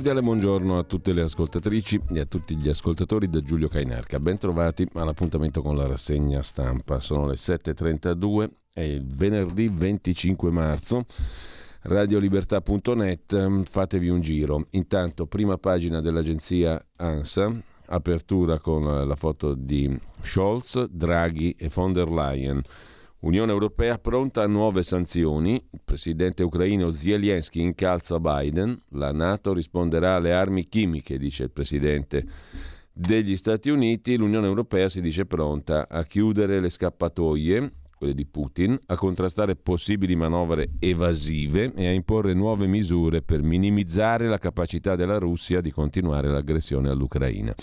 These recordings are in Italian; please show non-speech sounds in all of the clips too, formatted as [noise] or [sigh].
Cordiale buongiorno a tutte le ascoltatrici e a tutti gli ascoltatori da Giulio Cainarca. Ben trovati all'appuntamento con la rassegna stampa. Sono le 7.32, è il venerdì 25 marzo. Radiolibertà.net, fatevi un giro. Intanto, prima pagina dell'agenzia ANSA, apertura con la foto di Scholz, Draghi e von der Leyen. Unione Europea pronta a nuove sanzioni. Il presidente ucraino Zelensky incalza Biden. La Nato risponderà alle armi chimiche, dice il presidente degli Stati Uniti. L'Unione Europea si dice pronta a chiudere le scappatoie, quelle di Putin, a contrastare possibili manovre evasive e a imporre nuove misure per minimizzare la capacità della Russia di continuare l'aggressione all'Ucraina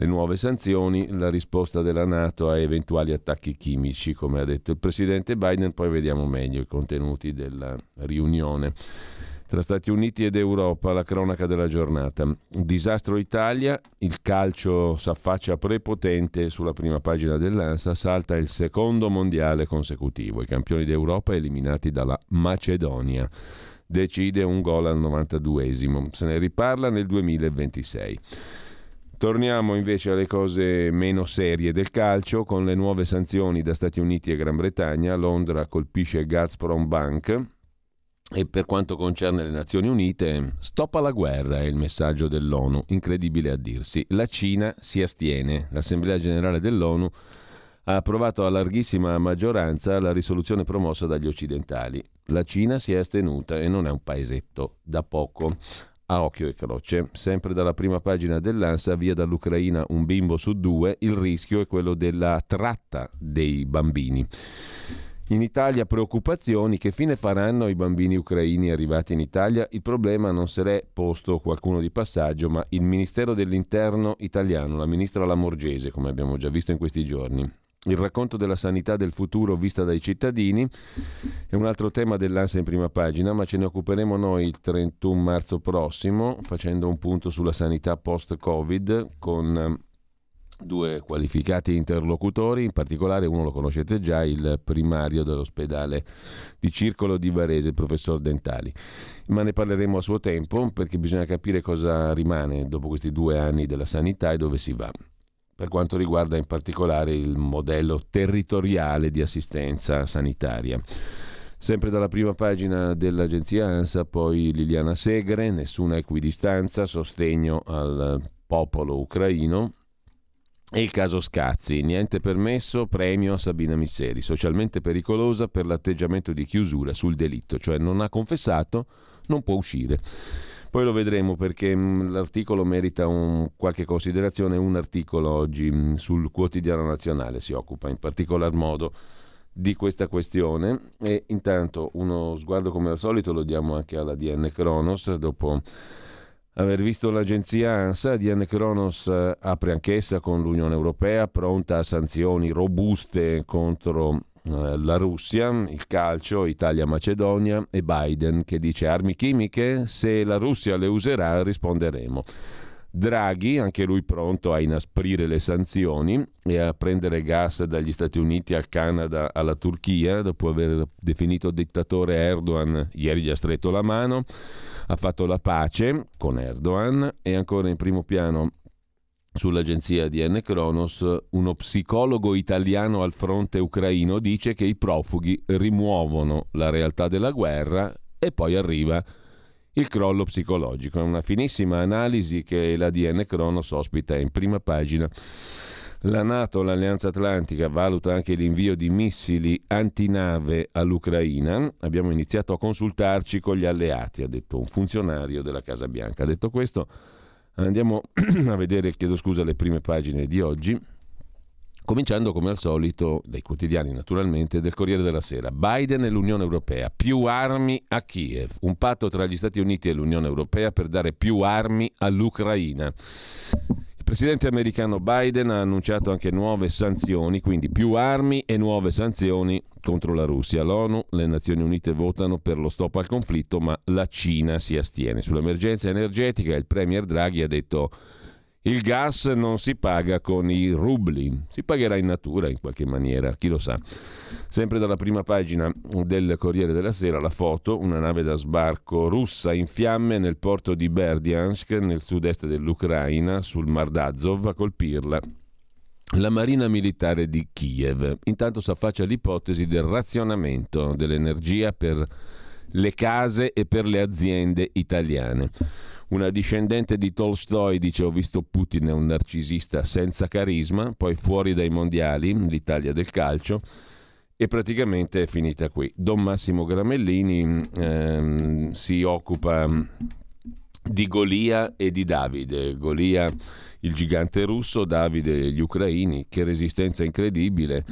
le nuove sanzioni, la risposta della Nato a eventuali attacchi chimici, come ha detto il presidente Biden, poi vediamo meglio i contenuti della riunione. Tra Stati Uniti ed Europa, la cronaca della giornata. Disastro Italia, il calcio s'affaccia prepotente sulla prima pagina dell'ANSA, salta il secondo mondiale consecutivo. I campioni d'Europa eliminati dalla Macedonia. Decide un gol al 92esimo. Se ne riparla nel 2026. Torniamo invece alle cose meno serie del calcio, con le nuove sanzioni da Stati Uniti e Gran Bretagna. Londra colpisce Gazprom Bank. E per quanto concerne le Nazioni Unite, stop alla guerra è il messaggio dell'ONU, incredibile a dirsi. La Cina si astiene. L'Assemblea generale dell'ONU ha approvato a larghissima maggioranza la risoluzione promossa dagli occidentali. La Cina si è astenuta e non è un paesetto da poco a occhio e croce. Sempre dalla prima pagina dell'ANSA, via dall'Ucraina un bimbo su due, il rischio è quello della tratta dei bambini. In Italia preoccupazioni, che fine faranno i bambini ucraini arrivati in Italia? Il problema non se l'è posto qualcuno di passaggio, ma il Ministero dell'Interno italiano, la ministra Lamorgese, come abbiamo già visto in questi giorni. Il racconto della sanità del futuro vista dai cittadini è un altro tema dell'ANSA in prima pagina, ma ce ne occuperemo noi il 31 marzo prossimo, facendo un punto sulla sanità post-Covid con eh, due qualificati interlocutori, in particolare uno lo conoscete già, il primario dell'ospedale di Circolo di Varese, il professor Dentali. Ma ne parleremo a suo tempo perché bisogna capire cosa rimane dopo questi due anni della sanità e dove si va per quanto riguarda in particolare il modello territoriale di assistenza sanitaria. Sempre dalla prima pagina dell'agenzia ANSA, poi Liliana Segre, nessuna equidistanza, sostegno al popolo ucraino. E il caso Scazzi, niente permesso, premio a Sabina Misseri, socialmente pericolosa per l'atteggiamento di chiusura sul delitto, cioè non ha confessato, non può uscire. Poi lo vedremo perché mm, l'articolo merita un, qualche considerazione. Un articolo oggi mm, sul quotidiano nazionale si occupa in particolar modo di questa questione e intanto uno sguardo come al solito lo diamo anche alla DN Kronos dopo aver visto l'agenzia ANSA, DN Kronos eh, apre anch'essa con l'Unione Europea pronta a sanzioni robuste contro la Russia, il calcio, Italia-Macedonia e Biden che dice armi chimiche, se la Russia le userà risponderemo. Draghi, anche lui pronto a inasprire le sanzioni e a prendere gas dagli Stati Uniti al Canada alla Turchia, dopo aver definito dittatore Erdogan, ieri gli ha stretto la mano, ha fatto la pace con Erdogan e ancora in primo piano sull'agenzia DN Kronos, uno psicologo italiano al fronte ucraino dice che i profughi rimuovono la realtà della guerra e poi arriva il crollo psicologico. È una finissima analisi che la DN Kronos ospita in prima pagina La Nato, l'Alleanza Atlantica, valuta anche l'invio di missili antinave all'Ucraina. Abbiamo iniziato a consultarci con gli alleati, ha detto un funzionario della Casa Bianca. Detto questo, andiamo [clears throat] a vedere, chiedo scusa, le prime pagine di oggi. Cominciando come al solito dai quotidiani naturalmente del Corriere della Sera. Biden e l'Unione Europea, più armi a Kiev, un patto tra gli Stati Uniti e l'Unione Europea per dare più armi all'Ucraina. Presidente americano Biden ha annunciato anche nuove sanzioni, quindi più armi e nuove sanzioni contro la Russia. L'ONU, le Nazioni Unite votano per lo stop al conflitto, ma la Cina si astiene. Sull'emergenza energetica il premier Draghi ha detto il gas non si paga con i rubli, si pagherà in natura in qualche maniera, chi lo sa. Sempre dalla prima pagina del Corriere della Sera la foto, una nave da sbarco russa in fiamme nel porto di Berdiansk nel sud-est dell'Ucraina sul Mar d'Azov a colpirla la Marina Militare di Kiev. Intanto si affaccia l'ipotesi del razionamento dell'energia per le case e per le aziende italiane. Una discendente di Tolstoi dice ho visto Putin è un narcisista senza carisma, poi fuori dai mondiali, l'Italia del calcio, e praticamente è finita qui. Don Massimo Gramellini ehm, si occupa di Golia e di Davide. Golia il gigante russo, Davide gli ucraini, che resistenza incredibile.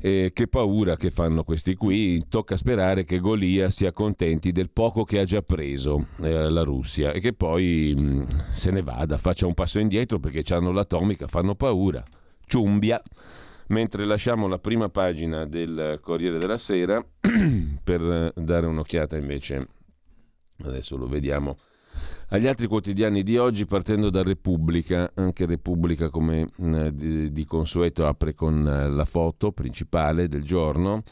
Eh, che paura che fanno questi qui. Tocca sperare che Golia si accontenti del poco che ha già preso eh, la Russia e che poi mh, se ne vada, faccia un passo indietro perché hanno l'atomica, fanno paura. Ciumbia. Mentre lasciamo la prima pagina del Corriere della Sera [clears throat] per dare un'occhiata invece, adesso lo vediamo agli altri quotidiani di oggi, partendo da Repubblica, anche Repubblica come di, di, consueto apre con eh, la foto principale del giorno,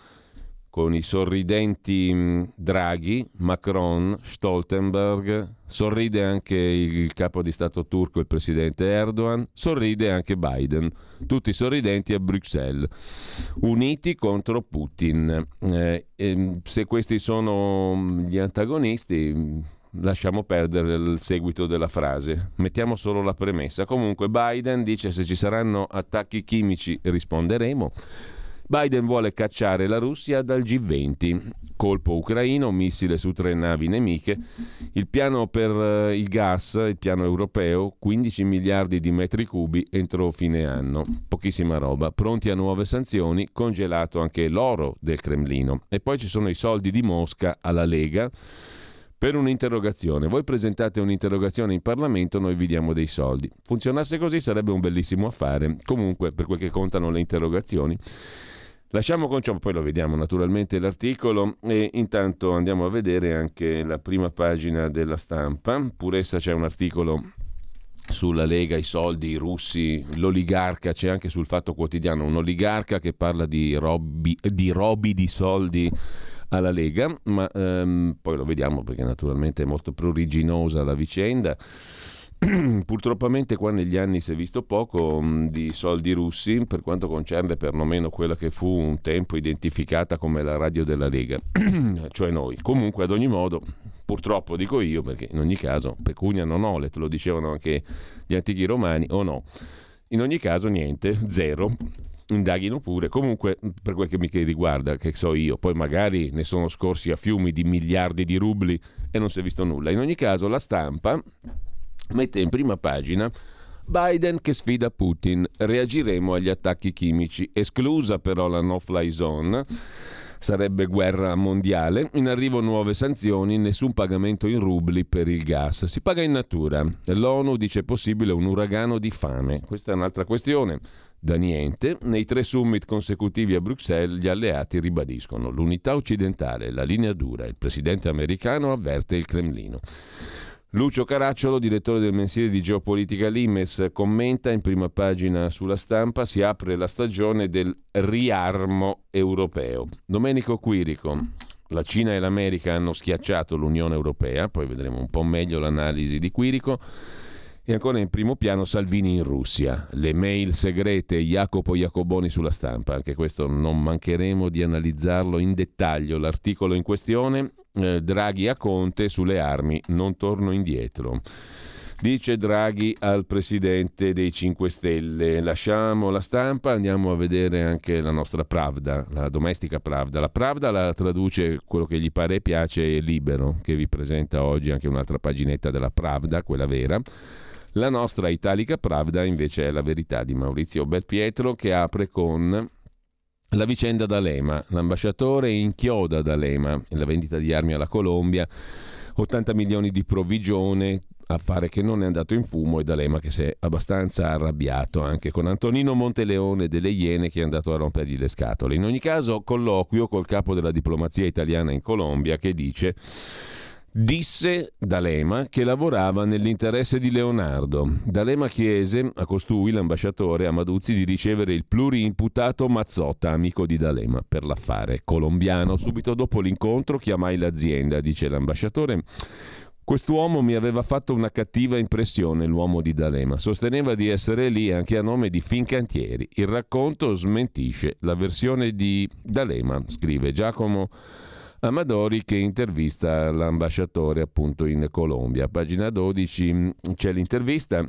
con i sorridenti Draghi, Macron, Stoltenberg, sorride anche il capo di Stato turco, il presidente Erdogan, sorride anche Biden, tutti sorridenti a Bruxelles, uniti contro Putin. Eh, se questi sono gli antagonisti lasciamo perdere il seguito della frase, mettiamo solo la premessa. Comunque Biden dice se ci saranno attacchi chimici risponderemo. Biden vuole cacciare la Russia dal G20. Colpo ucraino, missile su tre navi nemiche. Il piano per eh, il gas, il piano europeo, 15 miliardi di metri cubi entro fine anno. Pochissima roba. Pronti a nuove sanzioni, congelato anche l'oro del Cremlino. E poi ci sono i soldi di Mosca alla Lega per un'interrogazione. Voi presentate un'interrogazione in Parlamento, noi vi diamo dei soldi. Funzionasse così sarebbe un bellissimo affare. Comunque, per quel che contano le interrogazioni. Lasciamo con ciò, poi lo vediamo naturalmente l'articolo e intanto andiamo a vedere anche la prima pagina della stampa. Pur essa c'è un articolo sulla Lega, i soldi, i russi, l'oligarca, c'è anche sul Fatto Quotidiano un oligarca che parla di robi di, robi di soldi alla Lega, ma ehm, poi lo vediamo perché naturalmente è molto pruriginosa la vicenda. [clears throat] Purtroppamente qua negli anni si è visto poco mh, mm, di soldi russi per quanto concerne perlomeno quella che fu un tempo identificata come la radio della Lega, [clears throat] cioè noi. Comunque ad ogni modo, purtroppo dico io perché in ogni caso pecunia non ole, te lo dicevano anche gli antichi romani o no. In ogni caso niente, zero indaghino pure. Comunque, per quel che mi riguarda, che so io, poi magari ne sono scorsi a fiumi di miliardi di rubli e non si è visto nulla. In ogni caso, la stampa mette in prima pagina Biden che sfida Putin. Reagiremo agli attacchi chimici, esclusa però la no-fly zone. Sarebbe guerra mondiale. In arrivo nuove sanzioni, nessun pagamento in rubli per il gas. Si paga in natura. L'ONU dice possibile un uragano di fame. Questa è un'altra questione da niente, nei tre summit consecutivi a Bruxelles gli alleati ribadiscono l'unità occidentale, la linea dura, il presidente americano avverte il Cremlino. Lucio Caracciolo, direttore del mensile di geopolitica Limes, commenta in prima pagina sulla stampa si apre la stagione del riarmo europeo. Domenico Quirico, la Cina e l'America hanno schiacciato l'Unione Europea, poi vedremo un po' meglio l'analisi di Quirico. E ancora in primo piano Salvini in Russia, le mail segrete Jacopo Jacoboni sulla stampa, anche questo non mancheremo di analizzarlo in dettaglio. L'articolo in questione, eh, Draghi a Conte sulle armi, non torno indietro. Dice Draghi al presidente dei 5 Stelle. Lasciamo la stampa, andiamo a vedere anche la nostra Pravda, la domestica Pravda. La Pravda la traduce quello che gli pare e piace libero, che vi presenta oggi anche un'altra paginetta della Pravda, quella vera. La nostra Italica Pravda invece è la verità di Maurizio Belpietro che apre con la vicenda d'Alema. L'ambasciatore inchioda d'Alema, la vendita di armi alla Colombia. 80 milioni di provvigione, affare che non è andato in fumo e D'Alema che si è abbastanza arrabbiato anche con Antonino Monteleone delle Iene che è andato a rompergli le scatole. In ogni caso, colloquio col capo della diplomazia italiana in Colombia che dice Disse D'Alema che lavorava nell'interesse di Leonardo. D'Alema chiese a costui, l'ambasciatore Amaduzzi, di ricevere il pluriimputato Mazzotta, amico di D'Alema, per l'affare colombiano. Subito dopo l'incontro chiamai l'azienda, dice l'ambasciatore. Quest'uomo mi aveva fatto una cattiva impressione, l'uomo di D'Alema. Sosteneva di essere lì anche a nome di Fincantieri. Il racconto smentisce la versione di D'Alema, scrive Giacomo Amadori che intervista l'ambasciatore appunto in Colombia. Pagina 12 mm, c'è l'intervista.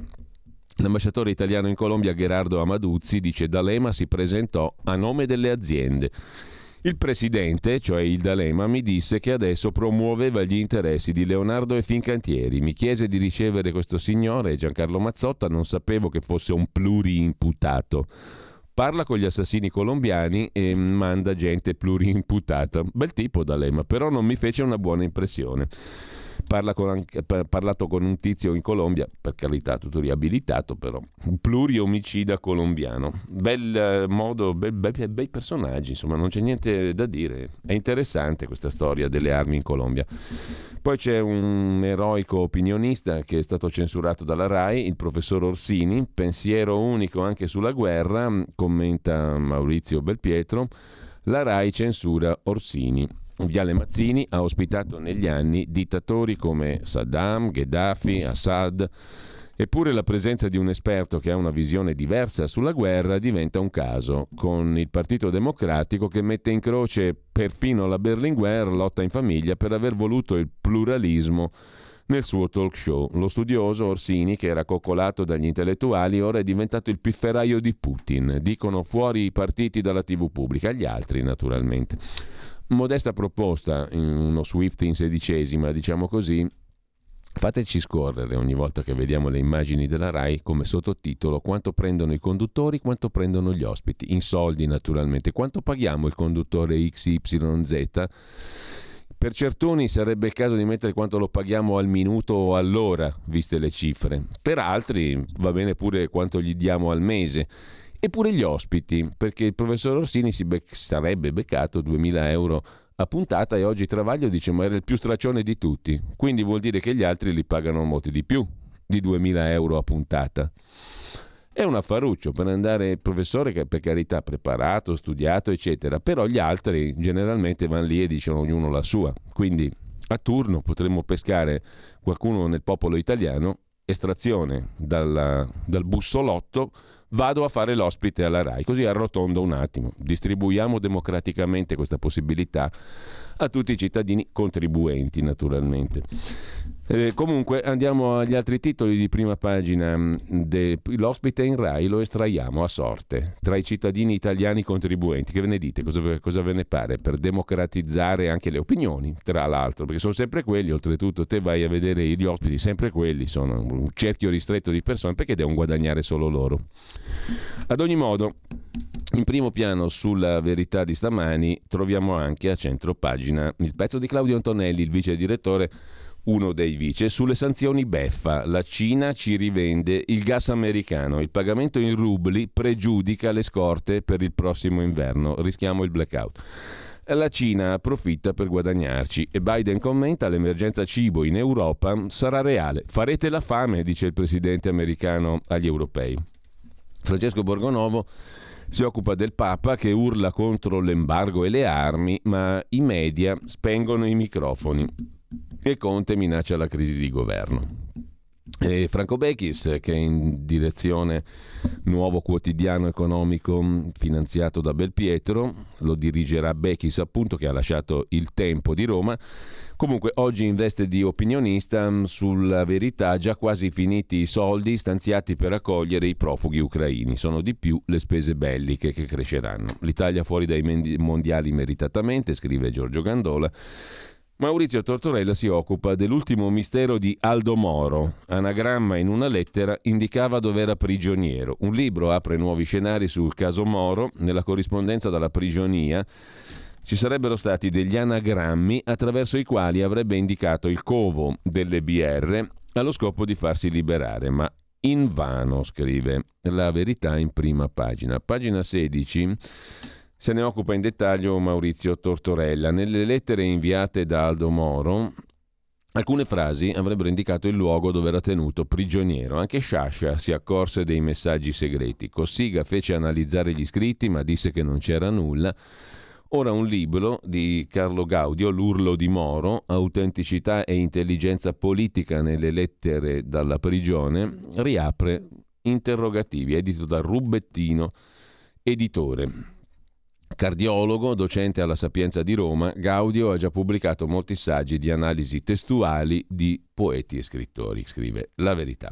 L'ambasciatore italiano in Colombia Gerardo Amaduzzi dice D'Alema si presentò a nome delle aziende. Il presidente, cioè il D'Alema, mi disse che adesso promuoveva gli interessi di Leonardo e Fincantieri. Mi chiese di ricevere questo signore, Giancarlo Mazzotta, non sapevo che fosse un pluriimputato parla con gli assassini colombiani e manda gente pluriimputata. Bel tipo D'Alema, però non mi fece una buona impressione. Parla con, parlato con un tizio in Colombia, per carità tutto riabilitato però, un pluriomicida colombiano. Bel eh, modo, bei, bei, bei personaggi, insomma non c'è niente da dire. È interessante questa storia delle armi in Colombia. Poi c'è un eroico opinionista che è stato censurato dalla RAI, il professor Orsini, pensiero unico anche sulla guerra, commenta Maurizio Belpietro. La RAI censura Orsini. Viale Mazzini ha ospitato negli anni dittatori come Saddam, Gheddafi, Assad. Eppure la presenza di un esperto che ha una visione diversa sulla guerra diventa un caso, con il Partito Democratico che mette in croce perfino la Berlinguer, lotta in famiglia, per aver voluto il pluralismo nel suo talk show. Lo studioso Orsini, che era coccolato dagli intellettuali, ora è diventato il pifferaio di Putin. Dicono fuori i partiti dalla TV pubblica, gli altri naturalmente modesta proposta uno Swift in sedicesima, diciamo così, Fateci scorrere ogni volta che vediamo le immagini della RAI come sottotitolo quanto prendono i conduttori, quanto prendono gli ospiti, in soldi naturalmente, quanto paghiamo il conduttore XYZ. Per certuni sarebbe il caso di mettere quanto lo paghiamo al minuto o all'ora, viste le cifre. Per altri va bene pure quanto gli diamo al mese Eppure gli ospiti, perché il professor Orsini si bec- sarebbe beccato 2000 euro a puntata e oggi Travaglio dice ma era il più straccione di tutti, quindi vuol dire che gli altri li pagano molti di più di 2000 euro a puntata. È un affaruccio per andare il professore che per carità preparato, studiato, eccetera, però gli altri generalmente vanno lì e dicono ognuno la sua. Quindi a turno potremmo pescare qualcuno nel popolo italiano, estrazione dalla, dal bussolotto, vado a fare l'ospite alla RAI, così arrotondo un attimo, distribuiamo democraticamente questa possibilità a tutti i cittadini contribuenti naturalmente. Eh, comunque andiamo agli altri titoli di prima pagina. Mm, de, l'ospite in RAI lo estraiamo a sorte tra i cittadini italiani contribuenti. Che ve ne dite? Cosa, cosa ve ne pare? Per democratizzare anche le opinioni, tra l'altro, perché sono sempre quelli, oltretutto te vai a vedere gli ospiti, sempre quelli, sono un cerchio ristretto di persone perché devono guadagnare solo loro. Ad ogni modo, in primo piano sulla verità di stamani troviamo anche a centro pagina il pezzo di Claudio Antonelli, il vice direttore uno dei vice, sulle sanzioni beffa. La Cina ci rivende il gas americano. Il pagamento in rubli pregiudica le scorte per il prossimo inverno. Rischiamo il blackout. La Cina approfitta per guadagnarci e Biden commenta l'emergenza cibo in Europa sarà reale. Farete la fame, dice il presidente americano agli europei. Francesco Borgonovo si occupa del Papa che urla contro l'embargo e le armi, ma i media spengono i microfoni e Conte minaccia la crisi di governo. E Franco Bechis, che è in direzione nuovo quotidiano economico finanziato da Belpietro, lo dirigerà Bechis appunto che ha lasciato il tempo di Roma. Comunque oggi in veste di opinionista mm, sulla verità già quasi finiti i soldi stanziati per accogliere i profughi ucraini. Sono di più le spese belliche che cresceranno. L'Italia fuori dai mondiali meritatamente, scrive Giorgio Gandola. Maurizio Tortorella si occupa dell'ultimo mistero di Aldo Moro. Anagramma in una lettera indicava dove era prigioniero. Un libro apre nuovi scenari sul caso Moro. Nella corrispondenza dalla prigionia ci sarebbero stati degli anagrammi attraverso i quali avrebbe indicato il covo delle BR allo scopo di farsi liberare, ma invano, scrive la verità in prima pagina. Pagina 16 se ne occupa in dettaglio Maurizio Tortorella. Nelle lettere inviate da Aldo Moro, alcune frasi avrebbero indicato il luogo dove era tenuto prigioniero. Anche Sciascia si accorse dei messaggi segreti. Cossiga fece analizzare gli scritti, ma disse che non c'era nulla. Ora un libro di Carlo Gaudio, L'urlo di Moro, autenticità e intelligenza politica nelle lettere dalla prigione, riapre interrogativi, edito da Rubettino, editore. Cardiologo, docente alla Sapienza di Roma, Gaudio ha già pubblicato molti saggi di analisi testuali di poeti e scrittori, scrive La Verità.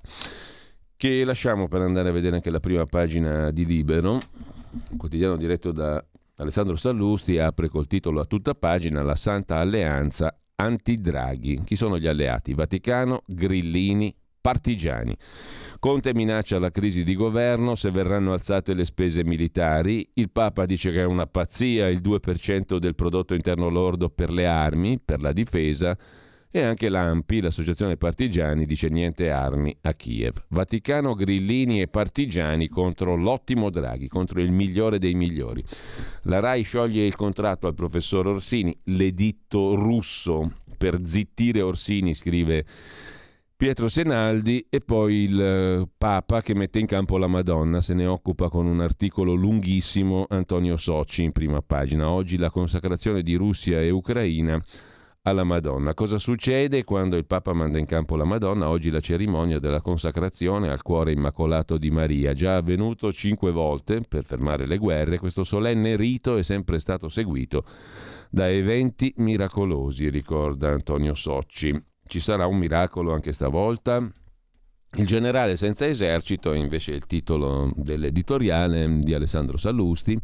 Che lasciamo per andare a vedere anche la prima pagina di Libero, un quotidiano diretto da Alessandro Sallusti, apre col titolo a tutta pagina La Santa Alleanza anti-Draghi. Chi sono gli alleati? Vaticano, Grillini, partigiani. Conte minaccia la crisi di governo se verranno alzate le spese militari. Il Papa dice che è una pazzia il 2% del prodotto interno lordo per le armi, per la difesa. E anche l'AMPI, l'associazione partigiani, dice niente armi a Kiev. Vaticano, grillini e partigiani contro l'ottimo Draghi, contro il migliore dei migliori. La RAI scioglie il contratto al professor Orsini, l'editto russo per zittire Orsini, scrive Pietro Senaldi e poi il eh, Papa che mette in campo la Madonna, se ne occupa con un articolo lunghissimo Antonio Socci in prima pagina. Oggi la consacrazione di Russia e Ucraina alla Madonna. Cosa succede quando il Papa manda in campo la Madonna? Oggi la cerimonia della consacrazione al cuore immacolato di Maria, già avvenuto cinque volte per fermare le guerre, questo solenne rito è sempre stato seguito da eventi miracolosi, ricorda Antonio Socci. Ci sarà un miracolo anche stavolta? Il generale senza esercito è invece il titolo dell'editoriale di Alessandro Sallusti.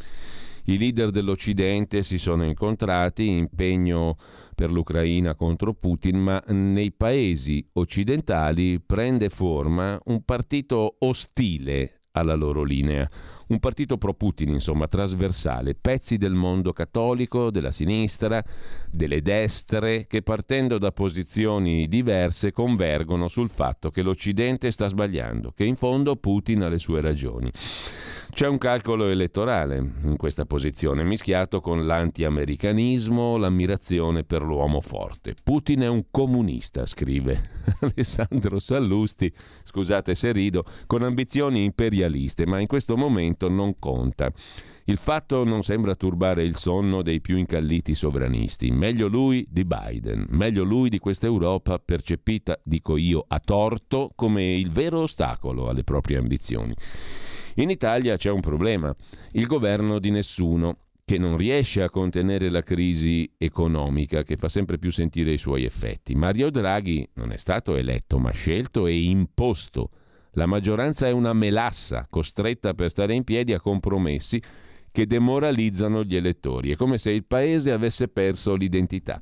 I leader dell'Occidente si sono incontrati, impegno per l'Ucraina contro Putin, ma nei paesi occidentali prende forma un partito ostile alla loro linea un partito pro Putin, insomma, trasversale, pezzi del mondo cattolico, della sinistra, delle destre, che partendo da posizioni diverse convergono sul fatto che l'Occidente sta sbagliando, che in fondo Putin ha le sue ragioni. C'è un calcolo elettorale in questa posizione, mischiato con l'anti-americanismo, l'ammirazione per l'uomo forte. Putin è un comunista, scrive [laughs] Alessandro Sallusti, scusate se rido, con ambizioni imperialiste, ma in questo momento non conta. Il fatto non sembra turbare il sonno dei più incalliti sovranisti. Meglio lui di Biden, meglio lui di questa Europa percepita, dico io, a torto come il vero ostacolo alle proprie ambizioni. In Italia c'è un problema, il governo di nessuno che non riesce a contenere la crisi economica che fa sempre più sentire i suoi effetti. Mario Draghi non è stato eletto, ma scelto e imposto. La maggioranza è una melassa costretta per stare in piedi a compromessi che demoralizzano gli elettori. È come se il paese avesse perso l'identità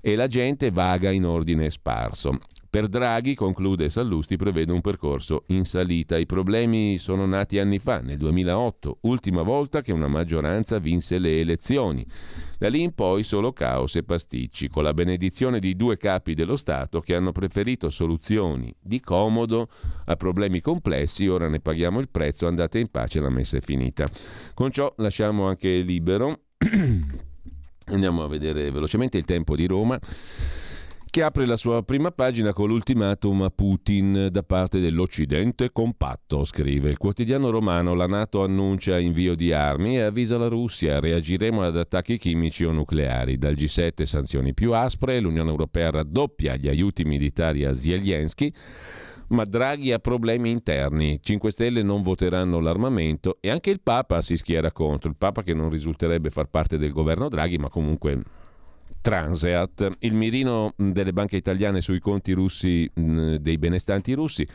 e la gente vaga in ordine sparso. Per Draghi, conclude Sallusti, prevede un percorso in salita. I problemi sono nati anni fa, nel 2008, ultima volta che una maggioranza vinse le elezioni. Da lì in poi solo caos e pasticci, con la benedizione di due capi dello Stato che hanno preferito soluzioni di comodo a problemi complessi. Ora ne paghiamo il prezzo, andate in pace, la messa è finita. Con ciò lasciamo anche libero. [clears throat] Andiamo a vedere velocemente il tempo di Roma che apre la sua prima pagina con l'ultimatum a Putin da parte dell'Occidente compatto, scrive il quotidiano romano. La Nato annuncia invio di armi e avvisa la Russia, reagiremo ad attacchi chimici o nucleari. Dal G7 sanzioni più aspre, l'Unione Europea raddoppia gli aiuti militari a Zelensky. ma Draghi ha problemi interni. 5 Stelle non voteranno l'armamento e anche il Papa si schiera contro. Il Papa che non risulterebbe far parte del governo Draghi, ma comunque Transeat, il mirino delle banche italiane sui conti russi dei benestanti russi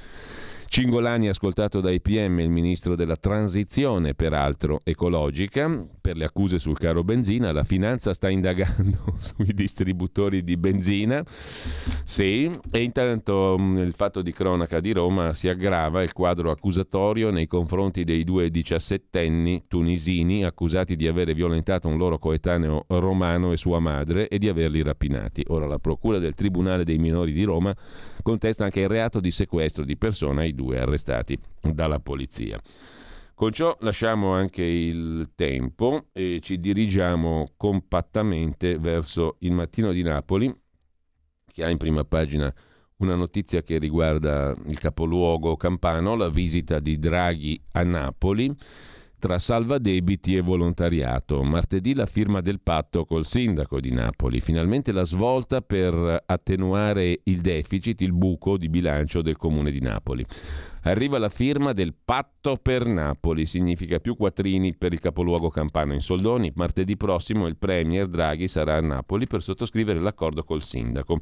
Cingolani ascoltato dai PM, il ministro della transizione, peraltro ecologica, per le accuse sul caro benzina. La finanza sta indagando [laughs] sui distributori di benzina. Sì, e intanto il fatto di cronaca di Roma si aggrava il quadro accusatorio nei confronti dei due diciassettenni tunisini accusati di avere violentato un loro coetaneo romano e sua madre e di averli rapinati. Ora la Procura del Tribunale dei minori di Roma contesta anche il reato di sequestro di persona ai due arrestati dalla polizia. Con ciò lasciamo anche il tempo e ci dirigiamo compattamente verso il mattino di Napoli, che ha in prima pagina una notizia che riguarda il capoluogo campano, la visita di Draghi a Napoli tra salvadebiti e volontariato. Martedì la firma del patto col sindaco di Napoli. Finalmente la svolta per attenuare il deficit, il buco di bilancio del comune di Napoli. Arriva la firma del patto per Napoli, significa più quattrini per il capoluogo campano in soldoni. Martedì prossimo il premier Draghi sarà a Napoli per sottoscrivere l'accordo col sindaco.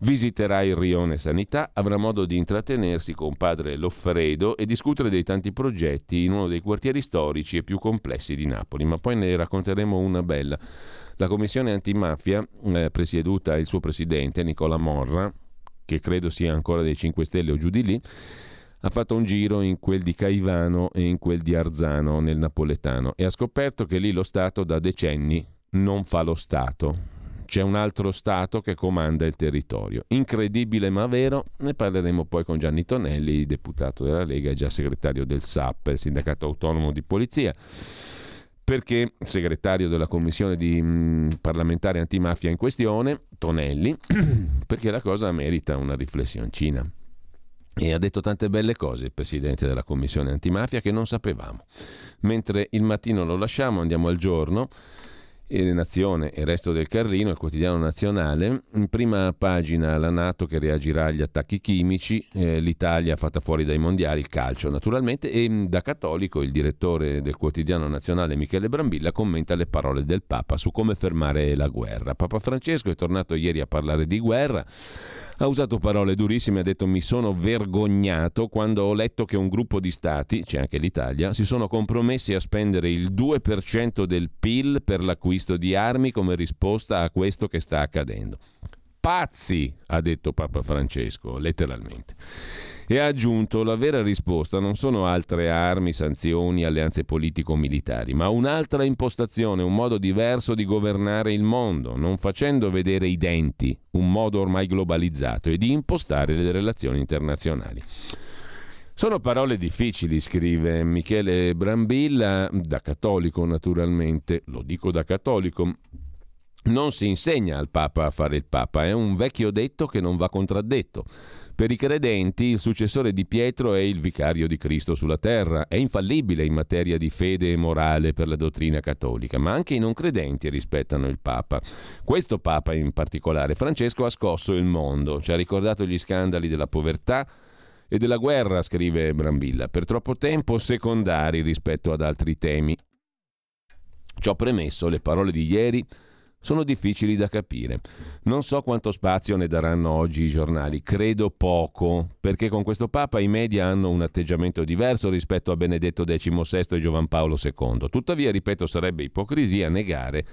Visiterà il Rione Sanità, avrà modo di intrattenersi con padre Loffredo e discutere dei tanti progetti in uno dei quartieri storici e più complessi di Napoli. Ma poi ne racconteremo una bella. La commissione antimafia, eh, presieduta il suo presidente Nicola Morra, che credo sia ancora dei 5 Stelle o giù di lì, ha fatto un giro in quel di Caivano e in quel di Arzano nel napoletano e ha scoperto che lì lo Stato da decenni non fa lo Stato c'è un altro Stato che comanda il territorio. Incredibile ma vero, ne parleremo poi con Gianni Tonelli, deputato della Lega e già segretario del SAP, il Sindacato Autonomo di Polizia perché segretario della commissione di, mh, mm, parlamentare antimafia in questione, Tonelli, [clears throat] perché la cosa merita una riflessioncina. E ha detto tante belle cose il presidente della commissione antimafia che non sapevamo. Mentre il mattino lo lasciamo, andiamo al giorno e Nazione e il resto del Carlino, il quotidiano nazionale, in prima pagina la Nato che reagirà agli attacchi chimici, eh, l'Italia fatta fuori dai mondiali, il calcio naturalmente, e mm, da cattolico il direttore del quotidiano nazionale Michele Brambilla commenta le parole del Papa su come fermare la guerra. Papa Francesco è tornato ieri a parlare di guerra ha usato parole durissime, ha detto mi sono vergognato quando ho letto che un gruppo di stati, c'è anche l'Italia, si sono compromessi a spendere il 2% del PIL per l'acquisto di armi come risposta a questo che sta accadendo. Pazzi, ha detto Papa Francesco, letteralmente e ha aggiunto la vera risposta non sono altre armi, sanzioni, alleanze politico-militari, ma un'altra impostazione, un modo diverso di governare il mondo, non facendo vedere i denti, un modo ormai globalizzato e di impostare le relazioni internazionali. Sono parole difficili, scrive Michele Brambilla, da cattolico naturalmente, lo dico da cattolico. Non si insegna al Papa a fare il Papa, è un vecchio detto che non va contraddetto. Per i credenti il successore di Pietro è il vicario di Cristo sulla terra, è infallibile in materia di fede e morale per la dottrina cattolica, ma anche i non credenti rispettano il Papa. Questo Papa in particolare, Francesco, ha scosso il mondo, ci ha ricordato gli scandali della povertà, e della guerra, scrive Brambilla, per troppo tempo secondari rispetto ad altri temi. Ciò premesso, le parole di ieri sono difficili da capire. Non so quanto spazio ne daranno oggi i giornali, credo poco, perché con questo Papa i media hanno un atteggiamento diverso rispetto a Benedetto XVI e Giovan Paolo II. Tuttavia, ripeto, sarebbe ipocrisia negare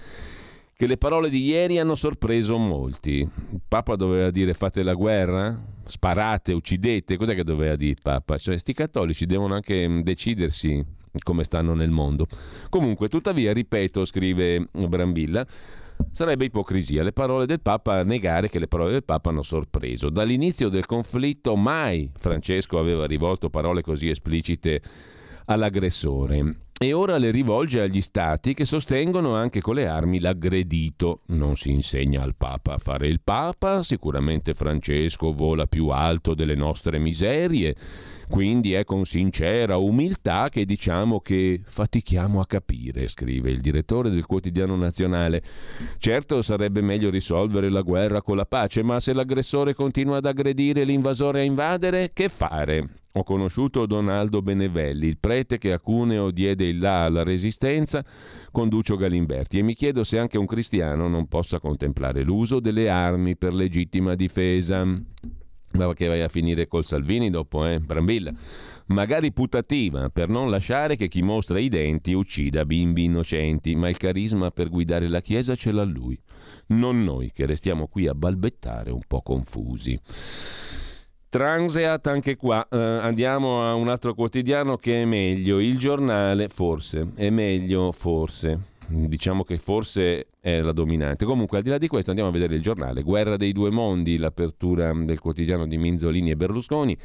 che le parole di ieri hanno sorpreso molti. Il Papa doveva dire fate la guerra? Sparate, uccidete? Cos'è che doveva dire il Papa? Cioè, sti cattolici devono anche mm, decidersi come stanno nel mondo. Comunque, tuttavia, ripeto, scrive Brambilla, Sarebbe ipocrisia le parole del Papa negare che le parole del Papa hanno sorpreso. Dall'inizio del conflitto mai Francesco aveva rivolto parole così esplicite all'aggressore. e ora le rivolge agli stati che sostengono anche con le armi l'aggredito. Non si insegna al Papa a fare il Papa, sicuramente Francesco vola più alto delle nostre miserie, quindi è con sincera umiltà che diciamo che fatichiamo a capire, scrive il direttore del quotidiano nazionale. Certo sarebbe meglio risolvere la guerra con la pace, ma se l'aggressore continua ad aggredire e l'invasore a invadere, che fare? Ho conosciuto Donaldo Benevelli, il prete che a Cuneo diede il là alla resistenza con Duccio Galimberti e mi chiedo se anche un cristiano non possa contemplare l'uso delle armi per legittima difesa. Ma che vai a finire col Salvini dopo, eh? Brambilla. Magari putativa, per non lasciare che chi mostra i denti uccida bimbi innocenti, ma il carisma per guidare la Chiesa ce l'ha lui. Non noi che restiamo qui a balbettare un po' confusi. Transeat anche qua, eh, andiamo a un altro quotidiano che è meglio, il giornale forse, è meglio forse, diciamo che forse è la dominante. Comunque al di là di questo andiamo a vedere il giornale, Guerra dei due mondi, l'apertura del quotidiano di Minzolini e Berlusconi,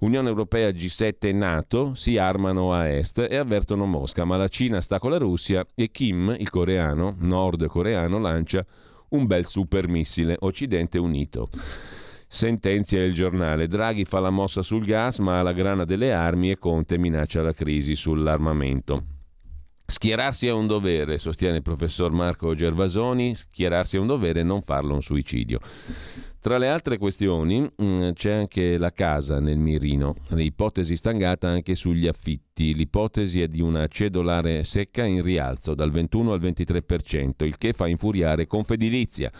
Unione Europea G7 e NATO si armano a est e avvertono Mosca, ma la Cina sta con la Russia e Kim, il coreano, nord-coreano, lancia un bel supermissile, Occidente unito. Sentenzia il giornale. Draghi fa la mossa sul gas, ma ha la grana delle armi e Conte minaccia la crisi sull'armamento. Schierarsi è un dovere, sostiene il professor Marco Gervasoni, schierarsi è un dovere, non farlo un suicidio. Tra le altre questioni mm, c'è anche la casa nel mirino, l'ipotesi stangata anche sugli affitti. L'ipotesi è di una cedolare secca in rialzo dal 21 al 23%, il che fa infuriare Confedilizia.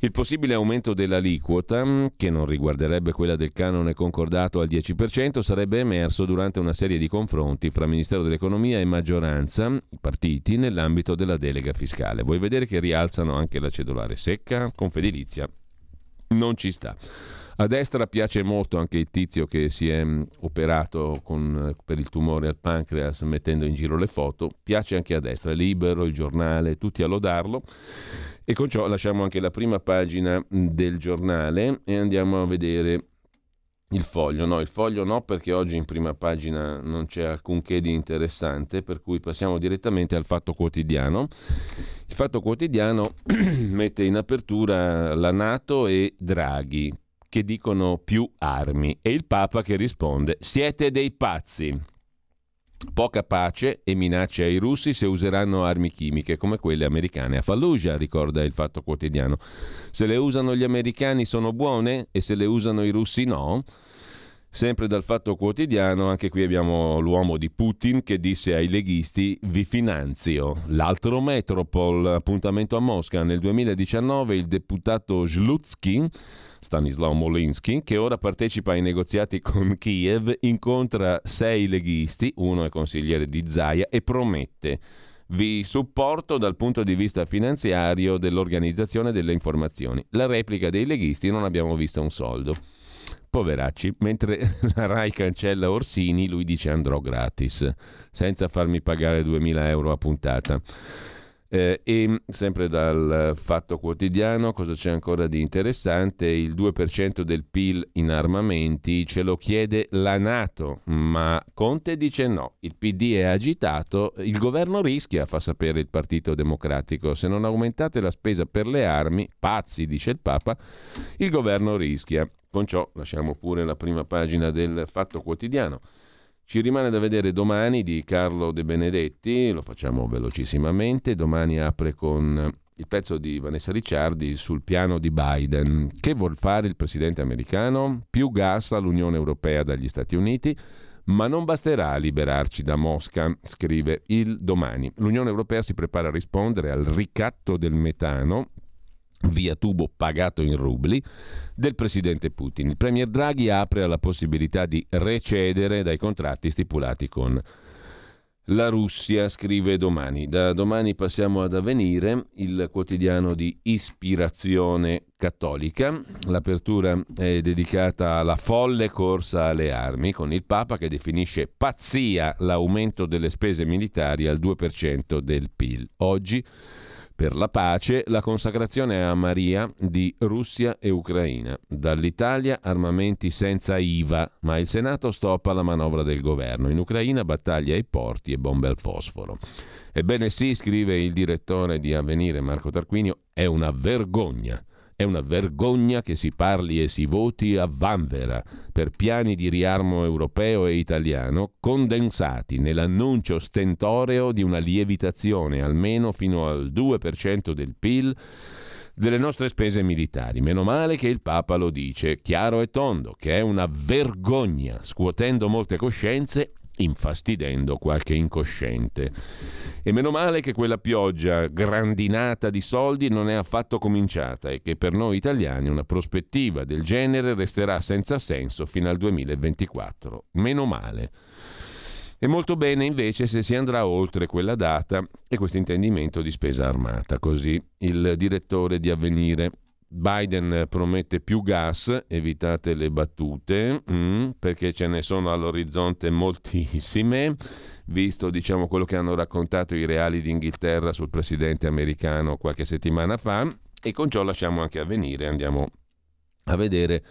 Il possibile aumento dell'aliquota, mm, che non riguarderebbe quella del canone concordato al 10%, sarebbe emerso durante una serie di confronti fra Ministero dell'Economia e maggioranza, partiti, nell'ambito della delega fiscale. Vuoi vedere che rialzano anche la cedolare secca? Confedilizia non ci sta. A destra piace molto anche il tizio che si è mm, operato con, per il tumore al pancreas mettendo in giro le foto, piace anche a destra, libero, il giornale, tutti a lodarlo. E con ciò lasciamo anche la prima pagina mm, del giornale e andiamo a vedere il foglio. No, il foglio no perché oggi in prima pagina non c'è alcunché di interessante, per cui passiamo direttamente al fatto quotidiano. Il fatto quotidiano [clears throat] mette in apertura la Nato e Draghi che dicono più armi e il Papa che risponde siete dei pazzi. Poca pace e minacce ai russi se useranno armi chimiche come quelle americane a Fallujah, ricorda il Fatto Quotidiano. Se le usano gli americani sono buone e se le usano i russi no? Sempre dal Fatto Quotidiano, anche qui abbiamo l'uomo di Putin che disse ai leghisti vi finanzio. L'altro Metropol, appuntamento a Mosca nel 2019, il deputato Zlutsky Stanislaw Molinsky, che ora partecipa ai negoziati con Kiev, incontra sei leghisti, uno è consigliere di Zaia, e promette vi supporto dal punto di vista finanziario dell'organizzazione delle informazioni. La replica dei leghisti non abbiamo visto un soldo. Poveracci, mentre [laughs] la RAI cancella Orsini, lui dice andrò gratis, senza farmi pagare 2000 euro a puntata. Eh, e sempre dal Fatto Quotidiano, cosa c'è ancora di interessante? Il 2% del PIL in armamenti ce lo chiede la Nato, ma Conte dice no. Il PD è agitato, il governo rischia, fa sapere il Partito Democratico. Se non aumentate la spesa per le armi, pazzi, dice il Papa, il governo rischia. Con ciò lasciamo pure la prima pagina del Fatto Quotidiano. Ci rimane da vedere domani di Carlo De Benedetti, lo facciamo velocissimamente, domani apre con il pezzo di Vanessa Ricciardi sul piano di Biden. Che vuol fare il presidente americano? Più gas all'Unione Europea dagli Stati Uniti, ma non basterà liberarci da Mosca, scrive il domani. L'Unione Europea si prepara a rispondere al ricatto del metano via tubo pagato in rubli del presidente Putin. Il premier Draghi apre alla possibilità di recedere dai contratti stipulati con la Russia, scrive domani. Da domani passiamo ad avvenire, il quotidiano di ispirazione cattolica. L'apertura è dedicata alla folle corsa alle armi, con il Papa che definisce pazzia l'aumento delle spese militari al 2% del PIL. Oggi per la pace, la consacrazione a Maria di Russia e Ucraina. Dall'Italia armamenti senza IVA, ma il Senato stoppa la manovra del governo. In Ucraina battaglia ai porti e bombe al fosforo. Ebbene sì, scrive il direttore di Avvenire Marco Tarquinio, è una vergogna. È una vergogna che si parli e si voti a vanvera per piani di riarmo europeo e italiano condensati nell'annuncio stentoreo di una lievitazione almeno fino al 2% del PIL delle nostre spese militari. Meno male che il Papa lo dice chiaro e tondo, che è una vergogna, scuotendo molte coscienze infastidendo qualche incosciente. E meno male che quella pioggia grandinata di soldi non è affatto cominciata e che per noi italiani una prospettiva del genere resterà senza senso fino al 2024. Meno male. E molto bene invece se si andrà oltre quella data e questo intendimento di spesa armata. Così il direttore di Avvenire Biden promette più gas, evitate le battute, mm, perché ce ne sono all'orizzonte moltissime, visto diciamo, quello che hanno raccontato i reali d'Inghilterra sul presidente americano qualche settimana fa, e con ciò lasciamo anche avvenire, andiamo a vedere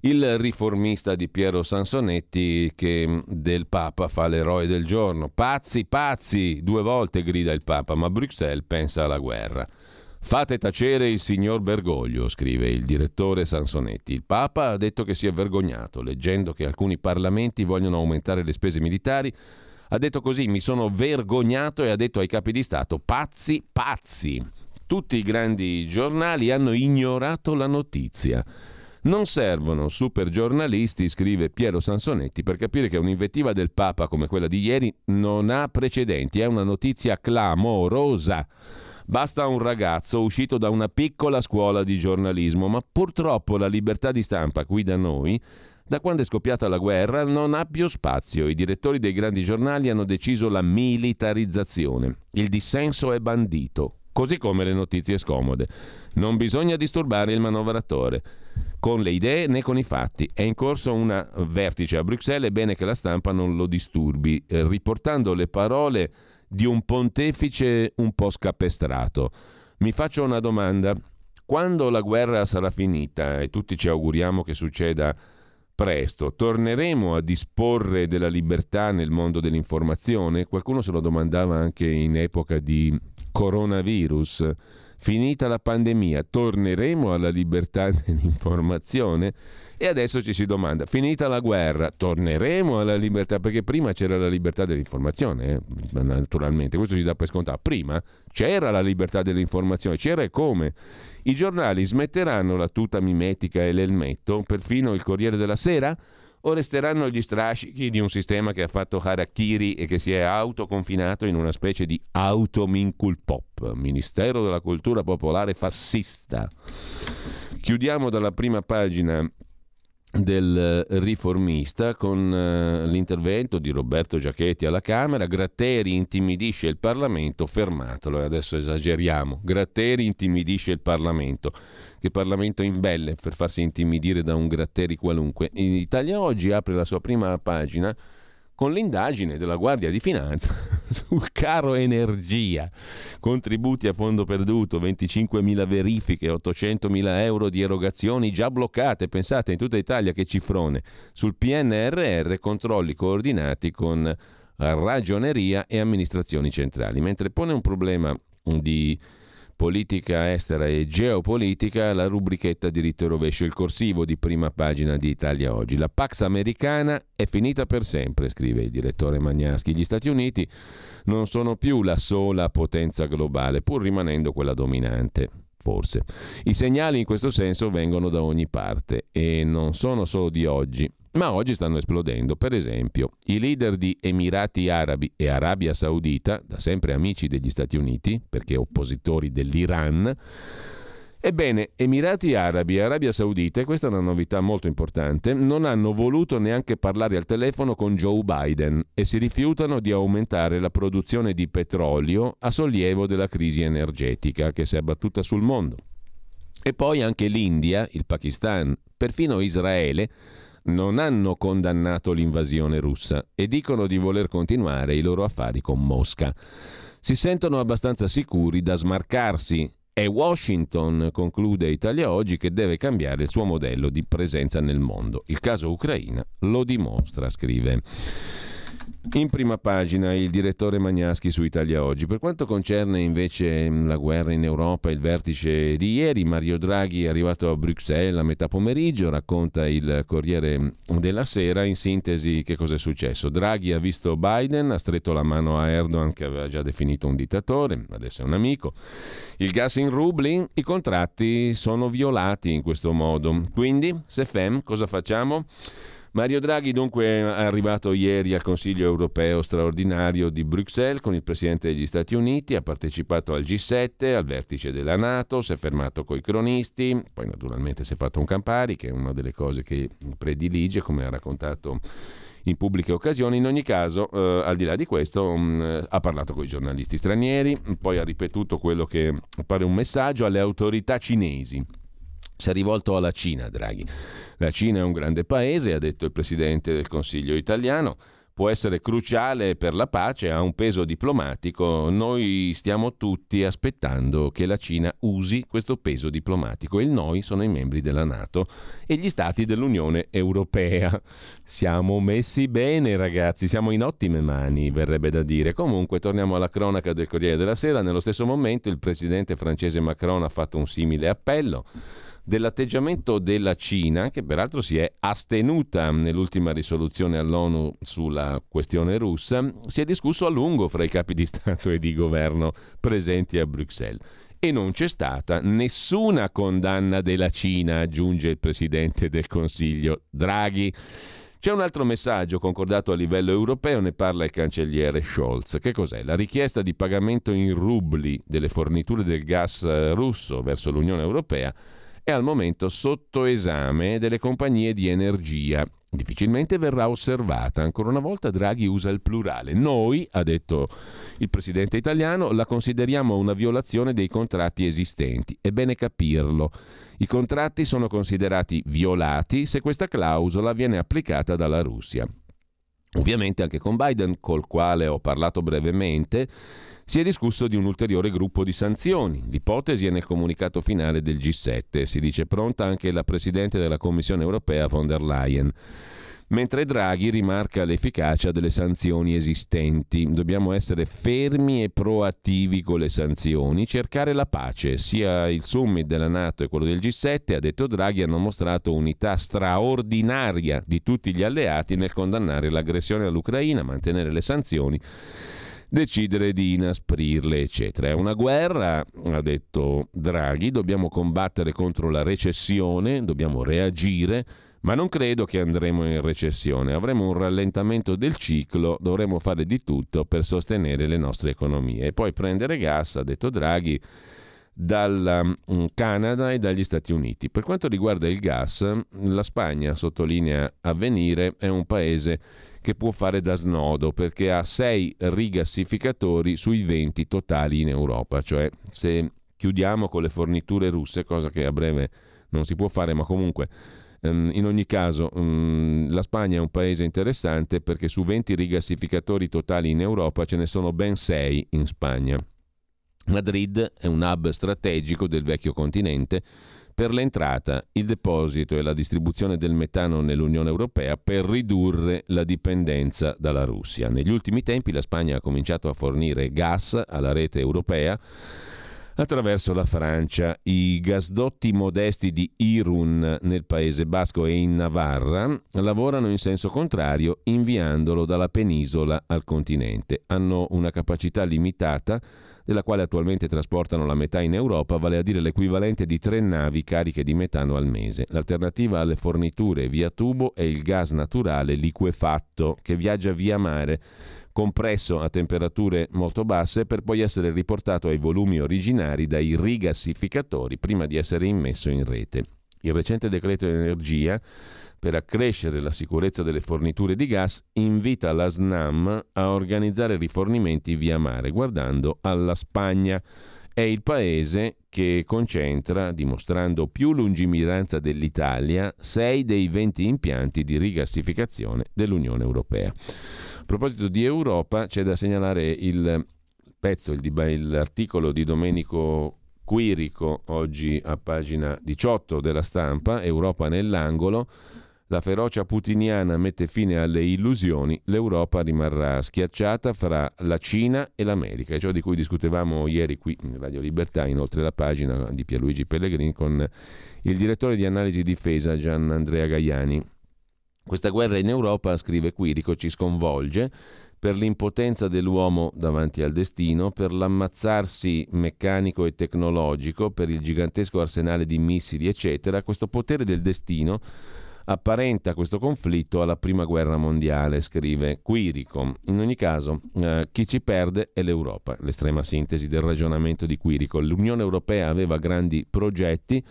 il riformista di Piero Sansonetti che mm, del Papa fa l'eroe del giorno. Pazzi, pazzi, due volte grida il Papa, ma Bruxelles pensa alla guerra. Fate tacere il signor Bergoglio, scrive il direttore Sansonetti. Il Papa ha detto che si è vergognato, leggendo che alcuni parlamenti vogliono aumentare le spese militari. Ha detto così, mi sono vergognato e ha detto ai capi di Stato, pazzi, pazzi. Tutti i grandi giornali hanno ignorato la notizia. Non servono super giornalisti, scrive Piero Sansonetti, per capire che un'invettiva del Papa come quella di ieri non ha precedenti, è una notizia clamorosa. Basta un ragazzo uscito da una piccola scuola di giornalismo, ma purtroppo la libertà di stampa qui da noi da quando è scoppiata la guerra non ha più spazio. I direttori dei grandi giornali hanno deciso la militarizzazione. Il dissenso è bandito, così come le notizie scomode. Non bisogna disturbare il manovratore con le idee né con i fatti. È in corso un vertice a Bruxelles, è bene che la stampa non lo disturbi, eh, riportando le parole di un pontefice un po' scapestrato. Mi faccio una domanda. Quando la guerra sarà finita, e tutti ci auguriamo che succeda presto, torneremo a disporre della libertà nel mondo dell'informazione? Qualcuno se lo domandava anche in epoca di coronavirus. Finita la pandemia, torneremo alla libertà [laughs] dell'informazione? E adesso ci si domanda, finita la guerra, torneremo alla libertà? Perché prima c'era la libertà dell'informazione, eh? naturalmente, questo si dà per scontato. Prima c'era la libertà dell'informazione, c'era e come. I giornali smetteranno la tuta mimetica e l'elmetto, perfino il Corriere della Sera? o resteranno gli strascichi di un sistema che ha fatto harakiri e che si è autoconfinato in una specie di autominculpop, Ministero della Cultura Popolare fascista. Chiudiamo dalla prima pagina del riformista con uh, l'intervento di Roberto Giachetti alla Camera. Gratteri intimidisce il Parlamento, fermatelo, e adesso esageriamo. Gratteri intimidisce il Parlamento. Che Parlamento imbelle per farsi intimidire da un Gratteri qualunque. In Italia Oggi apre la sua prima pagina con l'indagine della Guardia di Finanza [laughs] sul caro energia, contributi a fondo perduto, 25.000 verifiche, 800.000 euro di erogazioni già bloccate, pensate in tutta Italia che cifrone, sul PNRR controlli coordinati con ragioneria e amministrazioni centrali, mentre pone un problema di politica estera e geopolitica, la rubrichetta diritto e rovescio, il corsivo di prima pagina di Italia Oggi. La Pax americana è finita per sempre, scrive il direttore Magnaschi. Gli Stati Uniti non sono più la sola potenza globale, pur rimanendo quella dominante. Forse. I segnali in questo senso vengono da ogni parte e non sono solo di oggi ma oggi stanno esplodendo. Per esempio, i leader di Emirati Arabi e Arabia Saudita, da sempre amici degli Stati Uniti, perché oppositori dell'Iran, Ebbene, Emirati Arabi e Arabia Saudita, e questa è una novità molto importante, non hanno voluto neanche parlare al telefono con Joe Biden e si rifiutano di aumentare la produzione di petrolio a sollievo della crisi energetica che si è abbattuta sul mondo. E poi anche l'India, il Pakistan, perfino Israele non hanno condannato l'invasione russa e dicono di voler continuare i loro affari con Mosca. si sentono abbastanza sicuri da smarcarsi. È Washington, conclude Italia Oggi, che deve cambiare il suo modello di presenza nel mondo. Il caso Ucraina lo dimostra, scrive. In prima pagina il direttore Magnaschi su Italia Oggi. Per quanto concerne invece la guerra in Europa, il vertice di ieri, Mario Draghi è arrivato a Bruxelles a metà pomeriggio, racconta il Corriere della Sera. In sintesi che cosa è successo? Draghi ha visto Biden, ha stretto la mano a Erdogan che aveva già definito un dittatore, adesso è un amico. Il gas in rubli, i contratti sono violati in questo modo. Quindi, se fem, cosa facciamo? Mario Draghi dunque è arrivato ieri al Consiglio europeo straordinario di Bruxelles con il Presidente degli Stati Uniti, ha partecipato al G7, al vertice della Nato, si è fermato coi cronisti, poi naturalmente si è fatto un Campari, che è una delle cose che predilige, come ha raccontato in pubbliche occasioni. In ogni caso, eh, al di là di questo, mh, mm, ha parlato con i giornalisti stranieri, poi ha ripetuto quello che pare un messaggio alle autorità cinesi. Si è rivolto alla Cina, Draghi. La Cina è un grande paese, ha detto il Presidente del Consiglio italiano, può essere cruciale per la pace, ha un peso diplomatico. Noi stiamo tutti aspettando che la Cina usi questo peso diplomatico. Il noi sono i membri della Nato e gli stati dell'Unione Europea. Siamo messi bene, ragazzi, siamo in ottime mani, verrebbe da dire. Comunque, torniamo alla cronaca del Corriere della Sera. Nello stesso momento il presidente francese Macron ha fatto un simile appello dell'atteggiamento della Cina, che peraltro si è astenuta nell'ultima risoluzione all'ONU sulla questione russa, si è discusso a lungo fra i capi di Stato e di governo presenti a Bruxelles. E non c'è stata nessuna condanna della Cina, aggiunge il Presidente del Consiglio Draghi. C'è un altro messaggio concordato a livello europeo, ne parla il cancelliere Scholz. Che cos'è? La richiesta di pagamento in rubli delle forniture del gas russo verso l'Unione Europea è al momento sotto esame delle compagnie di energia. Difficilmente verrà osservata. Ancora una volta Draghi usa il plurale. Noi, ha detto il presidente italiano, la consideriamo una violazione dei contratti esistenti. È bene capirlo. I contratti sono considerati violati se questa clausola viene applicata dalla Russia. Ovviamente anche con Biden, col quale ho parlato brevemente, si è discusso di un ulteriore gruppo di sanzioni. L'ipotesi è nel comunicato finale del G7. Si dice pronta anche la Presidente della Commissione europea von der Leyen. Mentre Draghi rimarca l'efficacia delle sanzioni esistenti. Dobbiamo essere fermi e proattivi con le sanzioni, cercare la pace. Sia il summit della Nato e quello del G7, ha detto Draghi, hanno mostrato unità straordinaria di tutti gli alleati nel condannare l'aggressione all'Ucraina, mantenere le sanzioni decidere di inasprirle, eccetera. È una guerra, ha detto Draghi, dobbiamo combattere contro la recessione, dobbiamo reagire, ma non credo che andremo in recessione, avremo un rallentamento del ciclo, dovremo fare di tutto per sostenere le nostre economie e poi prendere gas, ha detto Draghi, dal mm, Canada e dagli Stati Uniti. Per quanto riguarda il gas, la Spagna, sottolinea Avvenire, è un paese che può fare da snodo perché ha 6 rigassificatori sui 20 totali in Europa, cioè se chiudiamo con le forniture russe, cosa che a breve non si può fare, ma comunque ehm, in ogni caso mm, la Spagna è un paese interessante perché su 20 rigassificatori totali in Europa ce ne sono ben 6 in Spagna. Madrid è un hub strategico del vecchio continente per l'entrata, il deposito e la distribuzione del metano nell'Unione Europea per ridurre la dipendenza dalla Russia. Negli ultimi tempi la Spagna ha cominciato a fornire gas alla rete europea attraverso la Francia. I gasdotti modesti di Irun nel Paese Basco e in Navarra lavorano in senso contrario inviandolo dalla penisola al continente. Hanno una capacità limitata della quale attualmente trasportano la metà in Europa, vale a dire l'equivalente di tre navi cariche di metano al mese. L'alternativa alle forniture via tubo è il gas naturale liquefatto che viaggia via mare compresso a temperature molto basse per poi essere riportato ai volumi originari dai rigassificatori prima di essere immesso in rete. Il recente decreto energia per accrescere la sicurezza delle forniture di gas, invita la SNAM a organizzare rifornimenti via mare, guardando alla Spagna. È il paese che concentra, dimostrando più lungimiranza dell'Italia, 6 dei 20 impianti di rigassificazione dell'Unione Europea. A proposito di Europa, c'è da segnalare il pezzo, il, l'articolo di Domenico Quirico, oggi a pagina 18 della stampa, Europa nell'angolo, la ferocia putiniana mette fine alle illusioni, l'Europa rimarrà schiacciata fra la Cina e l'America, è ciò di cui discutevamo ieri qui in Radio Libertà, inoltre la pagina di Pierluigi Pellegrini con il direttore di analisi difesa Gian Andrea Gaiani. Questa guerra in Europa, scrive Quirico, ci sconvolge per l'impotenza dell'uomo davanti al destino, per l'ammazzarsi meccanico e tecnologico, per il gigantesco arsenale di missili, eccetera, questo potere del destino apparenta questo conflitto alla prima guerra mondiale, scrive Quirico. In ogni caso, eh, chi ci perde è l'Europa, l'estrema sintesi del ragionamento di Quirico. L'Unione Europea aveva grandi progetti,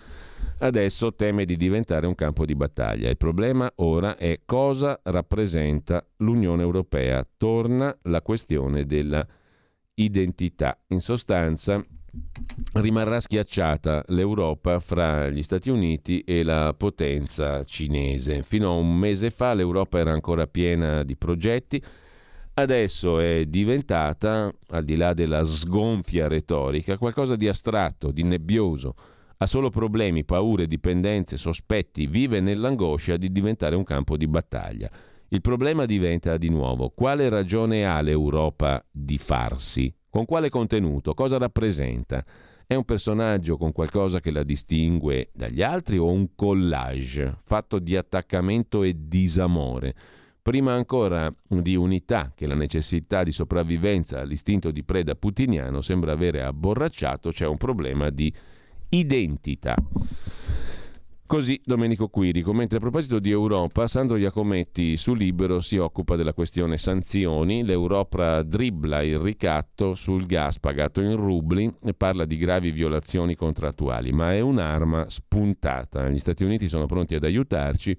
adesso teme di diventare un campo di battaglia. Il problema ora è cosa rappresenta l'Unione Europea. Torna la questione della identità. In sostanza, rimarrà schiacciata l'Europa fra gli Stati Uniti e la potenza cinese. Fino a un mese fa l'Europa era ancora piena di progetti, adesso è diventata, al di là della sgonfia retorica, qualcosa di astratto, di nebbioso. Ha solo problemi, paure, dipendenze, sospetti, vive nell'angoscia di diventare un campo di battaglia. Il problema diventa di nuovo quale ragione ha l'Europa di farsi? Con quale contenuto? Cosa rappresenta? È un personaggio con qualcosa che la distingue dagli altri o un collage fatto di attaccamento e disamore? Prima ancora di unità che la necessità di sopravvivenza all'istinto di preda putiniano sembra avere abborracciato, c'è un problema di identità. Così Domenico Quirico, mentre a proposito di Europa, Sandro Iacometti su Libero si occupa della questione sanzioni, l'Europa dribbla il ricatto sul gas pagato in rubli e parla di gravi violazioni contrattuali, ma è un'arma spuntata. Gli Stati Uniti sono pronti ad aiutarci.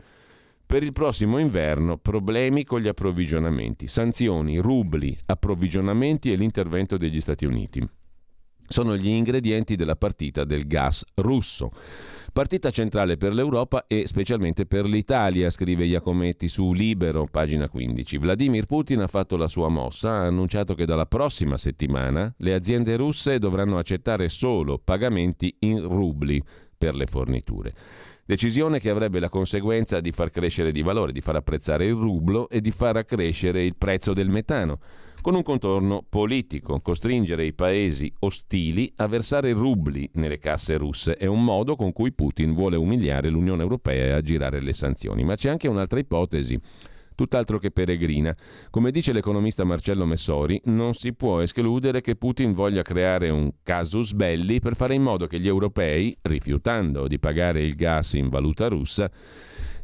Per il prossimo inverno problemi con gli approvvigionamenti, sanzioni, rubli, approvvigionamenti e l'intervento degli Stati Uniti. Sono gli ingredienti della partita del gas russo. Partita centrale per l'Europa e specialmente per l'Italia, scrive Iacometti su Libero, pagina 15. Vladimir Putin ha fatto la sua mossa, ha annunciato che dalla prossima settimana le aziende russe dovranno accettare solo pagamenti in rubli per le forniture. Decisione che avrebbe la conseguenza di far crescere di valore, di far apprezzare il rublo e di far accrescere il prezzo del metano con un contorno politico. Costringere i paesi ostili a versare rubli nelle casse russe è un modo con cui Putin vuole umiliare l'Unione Europea e aggirare le sanzioni. Ma c'è anche un'altra ipotesi tutt'altro che peregrina. Come dice l'economista Marcello Messori, non si può escludere che Putin voglia creare un casus belli per fare in modo che gli europei, rifiutando di pagare il gas in valuta russa,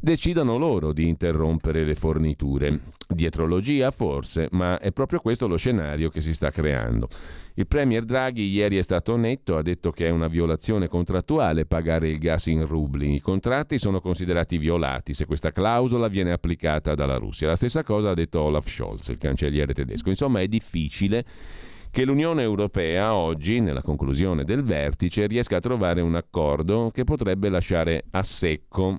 decidano loro di interrompere le forniture. Dietrologia forse, ma è proprio questo lo scenario che si sta creando. Il Premier Draghi ieri è stato netto, ha detto che è una violazione contrattuale pagare il gas in rubli. I contratti sono considerati violati se questa clausola viene applicata dalla Russia. La stessa cosa ha detto Olaf Scholz, il cancelliere tedesco. Insomma, è difficile che l'Unione Europea oggi, nella conclusione del vertice, riesca a trovare un accordo che potrebbe lasciare a secco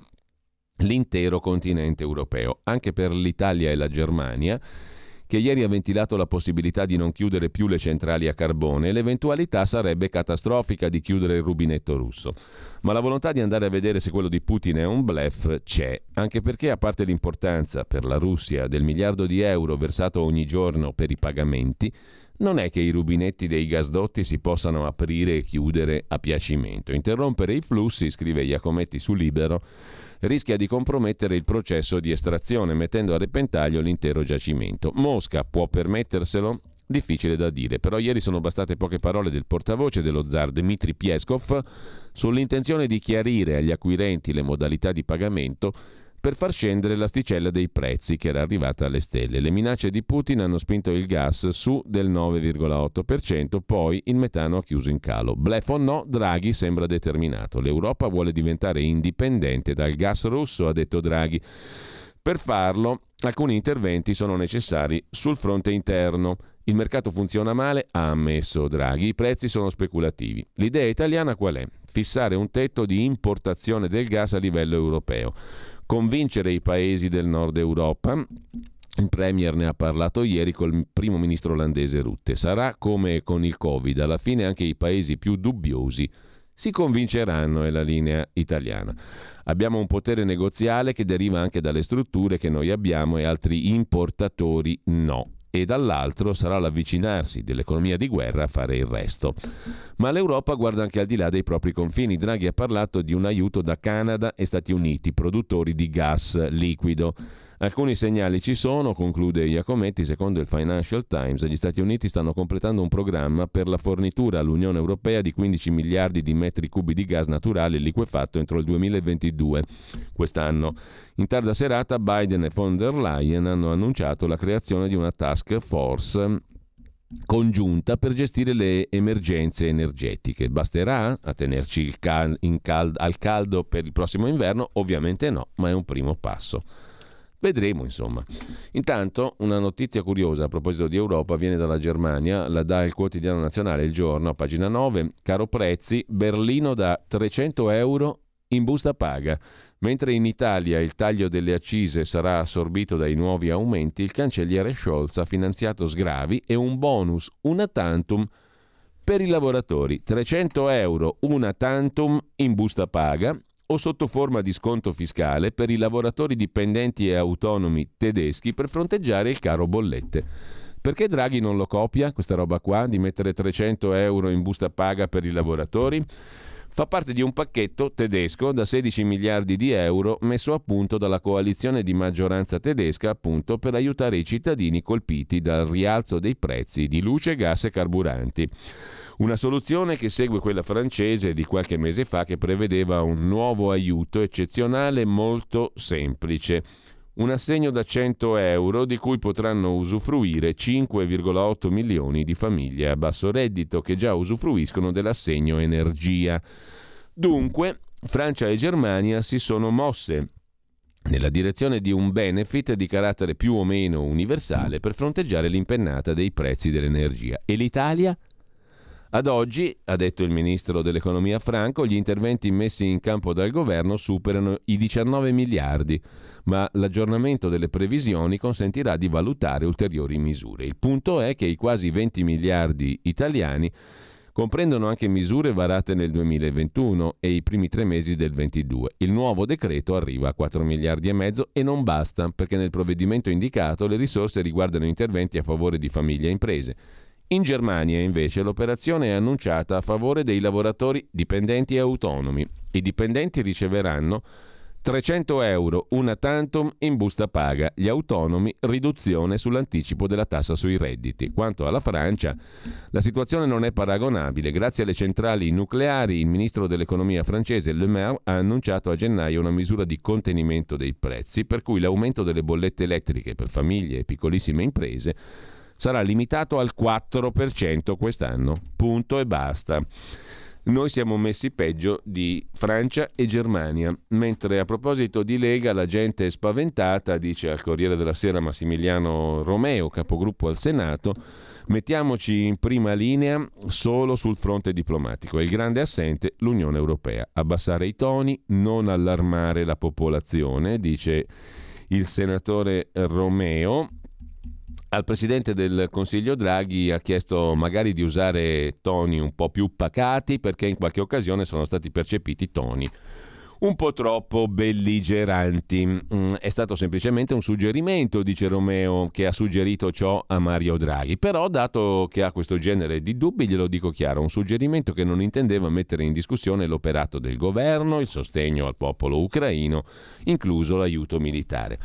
l'intero continente europeo, anche per l'Italia e la Germania, che ieri ha ventilato la possibilità di non chiudere più le centrali a carbone, l'eventualità sarebbe catastrofica di chiudere il rubinetto russo. Ma la volontà di andare a vedere se quello di Putin è un blef c'è, anche perché a parte l'importanza per la Russia del miliardo di euro versato ogni giorno per i pagamenti, non è che i rubinetti dei gasdotti si possano aprire e chiudere a piacimento. Interrompere i flussi, scrive Iacometti su Libero, rischia di compromettere il processo di estrazione, mettendo a repentaglio l'intero giacimento. Mosca può permetterselo? Difficile da dire, però ieri sono bastate poche parole del portavoce dello zar Dmitry Pieskov sull'intenzione di chiarire agli acquirenti le modalità di pagamento per far scendere l'asticella dei prezzi che era arrivata alle stelle. Le minacce di Putin hanno spinto il gas su del 9,8%, poi il metano ha chiuso in calo. Blef o no, Draghi sembra determinato. L'Europa vuole diventare indipendente dal gas russo, ha detto Draghi. Per farlo, alcuni interventi sono necessari sul fronte interno. Il mercato funziona male, ha ammesso Draghi, i prezzi sono speculativi. L'idea italiana qual è? Fissare un tetto di importazione del gas a livello europeo convincere i paesi del nord Europa Il Premier ne ha parlato ieri col primo ministro olandese Rutte. Sarà come con il Covid, alla fine anche i paesi più dubbiosi si convinceranno, è la linea italiana. Abbiamo un potere negoziale che deriva anche dalle strutture che noi abbiamo e altri importatori no e dall'altro sarà l'avvicinarsi dell'economia di guerra a fare il resto. Ma l'Europa guarda anche al di là dei propri confini. Draghi ha parlato di un aiuto da Canada e Stati Uniti, produttori di gas liquido. Alcuni segnali ci sono, conclude Iacometti, secondo il Financial Times, gli Stati Uniti stanno completando un programma per la fornitura all'Unione Europea di 15 miliardi di metri cubi di gas naturale liquefatto entro il 2022, quest'anno. In tarda serata Biden e von der Leyen hanno annunciato la creazione di una task force congiunta per gestire le emergenze energetiche. Basterà a tenerci cal- cal- al caldo per il prossimo inverno? Ovviamente no, ma è un primo passo. Vedremo, insomma. Intanto, una notizia curiosa a proposito di Europa viene dalla Germania, la dà il quotidiano nazionale Il Giorno, a pagina 9. Caro prezzi, Berlino da 300 euro in busta paga. Mentre in Italia il taglio delle accise sarà assorbito dai nuovi aumenti, il cancelliere Scholz ha finanziato sgravi e un bonus una tantum per i lavoratori. 300 euro una tantum in busta paga o sotto forma di sconto fiscale per i lavoratori dipendenti e autonomi tedeschi per fronteggiare il caro bollette. Perché Draghi non lo copia, questa roba qua, di mettere 300 euro in busta paga per i lavoratori? Fa parte di un pacchetto tedesco da 16 miliardi di euro messo a punto dalla coalizione di maggioranza tedesca appunto per aiutare i cittadini colpiti dal rialzo dei prezzi di luce, gas e carburanti. Una soluzione che segue quella francese di qualche mese fa che prevedeva un nuovo aiuto eccezionale molto semplice. Un assegno da 100 euro di cui potranno usufruire 5,8 milioni di famiglie a basso reddito che già usufruiscono dell'assegno energia. Dunque, Francia e Germania si sono mosse nella direzione di un benefit di carattere più o meno universale per fronteggiare l'impennata dei prezzi dell'energia. E l'Italia? Ad oggi, ha detto il ministro dell'economia Franco, gli interventi messi in campo dal governo superano i 19 miliardi, ma l'aggiornamento delle previsioni consentirà di valutare ulteriori misure. Il punto è che i quasi 20 miliardi italiani comprendono anche misure varate nel 2021 e i primi tre mesi del 2022. Il nuovo decreto arriva a 4 miliardi e mezzo e non basta, perché nel provvedimento indicato le risorse riguardano interventi a favore di famiglie e imprese in Germania invece l'operazione è annunciata a favore dei lavoratori dipendenti e autonomi. I dipendenti riceveranno 300 euro una tantum in busta paga, gli autonomi riduzione sull'anticipo della tassa sui redditi. Quanto alla Francia, la situazione non è paragonabile. Grazie alle centrali nucleari, il ministro dell'economia francese Le Maire ha annunciato a gennaio una misura di contenimento dei prezzi, per cui l'aumento delle bollette elettriche per famiglie e piccolissime imprese sarà limitato al 4% quest'anno. Punto e basta. Noi siamo messi peggio di Francia e Germania, mentre a proposito di Lega la gente è spaventata, dice al Corriere della Sera Massimiliano Romeo, capogruppo al Senato, mettiamoci in prima linea solo sul fronte diplomatico. È il grande assente l'Unione Europea. Abbassare i toni, non allarmare la popolazione, dice il senatore Romeo, al presidente del Consiglio Draghi ha chiesto magari di usare toni un po' più pacati perché in qualche occasione sono stati percepiti toni un po' troppo belligeranti. Mm, è stato semplicemente un suggerimento, dice Romeo, che ha suggerito ciò a Mario Draghi. Però, dato che ha questo genere di dubbi, glielo dico chiaro, un suggerimento che non intendeva mettere in discussione l'operato del governo, il sostegno al popolo ucraino, incluso l'aiuto militare.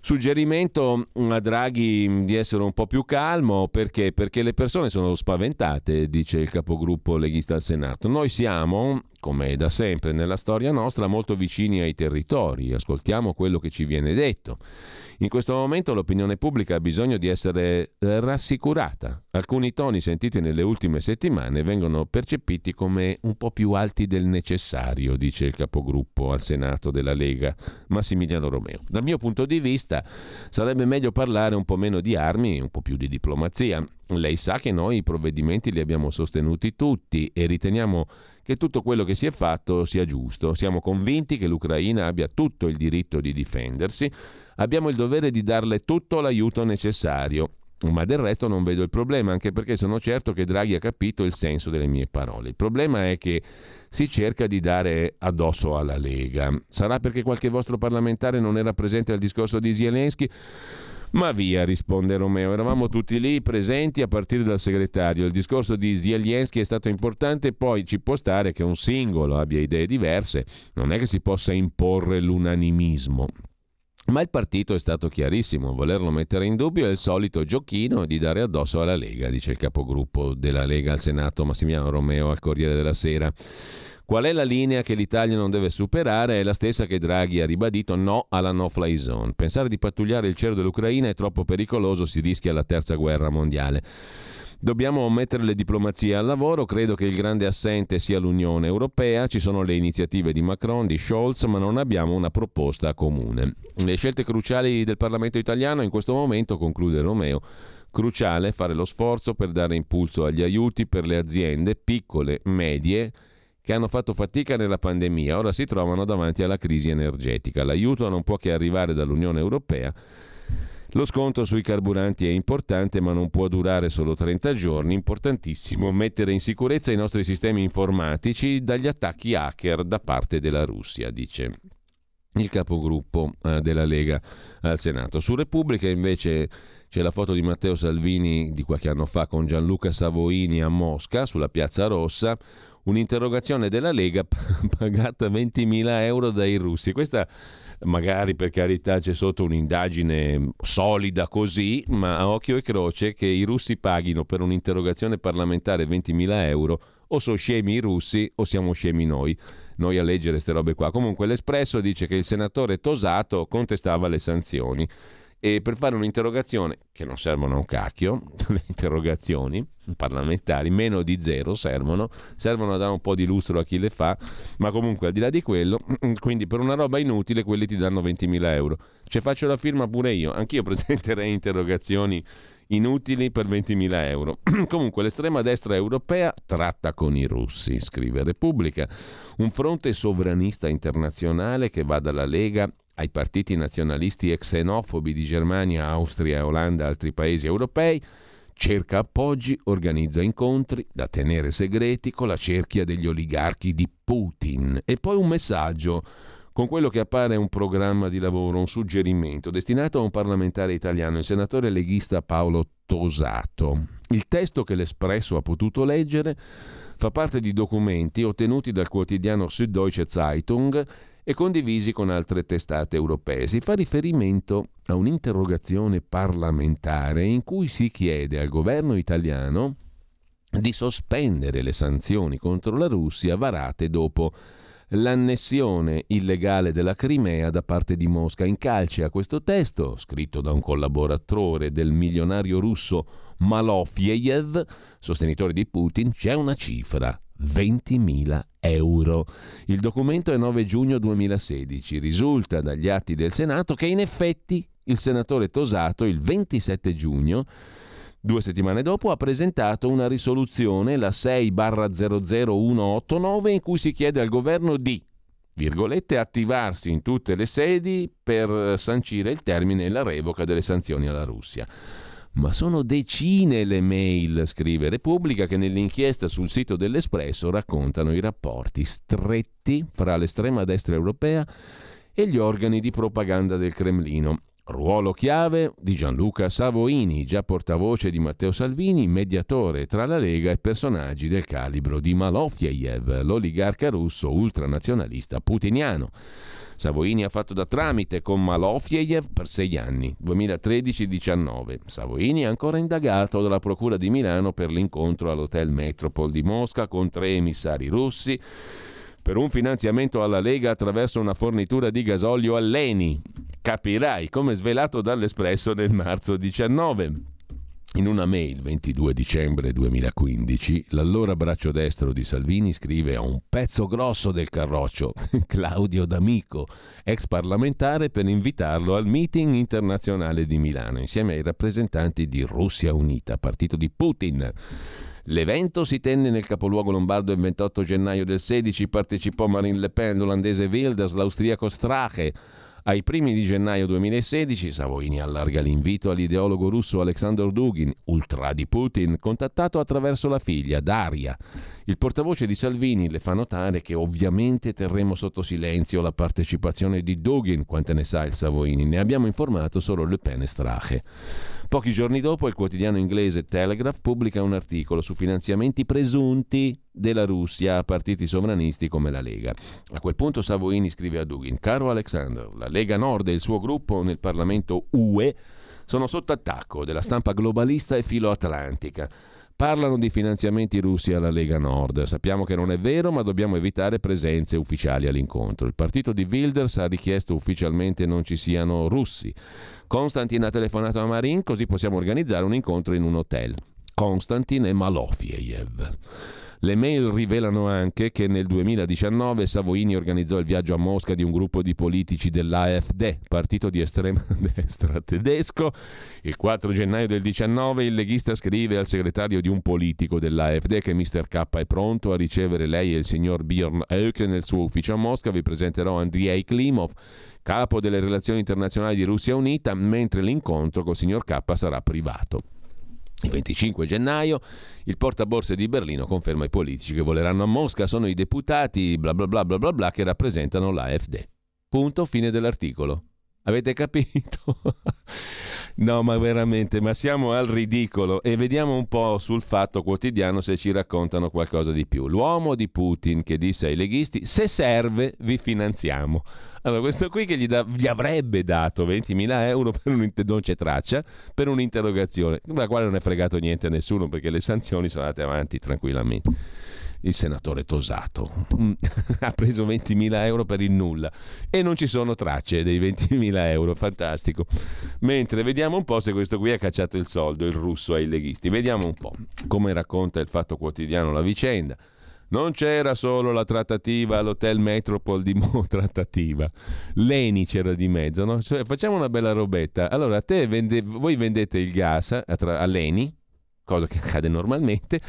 Suggerimento a Draghi di essere un po' più calmo perché? Perché le persone sono spaventate, dice il capogruppo leghista al Senato. Noi siamo, come da sempre nella storia nostra, molto vicini ai territori, ascoltiamo quello che ci viene detto. In questo momento l'opinione pubblica ha bisogno di essere rassicurata. Alcuni toni sentiti nelle ultime settimane vengono percepiti come un po' più alti del necessario, dice il capogruppo al Senato della Lega, Massimiliano Romeo. Dal mio punto di vista sarebbe meglio parlare un po' meno di armi e un po' più di diplomazia. Lei sa che noi i provvedimenti li abbiamo sostenuti tutti e riteniamo che tutto quello che si è fatto sia giusto. Siamo convinti che l'Ucraina abbia tutto il diritto di difendersi, Abbiamo il dovere di darle tutto l'aiuto necessario. Ma del resto non vedo il problema, anche perché sono certo che Draghi ha capito il senso delle mie parole. Il problema è che si cerca di dare addosso alla Lega. Sarà perché qualche vostro parlamentare non era presente al discorso di Zelensky? Ma via, risponde Romeo, eravamo tutti lì presenti a partire dal segretario. Il discorso di Zelensky è stato importante, poi ci può stare che un singolo abbia idee diverse, non è che si possa imporre l'unanimismo. Ma il partito è stato chiarissimo, volerlo mettere in dubbio è il solito giochino di dare addosso alla Lega, dice il capogruppo della Lega al Senato Massimiliano Romeo al Corriere della Sera. Qual è la linea che l'Italia non deve superare? È la stessa che Draghi ha ribadito no alla no-fly zone. Pensare di pattugliare il cielo dell'Ucraina è troppo pericoloso, si rischia la terza guerra mondiale. Dobbiamo mettere le diplomazie al lavoro, credo che il grande assente sia l'Unione Europea, ci sono le iniziative di Macron, di Scholz, ma non abbiamo una proposta comune. Le scelte cruciali del Parlamento italiano in questo momento, conclude Romeo, cruciale fare lo sforzo per dare impulso agli aiuti per le aziende piccole, medie, che hanno fatto fatica nella pandemia, ora si trovano davanti alla crisi energetica. L'aiuto non può che arrivare dall'Unione Europea lo sconto sui carburanti è importante ma non può durare solo 30 giorni, importantissimo mettere in sicurezza i nostri sistemi informatici dagli attacchi hacker da parte della Russia, dice il capogruppo eh, della Lega al Senato. Su Repubblica invece c'è la foto di Matteo Salvini di qualche anno fa con Gianluca Savoini a Mosca, sulla Piazza Rossa, un'interrogazione della Lega [laughs] pagata 20.000 euro dai russi. Questa magari per carità c'è sotto un'indagine solida così, ma a occhio e croce che i russi paghino per un'interrogazione parlamentare 20.000 euro, o sono scemi i russi o siamo scemi noi, noi a leggere queste robe qua. Comunque l'Espresso dice che il senatore Tosato contestava le sanzioni e per fare un'interrogazione, che non servono a un cacchio, [laughs] le interrogazioni parlamentari, meno di zero servono, servono a dare un po' di lustro a chi le fa, ma comunque al di là di quello, [clears throat] quindi per una roba inutile quelli ti danno 20.000 euro. Ci faccio la firma pure io, anch'io [laughs] presenterei interrogazioni inutili per 20.000 euro. [clears throat] Comunque l'estrema destra europea tratta con i russi, scrive Repubblica, un fronte sovranista internazionale che va dalla Lega ai partiti nazionalisti e xenofobi di Germania, Austria, Olanda e altri paesi europei, cerca appoggi, organizza incontri da tenere segreti con la cerchia degli oligarchi di Putin. E poi un messaggio con quello che appare un programma di lavoro, un suggerimento destinato a un parlamentare italiano, il senatore leghista Paolo Tosato. Il testo che l'Espresso ha potuto leggere fa parte di documenti ottenuti dal quotidiano Süddeutsche Zeitung e condivisi con altre testate europee. Si fa riferimento a un'interrogazione parlamentare in cui si chiede al governo italiano di sospendere le sanzioni contro la Russia varate dopo l'annessione illegale della Crimea da parte di Mosca. In calce a questo testo, scritto da un collaboratore del milionario russo Malofiev, sostenitore di Putin, c'è una cifra, 20.000 euro. Il documento è 9 giugno 2016. Risulta dagli atti del Senato che in effetti il senatore Tosato il 27 giugno Due settimane dopo ha presentato una risoluzione, la 6-00189, in cui si chiede al governo di virgolette, attivarsi in tutte le sedi per sancire il termine e la revoca delle sanzioni alla Russia. Ma sono decine le mail, scrive Repubblica, che nell'inchiesta sul sito dell'Espresso raccontano i rapporti stretti fra l'estrema destra europea e gli organi di propaganda del Cremlino. Ruolo chiave di Gianluca Savoini, già portavoce di Matteo Salvini, mediatore tra la Lega e personaggi del calibro di Malofiev, l'oligarca russo ultranazionalista putiniano. Savoini ha fatto da tramite con Malofiev per sei anni, 2013-19. Savoini è ancora indagato dalla Procura di Milano per l'incontro all'Hotel Metropol di Mosca con tre emissari russi per un finanziamento alla Lega attraverso una fornitura di gasolio all'Eni. Capirai, come svelato dall'Espresso nel marzo 19. In una mail 22 dicembre 2015, l'allora braccio destro di Salvini scrive a un pezzo grosso del carroccio, [laughs] Claudio D'Amico, ex parlamentare, per invitarlo al meeting internazionale di Milano, insieme ai rappresentanti di Russia Unita, partito di Putin. L'evento si tenne nel capoluogo lombardo il 28 gennaio del 16, partecipò Marine Le Pen, l'olandese Wilders, l'austriaco Strache, Ai primi di gennaio 2016 Savoini allarga l'invito all'ideologo russo Alexander Dugin, ultra di Putin, contattato attraverso la figlia Daria. Il portavoce di Salvini le fa notare che ovviamente terremo sotto silenzio la partecipazione di Dugin, quante ne sa il Savoini, ne abbiamo informato solo Le Pen e Strache. Pochi giorni dopo il quotidiano inglese Telegraph pubblica un articolo su finanziamenti presunti della Russia a partiti sovranisti come la Lega. A quel punto Savoini scrive a Dugin: Caro Alexander, la Lega Nord e il suo gruppo nel Parlamento UE sono sotto attacco della stampa globalista e filoatlantica. Parlano di finanziamenti russi alla Lega Nord. Sappiamo che non è vero, ma dobbiamo evitare presenze ufficiali all'incontro. Il partito di Wilders ha richiesto ufficialmente non ci siano russi. Konstantin ha telefonato a Marin così possiamo organizzare un incontro in un hotel. Konstantin e Malofiev. Le mail rivelano anche che nel 2019 Savoini organizzò il viaggio a Mosca di un gruppo di politici dell'AfD, partito di estrema [laughs] destra tedesco. Il 4 gennaio del 19 il leghista scrive al segretario di un politico dell'AfD che Mr. K è pronto a ricevere lei e il signor Björn Höcke nel suo ufficio a Mosca. Vi presenterò Andrei Klimov capo delle relazioni internazionali di Russia Unita, mentre l'incontro col signor K sarà privato. Il 25 gennaio il portaborse di Berlino conferma ai politici che voleranno a Mosca sono i deputati bla bla bla bla bla, bla che rappresentano l'AfD. Punto, fine dell'articolo. Avete capito? [laughs] no, ma veramente, ma siamo al ridicolo e vediamo un po' sul fatto quotidiano se ci raccontano qualcosa di più. L'uomo di Putin che disse ai leghisti se serve vi finanziamo. Allora, questo qui che gli, da, gli avrebbe dato 20.000 euro per un, non c'è traccia, per un'interrogazione, la quale non è fregato niente a nessuno perché le sanzioni sono andate avanti tranquillamente. Il senatore Tosato mm, [laughs] ha preso 20.000 euro per il nulla e non ci sono tracce dei 20.000 euro, fantastico. Mentre vediamo un po' se questo qui ha cacciato il soldo, il russo ai leghisti. Vediamo un po' come racconta il Fatto Quotidiano la vicenda. Non c'era solo la trattativa all'Hotel Metropol di Mo [laughs] trattativa, l'Eni c'era di mezzo, no? cioè, facciamo una bella robetta. Allora, vende, voi vendete il gas a tra, all'Eni, cosa che accade normalmente,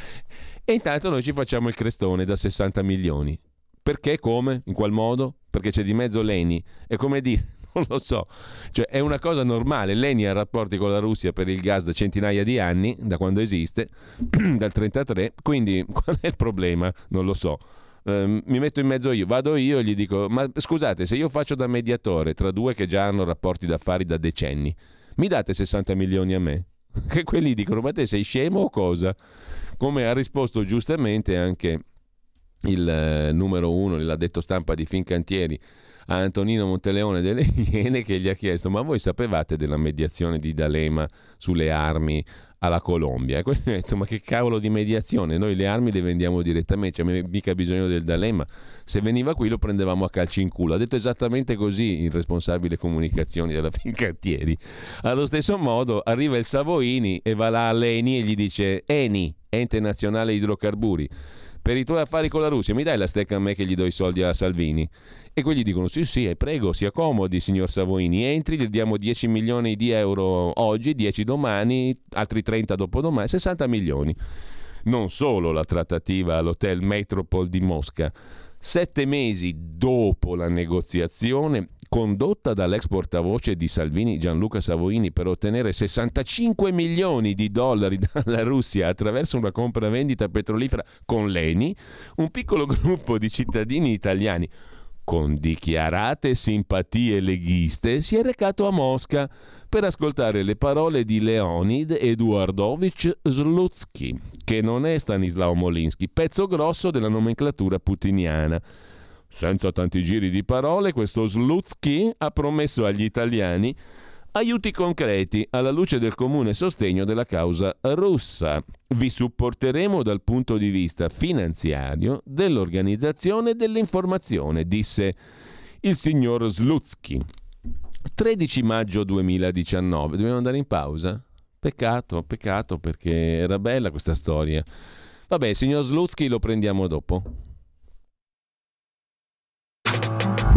e intanto noi ci facciamo il crestone da 60 milioni. Perché? Come? In qual modo? Perché c'è di mezzo l'Eni. È come dire, [laughs] non lo so. Cioè, è una cosa normale. L'ENI ha rapporti con la Russia per il gas da centinaia di anni, da quando esiste, [clears throat] dal 1933. Quindi [laughs] qual è il problema? Non lo so. Uh, mi metto in mezzo io, vado io e gli dico: Ma scusate, se io faccio da mediatore tra due che già hanno rapporti d'affari da decenni, mi date 60 milioni a me? [laughs] Che quelli dicono: Ma te sei scemo o cosa? Come ha risposto giustamente anche il uh, numero uno, l'ha detto stampa di Fincantieri a Antonino Monteleone delle [laughs] Iene che gli ha chiesto ma voi sapevate della mediazione di D'Alema sulle armi alla Colombia. E quindi ha detto: Ma che cavolo di mediazione? Noi le armi le vendiamo direttamente, c'è mica bisogno del D'Alema. Se veniva qui lo prendevamo a calci in culo. Ha detto esattamente così il responsabile comunicazioni della [laughs] Fincantieri. Allo stesso modo arriva il Savoini e va là all'Eni e gli dice: Eni, Ente Nazionale Idrocarburi per i tuoi affari con la Russia, mi dai la stecca a me che gli do i soldi a Salvini? E quelli dicono sì sì, prego, sia comodi signor Savoini, entri, gli diamo 10 milioni di euro oggi, 10 domani, altri 30 dopodomani, 60 milioni. Non solo la trattativa all'hotel Metropol di Mosca, sette mesi dopo la negoziazione condotta dall'ex portavoce di Salvini Gianluca Savoini per ottenere 65 milioni di dollari [laughs] dalla Russia attraverso una compravendita petrolifera con l'ENI, un piccolo [laughs] gruppo di cittadini italiani. Con dichiarate simpatie leghiste si è recato a Mosca per ascoltare le parole di Leonid Eduardovich Slutsky, che non è Stanislao Molinsky, pezzo grosso della nomenclatura putiniana senza tanti giri di parole, questo Slutsky ha promesso agli italiani aiuti concreti alla luce del comune sostegno della causa russa. Vi supporteremo dal punto di vista finanziario dell'organizzazione e dell'informazione, disse il signor Slutsky. 13 maggio 2019. Dobbiamo andare in pausa? Peccato, peccato perché era bella questa storia. Vabbè, signor Slutsky lo prendiamo dopo.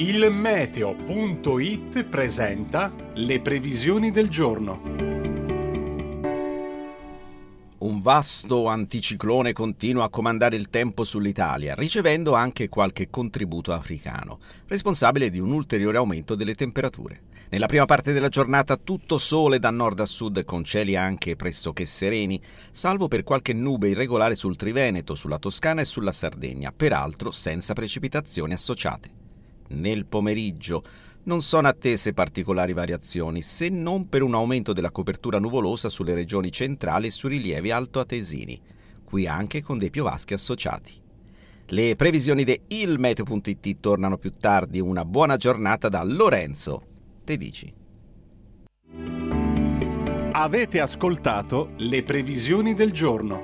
Il meteo.it presenta le previsioni del giorno. Un vasto anticiclone continua a comandare il tempo sull'Italia, ricevendo anche qualche contributo africano, responsabile di un ulteriore aumento delle temperature. Nella prima parte della giornata tutto sole da nord a sud con cieli anche pressoché sereni, salvo per qualche nube irregolare sul Triveneto, sulla Toscana e sulla Sardegna, peraltro senza precipitazioni associate. Nel pomeriggio non sono attese particolari variazioni, se non per un aumento della copertura nuvolosa sulle regioni centrali e sui rilievi altoatesini, qui anche con dei piovaschi associati. Le previsioni di ilmeteo.it tornano più tardi. Una buona giornata da Lorenzo. Te dici? Avete ascoltato le previsioni del giorno.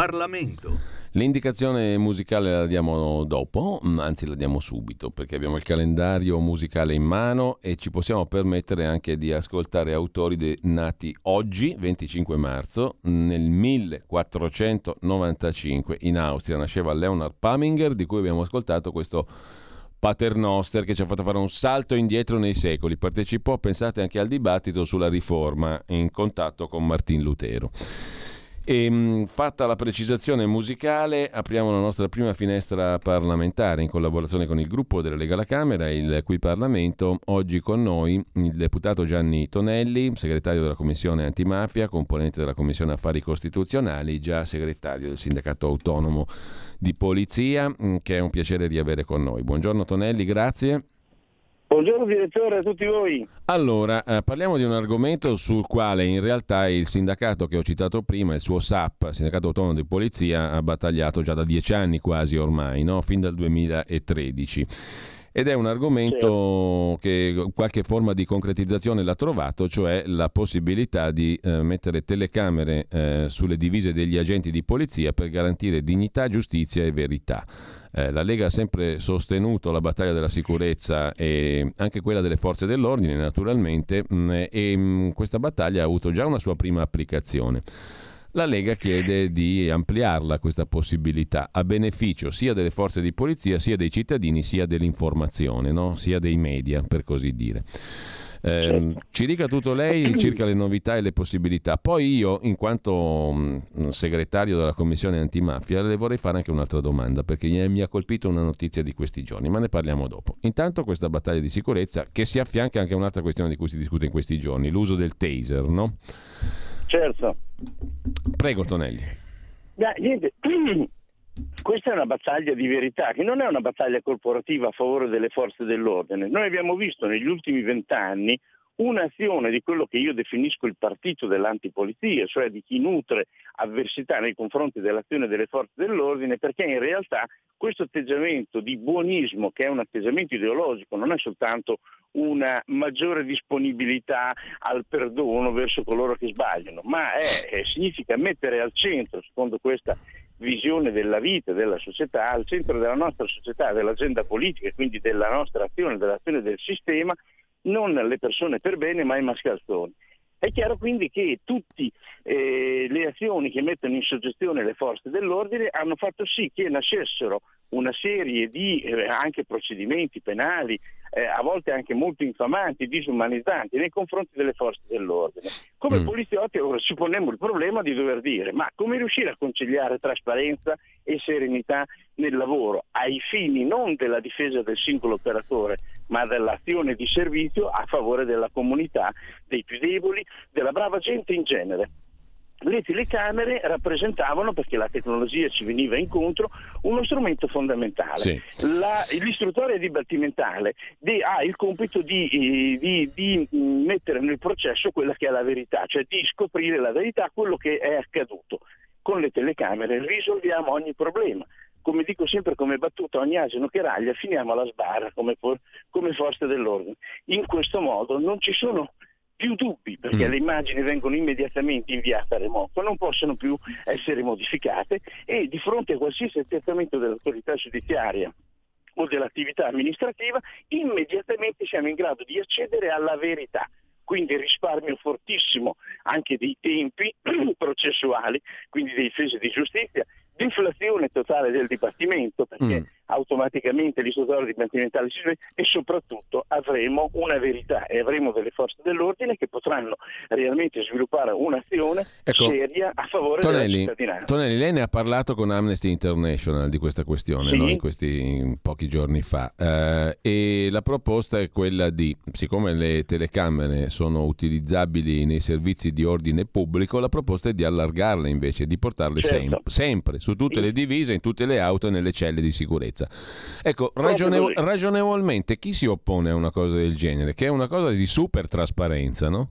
Parlamento. L'indicazione musicale la diamo dopo, mm, anzi la diamo subito, perché abbiamo il calendario musicale in mano e ci possiamo permettere anche di ascoltare autori de- nati oggi, 25 marzo, nel 1495 in Austria. Nasceva Leonard Paminger, di cui abbiamo ascoltato questo paternoster che ci ha fatto fare un salto indietro nei secoli. Partecipò, pensate, anche al dibattito sulla riforma in contatto con Martin Lutero. E, ehm, fatta la precisazione musicale, apriamo la nostra prima finestra parlamentare in collaborazione con il gruppo della Lega alla Camera, il cui Parlamento. Oggi con noi il deputato Gianni Tonelli, segretario della Commissione Antimafia, componente della Commissione Affari Costituzionali, già segretario del Sindacato Autonomo di Polizia, che è un piacere riavere con noi. Buongiorno Tonelli, grazie. Buongiorno direttore a tutti voi. Allora, eh, parliamo di un argomento sul quale in realtà il sindacato che ho citato prima, il suo SAP, Sindacato Autonomo di Polizia, ha battagliato già da dieci anni quasi ormai, no? fin dal 2013. Ed è un argomento certo. che qualche forma di concretizzazione l'ha trovato, cioè la possibilità di eh, mettere telecamere eh, sulle divise degli agenti di polizia per garantire dignità, giustizia e verità. Eh, la Lega ha sempre sostenuto la battaglia della sicurezza e anche quella delle forze dell'ordine, naturalmente, mh, mm, e mh, mm, questa battaglia ha avuto già una sua prima applicazione. La Lega chiede di ampliarla questa possibilità a beneficio sia delle forze di polizia, sia dei cittadini, sia dell'informazione, no? sia dei media, per così dire. Eh, ci dica tutto lei circa le novità e le possibilità. Poi io, in quanto mm, segretario della Commissione Antimafia, le vorrei fare anche un'altra domanda, perché mi ha colpito una notizia di questi giorni, ma ne parliamo dopo. Intanto questa battaglia di sicurezza che si affianca anche a un'altra questione di cui si discute in questi giorni, l'uso del taser, no? Certo. Prego Tonelli. Beh, niente, [clears throat] questa è una battaglia di verità, che non è una battaglia corporativa a favore delle forze dell'ordine. Noi abbiamo visto negli ultimi vent'anni un'azione di quello che io definisco il partito dell'antipolizia, cioè di chi nutre avversità nei confronti dell'azione delle forze dell'ordine, perché in realtà questo atteggiamento di buonismo, che è un atteggiamento ideologico, non è soltanto una maggiore disponibilità al perdono verso coloro che sbagliano, ma è, significa mettere al centro, secondo questa visione della vita, della società, al centro della nostra società, dell'agenda politica e quindi della nostra azione, dell'azione del sistema, non le persone per bene ma i mascalzoni. È chiaro quindi che tutte eh, le azioni che mettono in soggezione le forze dell'ordine hanno fatto sì che nascessero una serie di eh, anche procedimenti penali, eh, a volte anche molto infamanti, disumanizzanti nei confronti delle forze dell'ordine. Come mm. poliziotti ora ci poniamo il problema di dover dire ma come riuscire a conciliare trasparenza e serenità nel lavoro ai fini non della difesa del singolo operatore ma dell'azione di servizio a favore della comunità, dei più deboli, della brava gente in genere le telecamere rappresentavano, perché la tecnologia ci veniva incontro, uno strumento fondamentale. Sì. La, l'istruttore dibattimentale de, ha il compito di, eh, di, di, mettere nel processo quella che è la verità, cioè di scoprire la verità, quello che è accaduto. Con le telecamere risolviamo ogni problema. Come dico sempre come battuta, ogni asino che raglia finiamo alla sbarra come, come forze dell'ordine. In questo modo non ci sono più dubbi perché mm. le immagini vengono immediatamente inviate a remoto, non possono più essere modificate e di fronte a qualsiasi accertamento dell'autorità giudiziaria o dell'attività amministrativa, immediatamente siamo in grado di accedere alla verità. Quindi risparmio fortissimo anche dei tempi [clears throat] processuali, quindi dei difese di giustizia, deflazione totale del Dipartimento perché mm. Automaticamente l'istruttorio dibattimentale si sveglia e soprattutto avremo una verità e avremo delle forze dell'ordine che potranno realmente sviluppare un'azione ecco, seria a favore Tonelli, della cittadinanza. Tonelli, lei ne ha parlato con Amnesty International di questa questione sì. no? in questi in pochi giorni fa eh, e la proposta è quella di, siccome le telecamere sono utilizzabili nei servizi di ordine pubblico, la proposta è di allargarle invece, di portarle certo. sem- sempre su tutte le divise, in tutte le auto e nelle celle di sicurezza. Ecco, ragionevol- ragionevolmente chi si oppone a una cosa del genere? Che è una cosa di super trasparenza, no?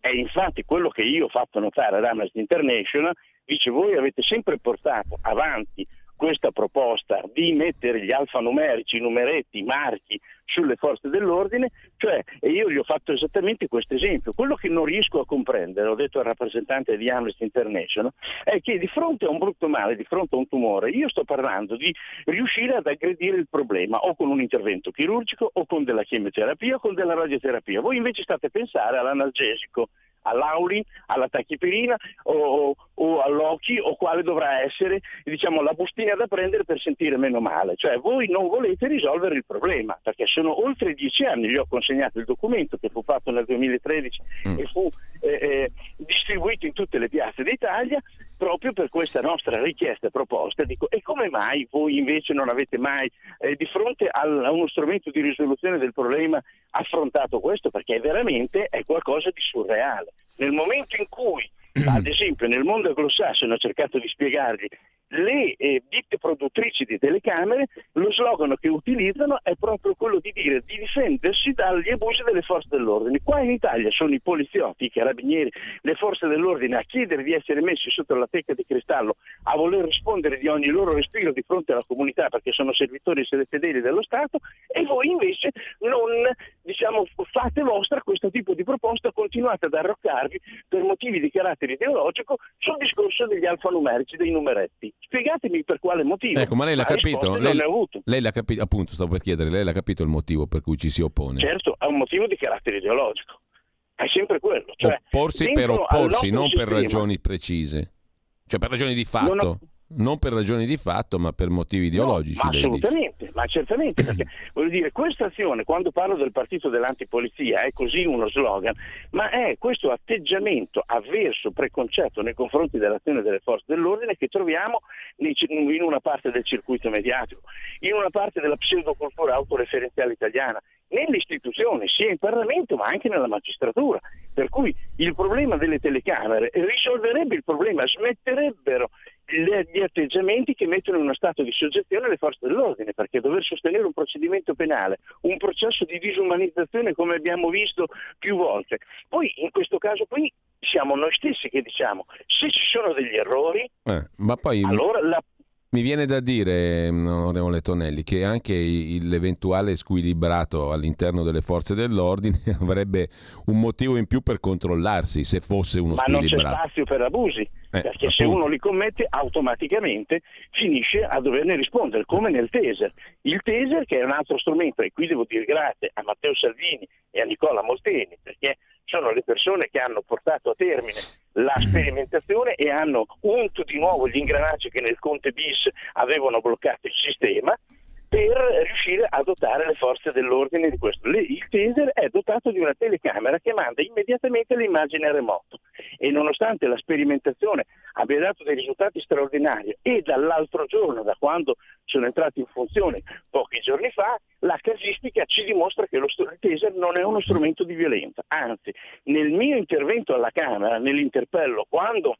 E infatti quello che io ho fatto notare ad Amnesty International dice voi avete sempre portato avanti questa proposta di mettere gli alfanumerici, i numeretti, i marchi sulle forze dell'ordine, cioè, e io gli ho fatto esattamente questo esempio, quello che non riesco a comprendere, ho detto al rappresentante di Amnesty International, è che di fronte a un brutto male, di fronte a un tumore, io sto parlando di riuscire ad aggredire il problema o con un intervento chirurgico o con della chemioterapia o con della radioterapia. Voi invece state a pensare all'analgesico, all'Aulin, alla tachipirina o, o all'Ochi o quale dovrà essere diciamo, la bustina da prendere per sentire meno male. Cioè voi non volete risolvere il problema, perché sono oltre dieci anni, gli ho consegnato il documento che fu fatto nel 2013 mm. e fu eh, eh, distribuito in tutte le piazze d'Italia proprio per questa nostra richiesta e proposta. Dico, e come mai voi invece non avete mai eh, di fronte al, a uno strumento di risoluzione del problema affrontato questo? Perché veramente è qualcosa di surreale. Nel momento in cui ad [clears throat] esempio nel mondo anglosassone ho cercato di spiegargli le eh, ditte produttrici di telecamere, lo slogan che utilizzano è proprio quello di dire di difendersi dagli abusi delle forze dell'ordine. Qua in Italia sono i poliziotti, i carabinieri, le forze dell'ordine a chiedere di essere messi sotto la tecca di cristallo, a voler rispondere di ogni loro respiro di fronte alla comunità perché sono servitori e fedeli dello Stato e voi invece non diciamo, fate vostra questo tipo di proposta, continuate ad arroccarvi per motivi di carattere ideologico sul discorso degli alfanumerici, dei numeretti. Spiegatemi per quale motivo. Ecco, ma lei l'ha capito? Lei, lei, l'ha capito, appunto, stavo per chiedere, lei l'ha capito il motivo per cui ci si oppone? Certo, ha un motivo di carattere ideologico. È sempre quello. Cioè, Opporsi per opporsi, non sistema, per ragioni precise. Cioè per ragioni di fatto non per ragioni di fatto, ma per motivi ideologici. No, ma assolutamente, ma certamente, [clears throat] perché voglio dire, questa azione, quando parlo del partito dell'antipolizia, è così uno slogan, ma è questo atteggiamento avverso, preconcetto nei confronti dell'azione delle forze dell'ordine che troviamo in una parte del circuito mediatico, in una parte della pseudocultura autoreferenziale italiana, nelle istituzioni, sia in Parlamento ma anche nella magistratura. Per cui il problema delle telecamere risolverebbe il problema, smetterebbero gli atteggiamenti che mettono in uno stato di soggezione le forze dell'ordine, perché dover sostenere un procedimento penale, un processo di disumanizzazione come abbiamo visto più volte. Poi in questo caso qui siamo noi stessi che diciamo se ci sono degli errori, eh, poi allora la mi viene da dire, mm, onorevole Tonelli, che anche l'eventuale squilibrato all'interno delle forze dell'ordine [laughs] avrebbe un motivo in più per controllarsi se fosse uno Ma squilibrato. Ma non c'è spazio per abusi, eh, perché appunto. se uno li commette automaticamente finisce a doverne rispondere, come nel taser. Il taser che è un altro strumento, e qui devo dire grazie a Matteo Salvini e a Nicola Molteni, perché sono le persone che hanno portato a termine la sperimentazione e hanno unto di nuovo gli ingranaggi che nel Conte bis avevano bloccato il sistema per riuscire a dotare le forze dell'ordine di questo. Il taser è dotato di una telecamera che manda immediatamente l'immagine a remoto e nonostante la sperimentazione abbia dato dei risultati straordinari e dall'altro giorno, da quando sono entrati in funzione pochi giorni fa, la casistica ci dimostra che lo taser non è uno strumento di violenza. Anzi, nel mio intervento alla Camera, nell'interpello, quando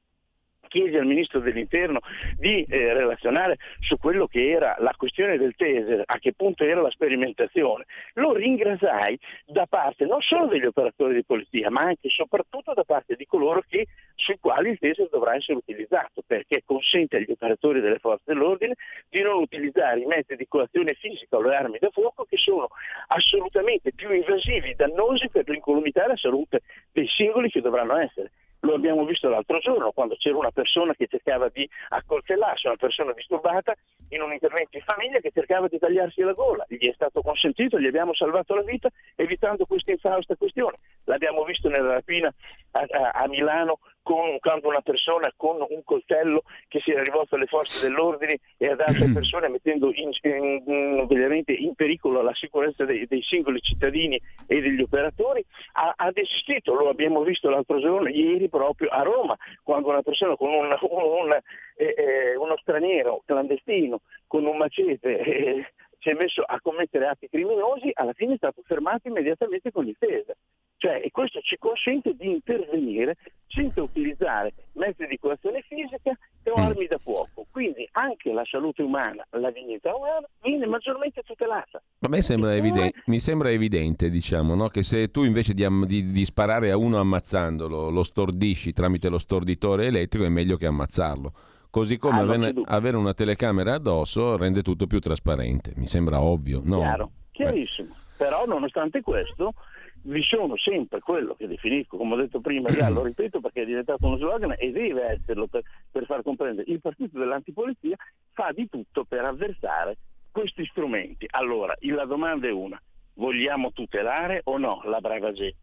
chiesi al Ministro dell'Interno di eh, relazionare su quello che era la questione del taser, a che punto era la sperimentazione, lo ringrasai da parte non solo degli operatori di polizia, ma anche e soprattutto da parte di coloro che, sui quali il taser dovrà essere utilizzato, perché consente agli operatori delle forze dell'ordine di non utilizzare i mezzi di coazione fisica o le armi da fuoco che sono assolutamente più invasivi dannosi per l'incolumità e la salute dei singoli che dovranno essere. Lo abbiamo visto l'altro giorno quando c'era una persona che cercava di accoltellarsi, una persona disturbata, in un intervento in famiglia che cercava di tagliarsi la gola. Gli è stato consentito, gli abbiamo salvato la vita evitando questa infausta questione. L'abbiamo visto nella rapina a, a, a Milano con, quando una persona con un coltello che si era rivolto alle forze dell'ordine e ad altre [clears throat] persone mettendo in, in, in, pericolo la sicurezza dei, dei, singoli cittadini e degli operatori, ha, ha, desistito, lo abbiamo visto l'altro giorno, ieri proprio a Roma, quando una persona con un, un, eh, eh, uno straniero clandestino con un macete eh, si è messo a commettere atti criminosi, alla fine è stato fermato immediatamente con il TESA. Cioè, e questo ci consente di intervenire senza utilizzare mezzi di coazione fisica e mm. armi da fuoco. Quindi anche la salute umana, la dignità umana viene maggiormente tutelata. A me sembra evidente, mi sembra evidente diciamo, no? che se tu invece di, di, di, sparare a uno ammazzandolo lo stordisci tramite lo storditore elettrico è meglio che ammazzarlo. Così come ah, avere, avere, una telecamera addosso rende tutto più trasparente, mi sembra ovvio. No? Chiaro, chiarissimo. Eh. Però nonostante questo vi sono sempre quello che definisco, come ho detto prima, già lo [clears throat] ripeto perché è diventato uno slogan e deve esserlo per, per far comprendere, il partito dell'antipolizia fa di tutto per avversare questi strumenti. Allora, la domanda è una, vogliamo tutelare o no la brava gente?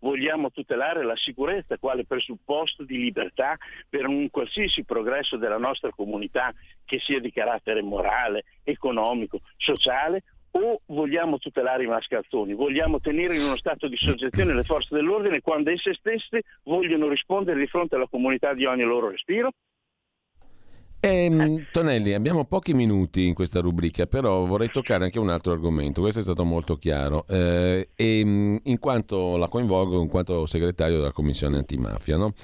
Vogliamo tutelare la sicurezza quale presupposto di libertà per un qualsiasi progresso della nostra comunità che sia di carattere morale, economico, sociale o vogliamo tutelare i mascalzoni, vogliamo tenere in uno stato di soggezione le forze dell'ordine quando esse stesse vogliono rispondere di fronte alla comunità di ogni loro respiro? Eh, Tonelli, abbiamo pochi minuti in questa rubrica, però vorrei toccare anche un altro argomento. Questo è stato molto chiaro. Eh, e, in quanto la coinvolgo in quanto segretario della Commissione antimafia, no?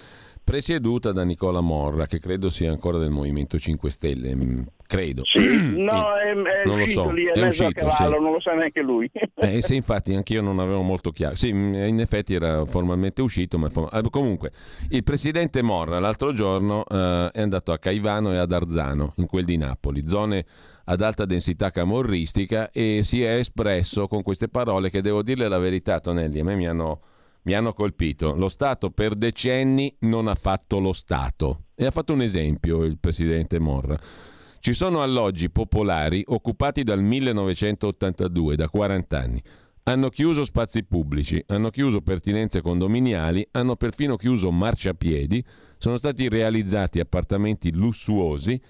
Presieduta da Nicola Morra, che credo sia ancora del Movimento 5 Stelle, mm, credo. Sì, [clears throat] no, è, è non lo so, lì, è, è uscito, cavallo, sì. non lo sa neanche lui. eh, se infatti anch'io non avevo molto chiaro. Sì, mm, in effetti era formalmente uscito, ma form... comunque il presidente Morra l'altro giorno eh, è andato a Caivano e ad Arzano, in quel di Napoli, zone ad alta densità camorristica e si è espresso con queste parole che devo dirle la verità, Tonelli, a me mi hanno mi hanno colpito. Lo Stato per decenni non ha fatto lo Stato. E ha fatto un esempio il presidente Morra. Ci sono alloggi popolari occupati dal 1982, da 40 anni. Hanno chiuso spazi pubblici, hanno chiuso pertinenze condominiali, hanno perfino chiuso marciapiedi, sono stati realizzati appartamenti lussuosi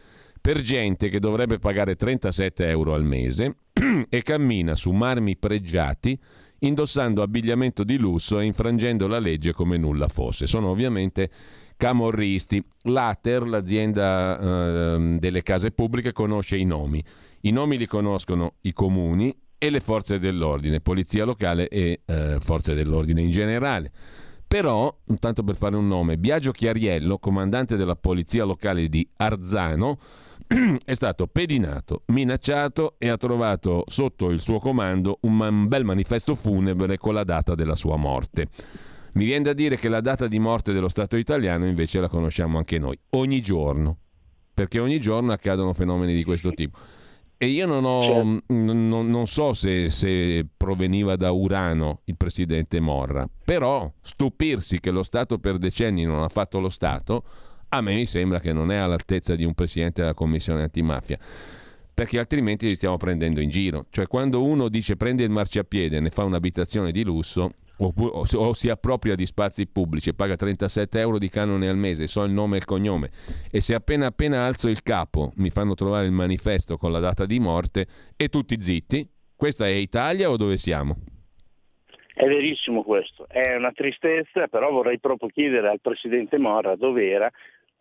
per gente che dovrebbe pagare 37 euro al mese [clears throat] e cammina su marmi pregiati indossando abbigliamento di lusso e infrangendo la legge come nulla fosse. Sono ovviamente camorristi. L'Ater, l'azienda eh, delle case pubbliche, conosce i nomi. I nomi li conoscono i comuni e le forze dell'ordine, polizia locale e eh, forze dell'ordine in generale. Però, tanto per fare un nome, Biagio Chiariello, comandante della polizia locale di Arzano, [clears throat] è stato pedinato, minacciato e ha trovato sotto il suo comando un bel manifesto funebre con la data della sua morte. Mi viene da dire che la data di morte dello Stato italiano invece la conosciamo anche noi, ogni giorno, perché ogni giorno accadono fenomeni di questo tipo. E io non, ho, certo. non, non so se, se, proveniva da Urano il presidente Morra, però stupirsi che lo Stato per decenni non ha fatto lo Stato, a me mi sembra che non è all'altezza di un presidente della Commissione antimafia perché altrimenti li stiamo prendendo in giro. Cioè quando uno dice prende il marciapiede e ne fa un'abitazione di lusso, o, o, si appropria di spazi pubblici e paga 37 euro di canone al mese, so il nome e il cognome, e se appena appena alzo il capo mi fanno trovare il manifesto con la data di morte e tutti zitti, questa è Italia o dove siamo? È verissimo questo, è una tristezza, però vorrei proprio chiedere al Presidente Morra dove era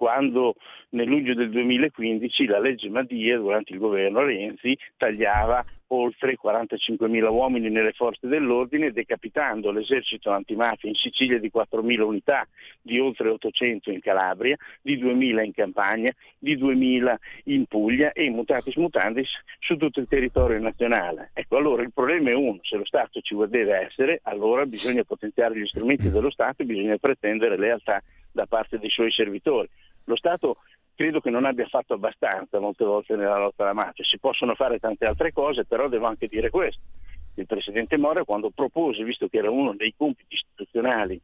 quando nel luglio del 2015 la legge Madia durante il governo Renzi tagliava oltre 45.000 uomini nelle forze dell'ordine, decapitando l'esercito antimafia in Sicilia di 4.000 unità, di oltre 800 in Calabria, di 2.000 in Campania, di 2.000 in Puglia e mutatis mutandis su tutto il territorio nazionale. Ecco, allora il problema è uno, se lo Stato ci deve essere, allora bisogna potenziare gli strumenti dello Stato e bisogna pretendere lealtà da parte dei suoi servitori. Lo Stato credo che non abbia fatto abbastanza molte volte nella lotta alla mafia. Si possono fare tante altre cose, però devo anche dire questo. Il Presidente Mora quando propose, visto che era uno dei compiti istituzionali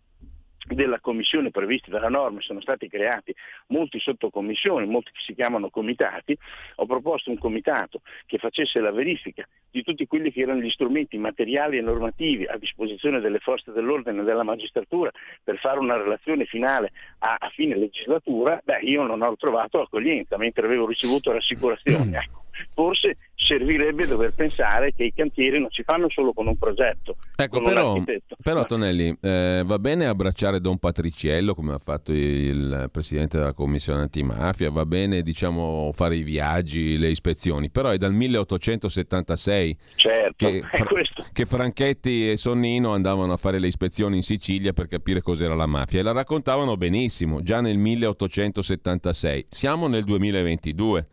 della commissione previsti dalla norma sono stati creati molti sottocommissioni, molti che si chiamano comitati, ho proposto un comitato che facesse la verifica di tutti quelli che erano gli strumenti materiali e normativi a disposizione delle forze dell'ordine e della magistratura per fare una relazione finale a, a fine legislatura, beh io non ho trovato accoglienza mentre avevo ricevuto rassicurazioni. [clears throat] Ecco forse servirebbe dover pensare che i cantieri non si fanno solo con un progetto. Ecco, però, però, Tonelli, eh, va bene abbracciare Don Patriciello come ha fatto il presidente della commissione antimafia, va bene diciamo, fare i viaggi, le ispezioni, però è dal 1876 certo, che, [laughs] fra- che Franchetti e Sonnino andavano a fare le ispezioni in Sicilia per capire cos'era la mafia e la raccontavano benissimo già nel 1876. Siamo nel 2022.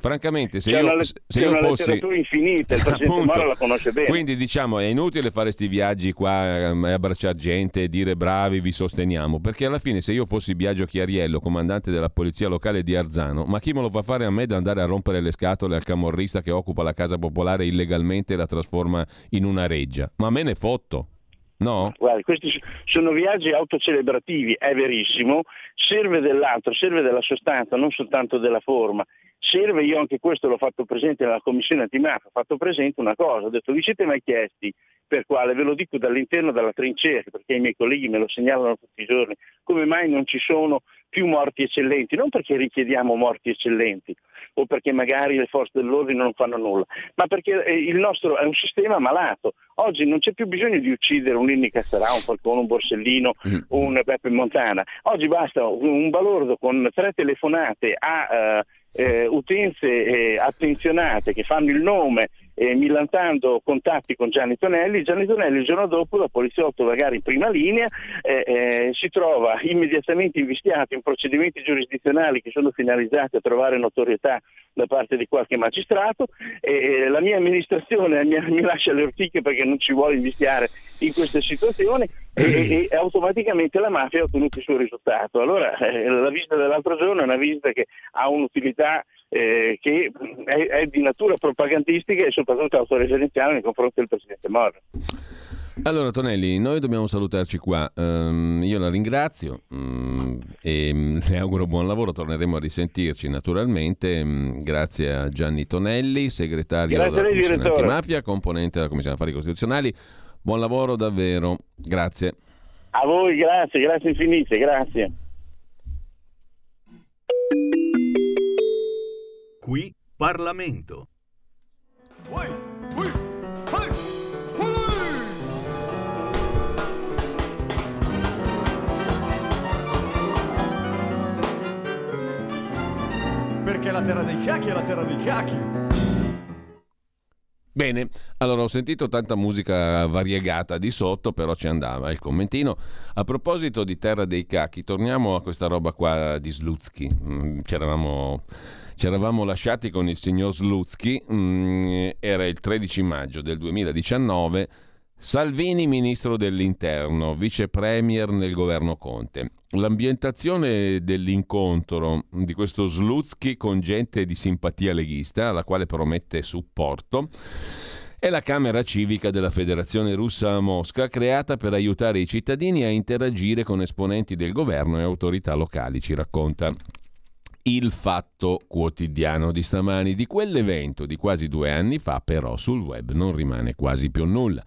Francamente, se c'è io, una, se io fossi... infinita, il Presidente [laughs] appunto, la conosce bene. Quindi diciamo è inutile fare questi viaggi qua ehm, e abbracciare gente e dire bravi, vi sosteniamo, perché alla fine se io fossi Biagio Chiariello, comandante della polizia locale di Arzano, ma chi me lo fa fare a me da andare a rompere le scatole al camorrista che occupa la casa popolare illegalmente e la trasforma in una reggia? Ma me ne fotto. No? Guardi, questi sono viaggi autocelebrativi, è verissimo, serve dell'altro, serve della sostanza, non soltanto della forma. Serve, io anche questo l'ho fatto presente nella commissione antimafia, ho fatto presente una cosa, ho detto vi siete mai chiesti per quale, ve lo dico dall'interno della trincea, perché i miei colleghi me lo segnalano tutti i giorni, come mai non ci sono più morti eccellenti, non perché richiediamo morti eccellenti o perché magari le forze dell'ordine non fanno nulla, ma perché eh, il nostro è un sistema malato. Oggi non c'è più bisogno di uccidere un Inni Cassarà, un Falcone, un Borsellino, mm. un Peppe Montana. Oggi basta un balordo con tre telefonate a uh, eh, utenze eh, attenzionate che fanno il nome eh, millantando contatti con Gianni Tonelli. Gianni Tonelli il giorno dopo, da poliziotto magari in prima linea, eh, eh, si trova immediatamente invistiato in procedimenti giurisdizionali che sono finalizzati a trovare notorietà da parte di qualche magistrato. E, la mia amministrazione mi, mi lascia le ortiche perché non ci vuole invistiare in queste situazioni e, e, automaticamente la mafia ha ottenuto il suo risultato. Allora eh, la visita dell'altro giorno è una visita che ha un'utilità eh, che è, è, di natura propagandistica e soprattutto autoreferenziale nei confronti del Presidente Moro. Allora Tonelli, noi dobbiamo salutarci qua. Um, io la ringrazio um, e um, le auguro buon lavoro, torneremo a risentirci naturalmente. grazie a Gianni Tonelli, segretario grazie della Commissione Antimafia, componente della Commissione Affari Costituzionali. Buon lavoro davvero, grazie. A voi, grazie, grazie infinite, grazie. Qui Parlamento. Ui, ui, Perché la terra dei cacchi è la terra dei cacchi. Bene, allora ho sentito tanta musica variegata di sotto, però ci andava il commentino. A proposito di Terra dei Cacchi, torniamo a questa roba qua di Slutsky. Mm, c'eravamo, c'eravamo lasciati con il signor Slutsky, mm, era il 13 maggio del 2019. Salvini, ministro dell'interno, vice premier nel governo Conte. L'ambientazione dell'incontro di questo Slutsky con gente di simpatia leghista, alla quale promette supporto, è la Camera Civica della Federazione Russa a Mosca, creata per aiutare i cittadini a interagire con esponenti del governo e autorità locali, ci racconta il fatto quotidiano di stamani. Di quell'evento di quasi due anni fa, però, sul web non rimane quasi più nulla.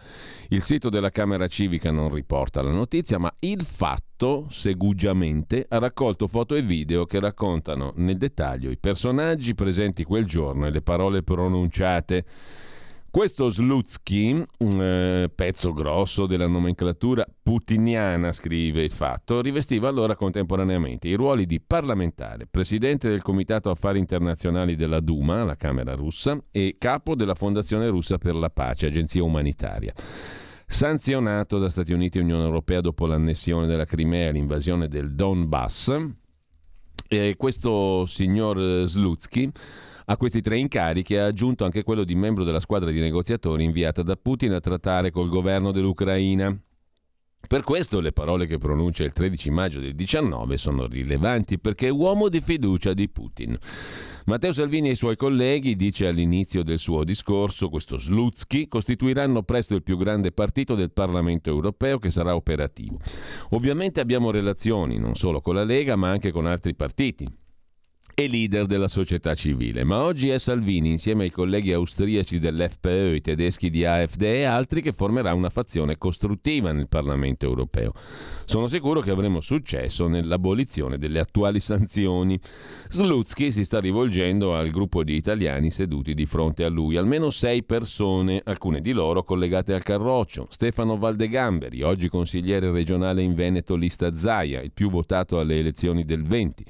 Il sito della Camera Civica non riporta la notizia, ma il fatto, segugiamente, ha raccolto foto e video che raccontano nel dettaglio i personaggi presenti quel giorno e le parole pronunciate. Questo Slutsky, eh, pezzo grosso della nomenclatura putiniana, scrive il fatto, rivestiva allora contemporaneamente i ruoli di parlamentare, presidente del Comitato Affari Internazionali della Duma, la Camera russa, e capo della Fondazione Russa per la Pace, agenzia umanitaria. Sanzionato da Stati Uniti e Unione Europea dopo l'annessione della Crimea e l'invasione del Donbass, eh, questo signor Slutsky a questi tre incarichi ha aggiunto anche quello di membro della squadra di negoziatori inviata da Putin a trattare col governo dell'Ucraina. Per questo le parole che pronuncia il 13 maggio del 19 sono rilevanti perché è uomo di fiducia di Putin. Matteo Salvini e i suoi colleghi, dice all'inizio del suo discorso, questo Slutsky, costituiranno presto il più grande partito del Parlamento europeo che sarà operativo. Ovviamente abbiamo relazioni non solo con la Lega ma anche con altri partiti e leader della società civile. Ma oggi è Salvini, insieme ai colleghi austriaci dell'FPÖ, i tedeschi di AfD e altri, che formerà una fazione costruttiva nel Parlamento europeo. Sono sicuro che avremo successo nell'abolizione delle attuali sanzioni. Slutsky si sta rivolgendo al gruppo di italiani seduti di fronte a lui, almeno sei persone, alcune di loro collegate al Carroccio. Stefano Valdegamberi, oggi consigliere regionale in Veneto lista Zaia, il più votato alle elezioni del 20.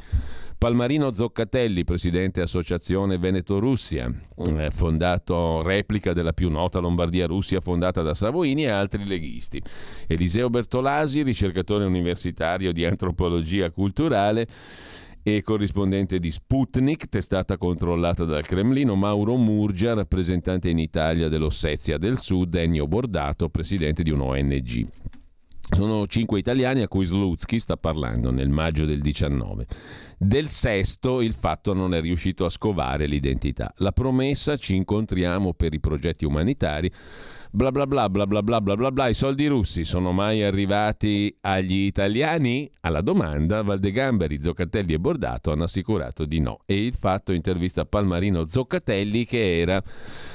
Palmarino Zoccatelli, presidente Associazione Veneto-Russia, eh, fondato replica della più nota Lombardia-Russia fondata da Savoini e altri leghisti. Eliseo Bertolasi, ricercatore universitario di antropologia culturale e corrispondente di Sputnik, testata controllata dal Cremlino, Mauro Murgia, rappresentante in Italia dell'Ossetia del Sud, Ennio Bordato, presidente di un ONG. Sono cinque italiani a cui Slutsky sta parlando nel maggio del 19. Del sesto il fatto non è riuscito a scovare l'identità. La promessa ci incontriamo per i progetti umanitari bla bla bla bla bla bla bla bla bla i soldi russi sono mai arrivati agli italiani? Alla domanda Valdegamberi, Zoccatelli e Bordato hanno assicurato di no e il fatto intervista Palmarino Zoccatelli che era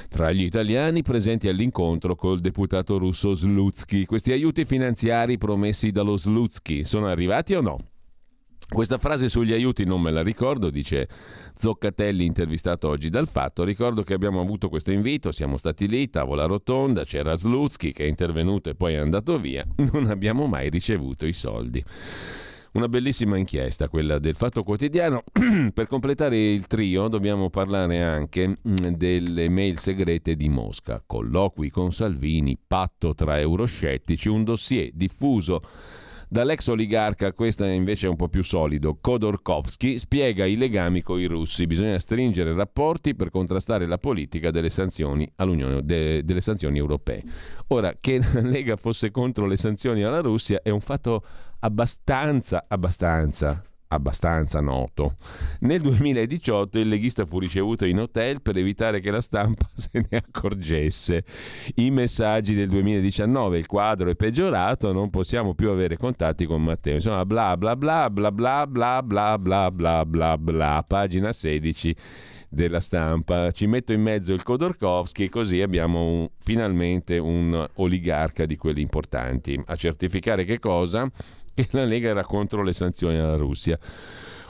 tra gli italiani presenti all'incontro col deputato russo Slutsky. Questi aiuti finanziari promessi dallo Slutsky sono arrivati o no? Questa frase sugli aiuti non me la ricordo, dice Zoccatelli intervistato oggi dal Fatto. Ricordo che abbiamo avuto questo invito, siamo stati lì, tavola rotonda, c'era Slutsky che è intervenuto e poi è andato via, [laughs] non abbiamo mai ricevuto i soldi. Una bellissima inchiesta, quella del Fatto Quotidiano. [clears throat] per completare il trio dobbiamo parlare anche mm, delle mail segrete di Mosca. Colloqui con Salvini, patto tra euroscettici, un dossier diffuso Dall'ex oligarca, questo è invece un po' più solido, Khodorkovsky spiega i legami con i russi. Bisogna stringere rapporti per contrastare la politica delle sanzioni, de, delle sanzioni europee. Ora, che la Lega fosse contro le sanzioni alla Russia è un fatto abbastanza, abbastanza abbastanza noto. Nel 2018 il leghista fu ricevuto in hotel per evitare che la stampa se ne accorgesse. I messaggi del 2019, il quadro è peggiorato, non possiamo più avere contatti con Matteo. Insomma, bla bla bla bla bla bla bla bla bla bla bla, pagina 16 della stampa. Ci metto in mezzo il Khodorkovsky così abbiamo un, finalmente un oligarca di quelli importanti. A certificare che cosa? Che la Lega era contro le sanzioni alla Russia.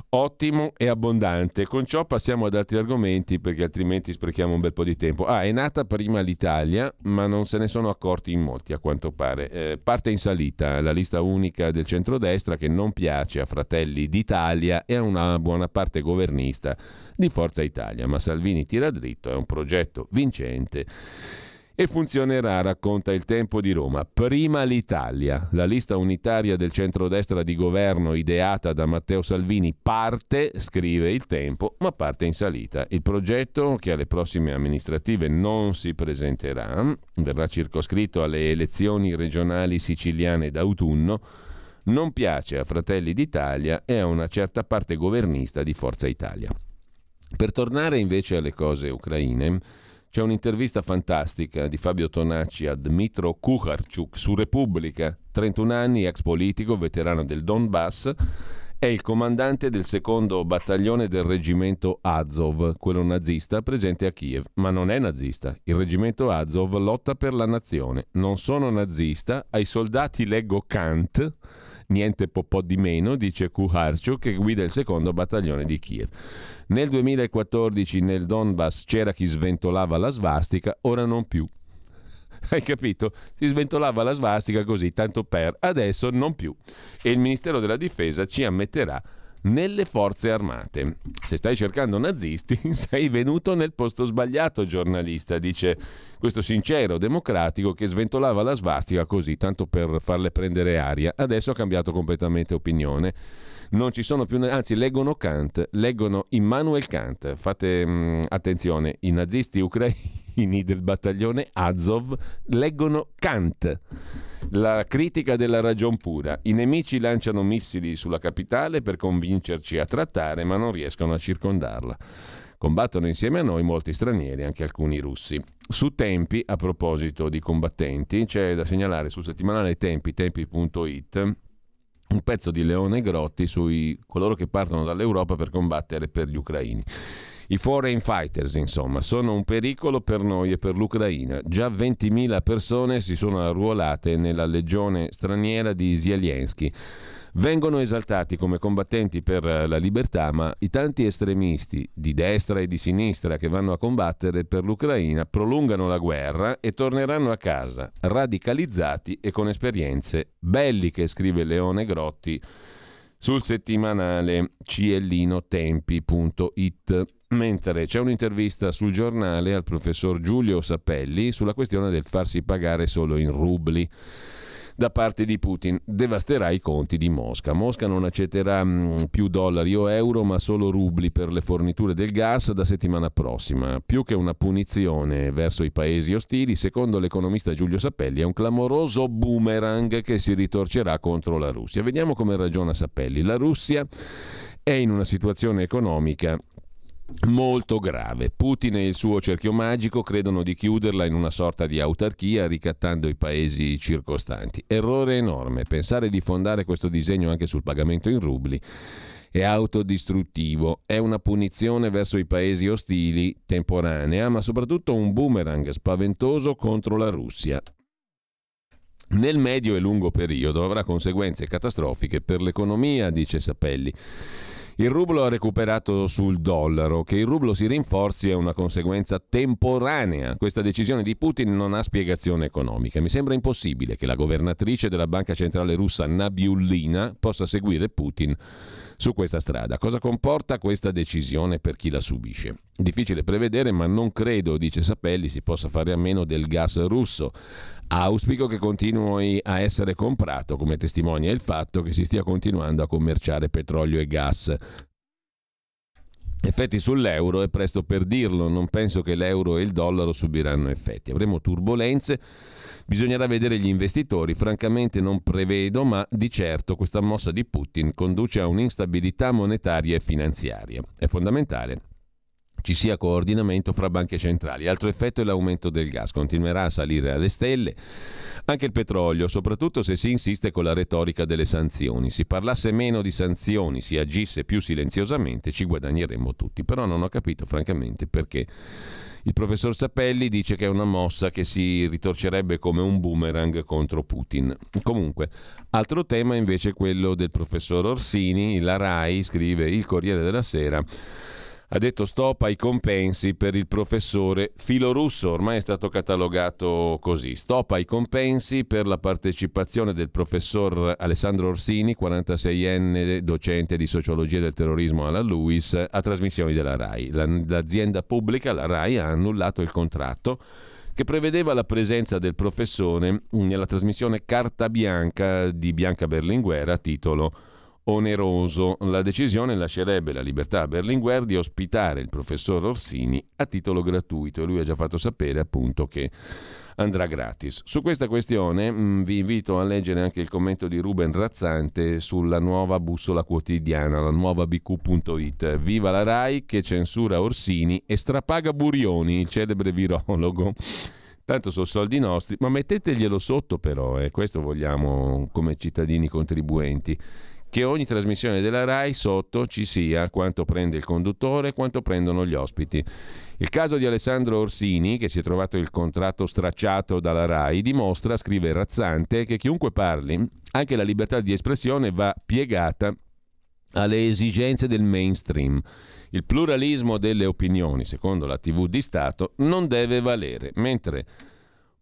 ottimo e abbondante. Con ciò passiamo ad altri argomenti perché altrimenti sprechiamo un bel po' di tempo. Ah, è nata prima l'Italia, ma non se ne sono accorti in molti a quanto pare. Eh, parte in salita la lista unica del centrodestra che non piace a Fratelli d'Italia e a una buona parte governista di Forza Italia, ma Salvini tira dritto, è un progetto vincente e funzionerà, racconta il Tempo di Roma. Prima l'Italia, la lista unitaria del centrodestra di governo ideata da Matteo Salvini parte, scrive il Tempo, ma parte in salita. Il progetto, che alle prossime amministrative non si presenterà, verrà circoscritto alle elezioni regionali siciliane d'autunno, non piace a Fratelli d'Italia e a una certa parte governista di Forza Italia. Per tornare invece alle cose ucraine, c'è un'intervista fantastica di Fabio Tonacci a Dmitro Kukharchuk su Repubblica, 31 anni, ex politico, veterano del Donbass, è il comandante del secondo battaglione del reggimento Azov, quello nazista, presente a Kiev. Ma non è nazista. Il reggimento Azov lotta per la nazione. Non sono nazista, ai soldati leggo Kant, niente po', po di meno, dice Kuharchuk, che guida il secondo battaglione di Kiev. Nel 2014 nel Donbass c'era chi sventolava la svastica, ora non più. [laughs] Hai capito? Si sventolava la svastica così, tanto per, adesso non più. E il Ministero della Difesa ci ammetterà nelle forze armate. Se stai cercando nazisti, [laughs] sei venuto nel posto sbagliato, giornalista, dice questo sincero democratico che sventolava la svastica così, tanto per farle prendere aria. Adesso ha cambiato completamente opinione non ci sono più, anzi leggono Kant, leggono Immanuel Kant. Fate mh, mm, attenzione, i nazisti [laughs] ucraini del battaglione Azov leggono Kant. La critica della ragion pura. I nemici lanciano missili sulla capitale per convincerci a trattare, ma non riescono a circondarla. Combattono insieme a noi molti stranieri, anche alcuni russi. Su Tempi, a proposito di combattenti, c'è da segnalare sul settimanale Tempi, tempi.it, un pezzo di Leone Grotti sui coloro che partono dall'Europa per combattere per gli ucraini. I foreign fighters, insomma, sono un pericolo per noi e per l'Ucraina. Già 20.000 persone si sono arruolate nella legione straniera di Zelensky vengono esaltati come combattenti per la libertà, ma i tanti estremisti di destra e di sinistra che vanno a combattere per l'Ucraina prolungano la guerra e torneranno a casa radicalizzati e con esperienze belliche, scrive Leone Grotti sul settimanale ciellinotempi.it. Mentre c'è un'intervista sul giornale al professor Giulio Sapelli sulla questione del farsi pagare solo in rubli da parte di Putin devasterà i conti di Mosca. Mosca non accetterà mm, più dollari o euro, ma solo rubli per le forniture del gas da settimana prossima. Più che una punizione verso i paesi ostili, secondo l'economista Giulio Sappelli, è un clamoroso boomerang che si ritorcerà contro la Russia. Vediamo come ragiona Sappelli. La Russia è in una situazione economica molto grave. Putin e il suo cerchio magico credono di chiuderla in una sorta di autarchia ricattando i paesi circostanti. Errore enorme. Pensare di fondare questo disegno anche sul pagamento in rubli è autodistruttivo, è una punizione verso i paesi ostili temporanea, ma soprattutto un boomerang spaventoso contro la Russia. Nel medio e lungo periodo avrà conseguenze catastrofiche per l'economia, dice Sapelli. Il rublo ha recuperato sul dollaro. Che il rublo si rinforzi è una conseguenza temporanea. Questa decisione di Putin non ha spiegazione economica. Mi sembra impossibile che la governatrice della Banca Centrale russa Nabiullina possa seguire Putin su questa strada. Cosa comporta questa decisione per chi la subisce? Difficile prevedere, ma non credo, dice Sapelli, si possa fare a meno del gas russo. Auspico che continui a essere comprato, come testimonia il fatto che si stia continuando a commerciare petrolio e gas. Effetti sull'euro è presto per dirlo, non penso che l'euro e il dollaro subiranno effetti. Avremo turbulenze, bisognerà vedere gli investitori, francamente non prevedo, ma di certo questa mossa di Putin conduce a un'instabilità monetaria e finanziaria. È fondamentale ci sia coordinamento fra banche centrali. Altro effetto è l'aumento del gas, continuerà a salire alle stelle. Anche il petrolio, soprattutto se si insiste con la retorica delle sanzioni. Si parlasse meno di sanzioni, si agisse più silenziosamente, ci guadagneremmo tutti. Però non ho capito francamente perché Il professor Sapelli dice che è una mossa che si ritorcerebbe come un boomerang contro Putin. Comunque, altro tema invece è quello del professor Orsini, la RAI, scrive il Corriere della Sera ha detto stop ai compensi per il professore filorusso, ormai è stato catalogato così, stop ai compensi per la partecipazione del professor Alessandro Orsini, 46enne docente di sociologia del terrorismo alla LUIS, a trasmissioni della RAI. L'azienda pubblica, la RAI, ha annullato il contratto che prevedeva la presenza del professore nella trasmissione Carta Bianca di Bianca Berlinguer a titolo oneroso. La decisione lascerebbe la libertà a Berlinguer di ospitare il professor Orsini a titolo gratuito e lui ha già fatto sapere appunto che andrà gratis. Su questa questione mh, mm, vi invito a leggere anche il commento di Ruben Razzante sulla nuova bussola quotidiana, la nuova bq.it. Viva la RAI che censura Orsini e strapaga Burioni, il celebre virologo. Tanto sono soldi nostri, ma metteteglielo sotto però, e eh, questo vogliamo come cittadini contribuenti che ogni trasmissione della RAI sotto ci sia quanto prende il conduttore e quanto prendono gli ospiti. Il caso di Alessandro Orsini, che si è trovato il contratto stracciato dalla RAI, dimostra, scrive Razzante, che chiunque parli, anche la libertà di espressione va piegata alle esigenze del mainstream. Il pluralismo delle opinioni, secondo la TV di Stato, non deve valere, mentre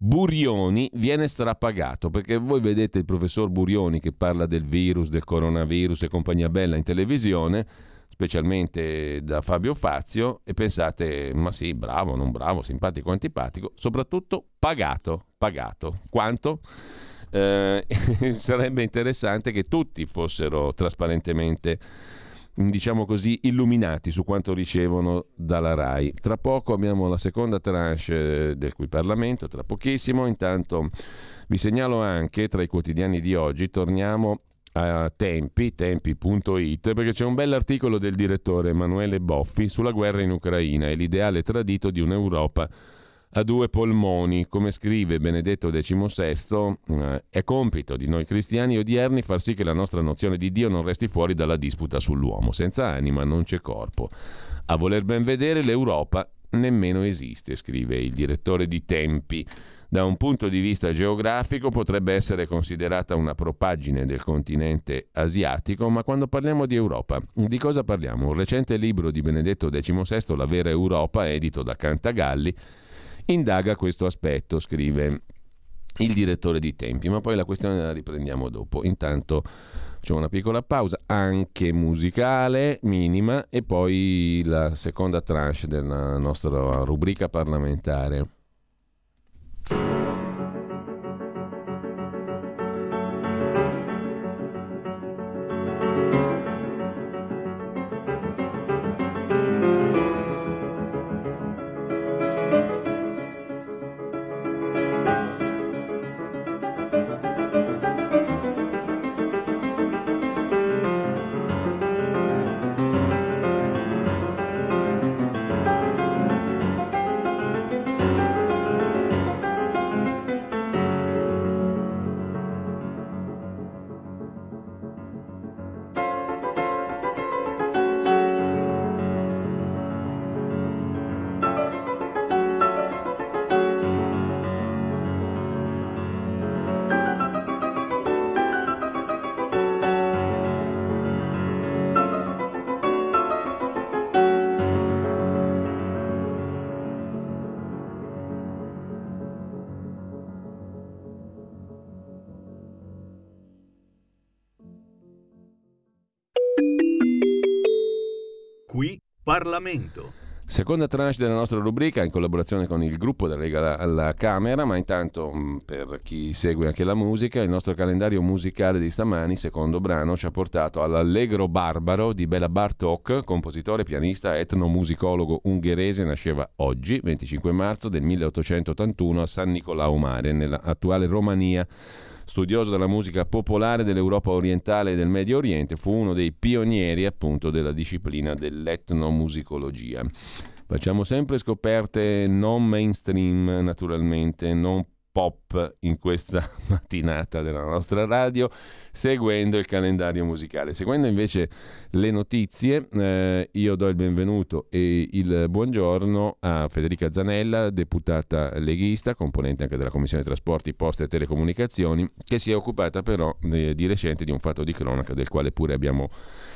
Burioni viene strapagato perché voi vedete il professor Burioni che parla del virus, del coronavirus e compagnia bella in televisione, specialmente da Fabio Fazio, e pensate, ma sì, bravo, non bravo, simpatico, antipatico, soprattutto pagato, pagato. Quanto? Eh, [laughs] sarebbe interessante che tutti fossero trasparentemente diciamo così, illuminati su quanto ricevono dalla RAI. Tra poco abbiamo la seconda tranche eh, del cui Parlamento, tra pochissimo. Intanto vi segnalo anche tra i quotidiani di oggi, torniamo a Tempi, tempi.it, perché c'è un bell'articolo del direttore Emanuele Boffi sulla guerra in Ucraina e l'ideale tradito di un'Europa a due polmoni. Come scrive Benedetto XVI, eh, è compito di noi cristiani odierni far sì che la nostra nozione di Dio non resti fuori dalla disputa sull'uomo. Senza anima non c'è corpo. A voler ben vedere l'Europa nemmeno esiste, scrive il direttore di Tempi. Da un punto di vista geografico potrebbe essere considerata una propaggine del continente asiatico, ma quando parliamo di Europa, di cosa parliamo? Un recente libro di Benedetto XVI, La vera Europa, edito da Cantagalli, indaga questo aspetto, scrive il direttore di Tempi, ma poi la questione la riprendiamo dopo. Intanto facciamo una piccola pausa, anche musicale, minima, e poi la seconda tranche della nostra rubrica parlamentare. Seconda tranche della nostra rubrica in collaborazione con il gruppo della Lega alla Camera, ma intanto mm, per chi segue anche la musica, il nostro calendario musicale di stamani, secondo brano, ci ha portato all'Allegro Barbaro di Bela Bartok, compositore, pianista, etnomusicologo ungherese, nasceva oggi, 25 marzo del 1881 a San Nicolao Mare, nell'attuale Romania studioso della musica popolare dell'Europa orientale e del Medio Oriente, fu uno dei pionieri appunto della disciplina dell'etnomusicologia. Facciamo sempre scoperte non mainstream, naturalmente, non pop in questa [laughs] mattinata della nostra radio, seguendo il calendario musicale. Seguendo invece le notizie, eh, io do il benvenuto e il buongiorno a Federica Zanella, deputata leghista, componente anche della Commissione Trasporti, Poste e Telecomunicazioni, che si è occupata però eh, di recente di un fatto di cronaca del quale pure abbiamo parlato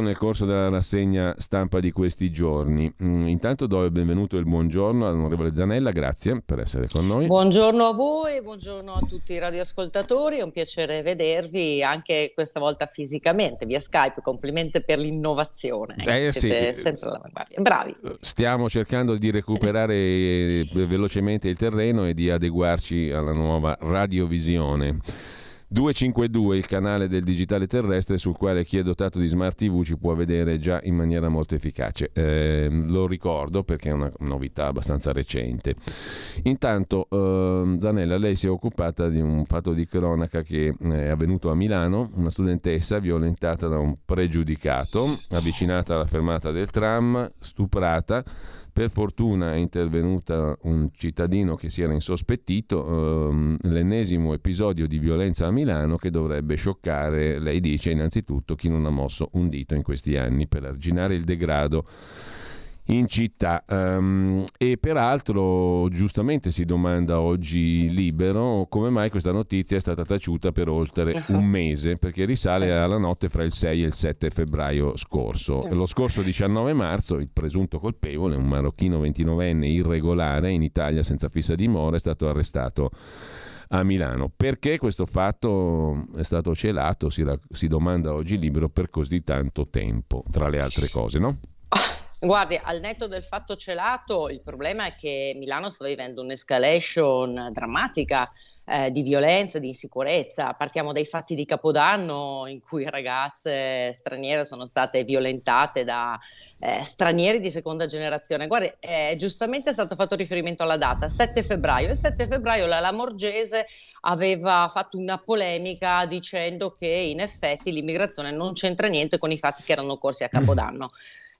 nel corso della rassegna stampa di questi giorni. Mm, intanto do il benvenuto e il buongiorno all'onorevole Zanella, grazie per essere con noi. Buongiorno a voi, buongiorno a tutti i radioascoltatori, è un piacere vedervi anche questa volta fisicamente via Skype, complimenti per l'innovazione, eh, siete sì. sempre all'avanguardia, bravi. Stiamo cercando di recuperare eh, velocemente il terreno e di adeguarci alla nuova radiovisione. 252 il canale del digitale terrestre sul quale chi è dotato di smart TV ci può vedere già in maniera molto efficace. Eh, lo ricordo perché è una novità abbastanza recente. Intanto eh, Zanella, lei si è occupata di un fatto di cronaca che è avvenuto a Milano, una studentessa violentata da un pregiudicato, avvicinata alla fermata del tram, stuprata per fortuna è intervenuta un cittadino che si era insospettito, ehm, l'ennesimo episodio di violenza a Milano che dovrebbe scioccare, lei dice, innanzitutto chi non ha mosso un dito in questi anni per arginare il degrado in città. Um, e peraltro, giustamente si domanda oggi libero come mai questa notizia è stata taciuta per oltre uh-huh. un mese, perché risale alla notte fra il 6 e il 7 febbraio scorso. Lo scorso 19 marzo il presunto colpevole, un marocchino 29enne irregolare in Italia senza fissa dimora, è stato arrestato a Milano. Perché questo fatto è stato celato, si, si domanda oggi libero, per così tanto tempo, tra le altre cose, no? Guardi, al netto del fatto celato, il problema è che Milano sta vivendo un'escalation drammatica eh, di violenza, di insicurezza. Partiamo dai fatti di Capodanno in cui ragazze straniere sono state violentate da eh, stranieri di seconda generazione. Guardi, eh, giustamente è stato fatto riferimento alla data, 7 febbraio. Il 7 febbraio la Lamorgese aveva fatto una polemica dicendo che in effetti l'immigrazione non c'entra niente con i fatti che erano corsi a Capodanno.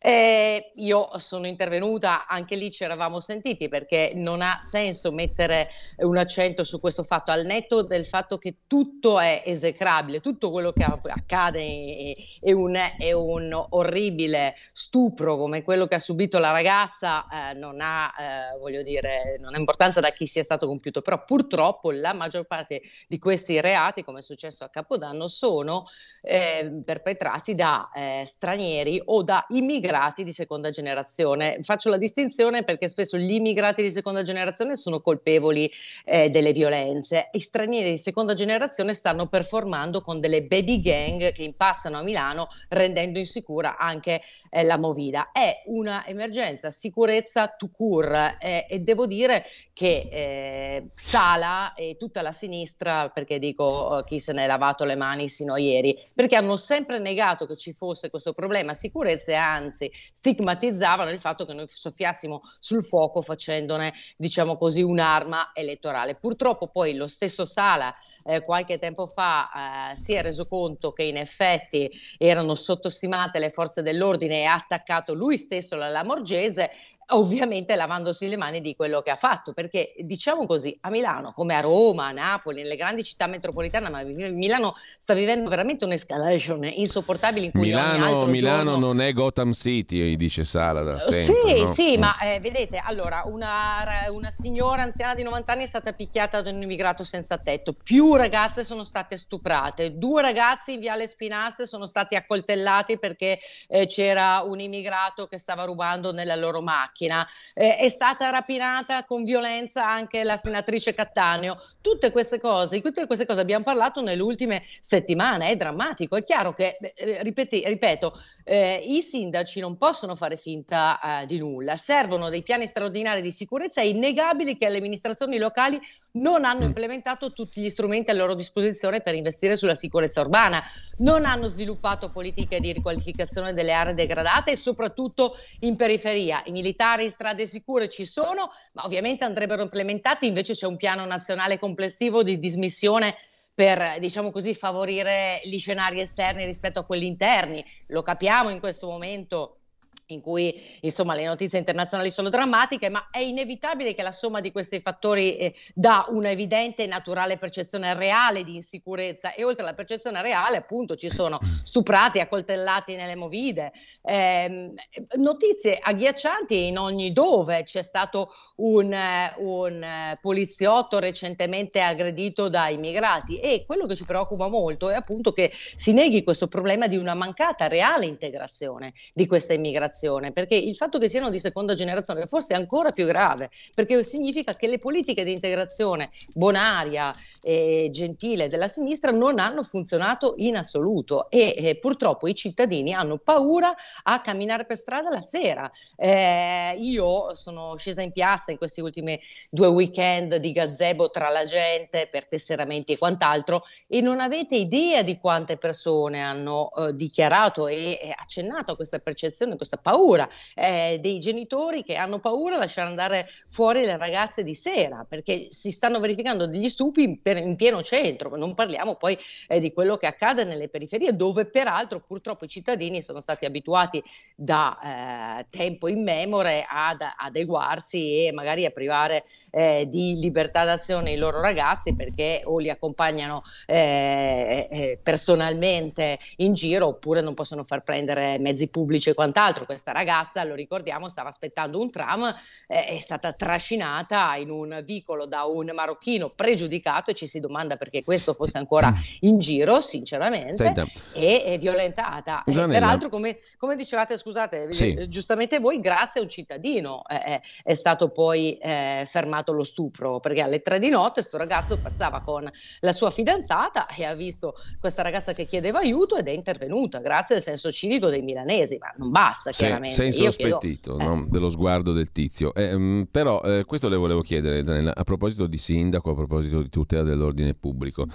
Eh, io sono intervenuta, anche lì ci eravamo sentiti perché non ha senso mettere un accento su questo fatto, al netto del fatto che tutto è esecrabile, tutto quello che accade è, un, è un, orribile stupro come quello che ha subito la ragazza, eh, non, ha, eh, voglio dire, non ha importanza da chi sia stato compiuto, però purtroppo la maggior parte di questi reati, come è successo a Capodanno, sono eh, perpetrati da eh, stranieri o da immigrati immigrati di seconda generazione. Faccio la distinzione perché spesso gli immigrati di seconda generazione sono colpevoli eh, delle violenze. I stranieri di seconda generazione stanno performando con delle baby gang che impazzano a Milano rendendo insicura anche eh, la Movida. È una emergenza sicurezza to cure eh, e devo dire che eh, Sala e tutta la sinistra, perché dico oh, chi se ne è lavato le mani sino a ieri, perché hanno sempre negato che ci fosse questo problema sicurezza e anzi anzi stigmatizzavano il fatto che noi soffiassimo sul fuoco facendone, diciamo così, un'arma elettorale. Purtroppo poi lo stesso Sala eh, qualche tempo fa eh, si è reso conto che in effetti erano sottostimate le forze dell'ordine e ha attaccato lui stesso la Lamorgese ovviamente lavandosi le mani di quello che ha fatto, perché diciamo così, a Milano, come a Roma, a Napoli, nelle grandi città metropolitane, ma Milano sta vivendo veramente un'escalation insopportabile in cui Milano, Milano giorno... non è Gotham City, dice Sala da sempre, Sì, no? sì, mm. ma eh, vedete, allora, una, una, signora anziana di 90 anni è stata picchiata da un immigrato senza tetto, più ragazze sono state stuprate, due ragazzi in Viale Spinasse sono stati accoltellati perché eh, c'era un immigrato che stava rubando nella loro macchina macchina, eh, è stata rapinata con violenza anche la senatrice Cattaneo. Tutte queste cose, di tutte queste cose abbiamo parlato nelle ultime settimane, è drammatico, è chiaro che, eh, ripeti, ripeto, eh, i sindaci non possono fare finta eh, di nulla, servono dei piani straordinari di sicurezza, è innegabile che le amministrazioni locali non hanno mm. implementato tutti gli strumenti a loro disposizione per investire sulla sicurezza urbana, non hanno sviluppato politiche di riqualificazione delle aree degradate e soprattutto in periferia. I militari militari in strade sicure ci sono, ma ovviamente andrebbero implementati, invece c'è un piano nazionale complessivo di dismissione per, diciamo così, favorire gli scenari esterni rispetto a quelli interni. Lo capiamo in questo momento in cui insomma le notizie internazionali sono drammatiche, ma è inevitabile che la somma di questi fattori eh, dà una evidente e naturale percezione reale di insicurezza. E oltre alla percezione reale appunto ci sono [clears throat] stuprati, accoltellati nelle movide, eh, notizie agghiaccianti in ogni dove, c'è stato un, un poliziotto recentemente aggredito da immigrati e quello che ci preoccupa molto è appunto che si neghi questo problema di una mancata reale integrazione di questa immigrazione generazione, perché il fatto che siano di seconda generazione forse è ancora più grave, perché significa che le politiche di integrazione bonaria e gentile della sinistra non hanno funzionato in assoluto e eh, purtroppo i cittadini hanno paura a camminare per strada la sera. Eh, io sono scesa in piazza in questi ultimi due weekend di gazebo tra la gente per tesseramenti e quant'altro e non avete idea di quante persone hanno eh, dichiarato e, e accennato a questa percezione, questa paura, eh, dei genitori che hanno paura a lasciare andare fuori le ragazze di sera perché si stanno verificando degli stupi in, in pieno centro, non parliamo poi eh, di quello che accade nelle periferie dove peraltro purtroppo i cittadini sono stati abituati da eh, tempo immemore ad adeguarsi e magari a privare eh, di libertà d'azione i loro ragazzi perché o li accompagnano eh, eh, personalmente in giro oppure non possono far prendere mezzi pubblici e quant'altro questa ragazza, lo ricordiamo, stava aspettando un tram, eh, è stata trascinata in un vicolo da un marocchino pregiudicato e ci si domanda perché questo fosse ancora mm. in giro, sinceramente, Senta. e è violentata. E peraltro, come, come, dicevate, scusate, sì. Eh, giustamente voi, grazie a un cittadino eh, è stato poi eh, fermato lo stupro, perché alle tre di notte questo ragazzo passava con la sua fidanzata e ha visto questa ragazza che chiedeva aiuto ed è intervenuta, grazie al senso civico dei milanesi, ma non basta chiaramente. Sei insospettito chiedo... no? dello sguardo del tizio. Eh, mm, però eh, questo le volevo chiedere, Zanella, a proposito di sindaco, a proposito di tutela dell'ordine pubblico.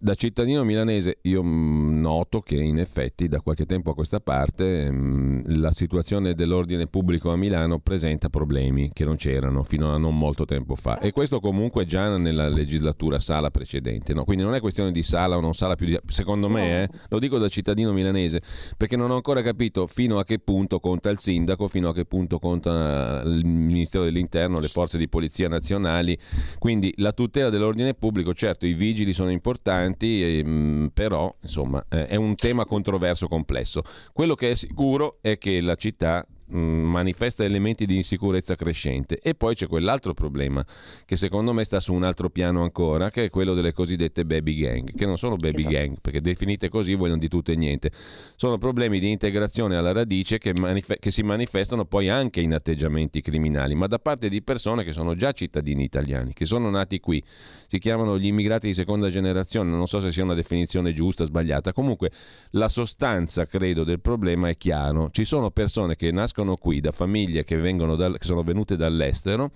Da cittadino milanese io mm, noto che in effetti da qualche tempo a questa parte mm, la situazione dell'ordine pubblico a Milano presenta problemi che non c'erano fino a non molto tempo fa. E questo comunque già nella legislatura sala precedente, no? quindi non è questione di sala o non sala più di... secondo me, eh, lo dico da cittadino milanese, perché non ho ancora capito fino a che punto conta il sindaco, fino a che punto conta il Ministero dell'Interno, le forze di polizia nazionali, quindi la tutela dell'ordine pubblico, certo i vigili sono importanti, importanti, ehm, però insomma eh, è un tema controverso, complesso. Quello che è sicuro è che la città manifesta elementi di insicurezza crescente. E poi c'è quell'altro problema che secondo me sta su un altro piano ancora, che è quello delle cosiddette baby gang, che non sono baby esatto. gang, perché definite così vogliono di tutto e niente. Sono problemi di integrazione alla radice che, manif- che si manifestano poi anche in atteggiamenti criminali, ma da parte di persone che sono già cittadini italiani, che sono nati qui. Si chiamano gli immigrati di seconda generazione, non so se sia una definizione giusta o sbagliata. Comunque la sostanza, credo, del problema è chiaro. Ci sono persone che nascono nascono qui da famiglie che, dal, che sono venute dall'estero,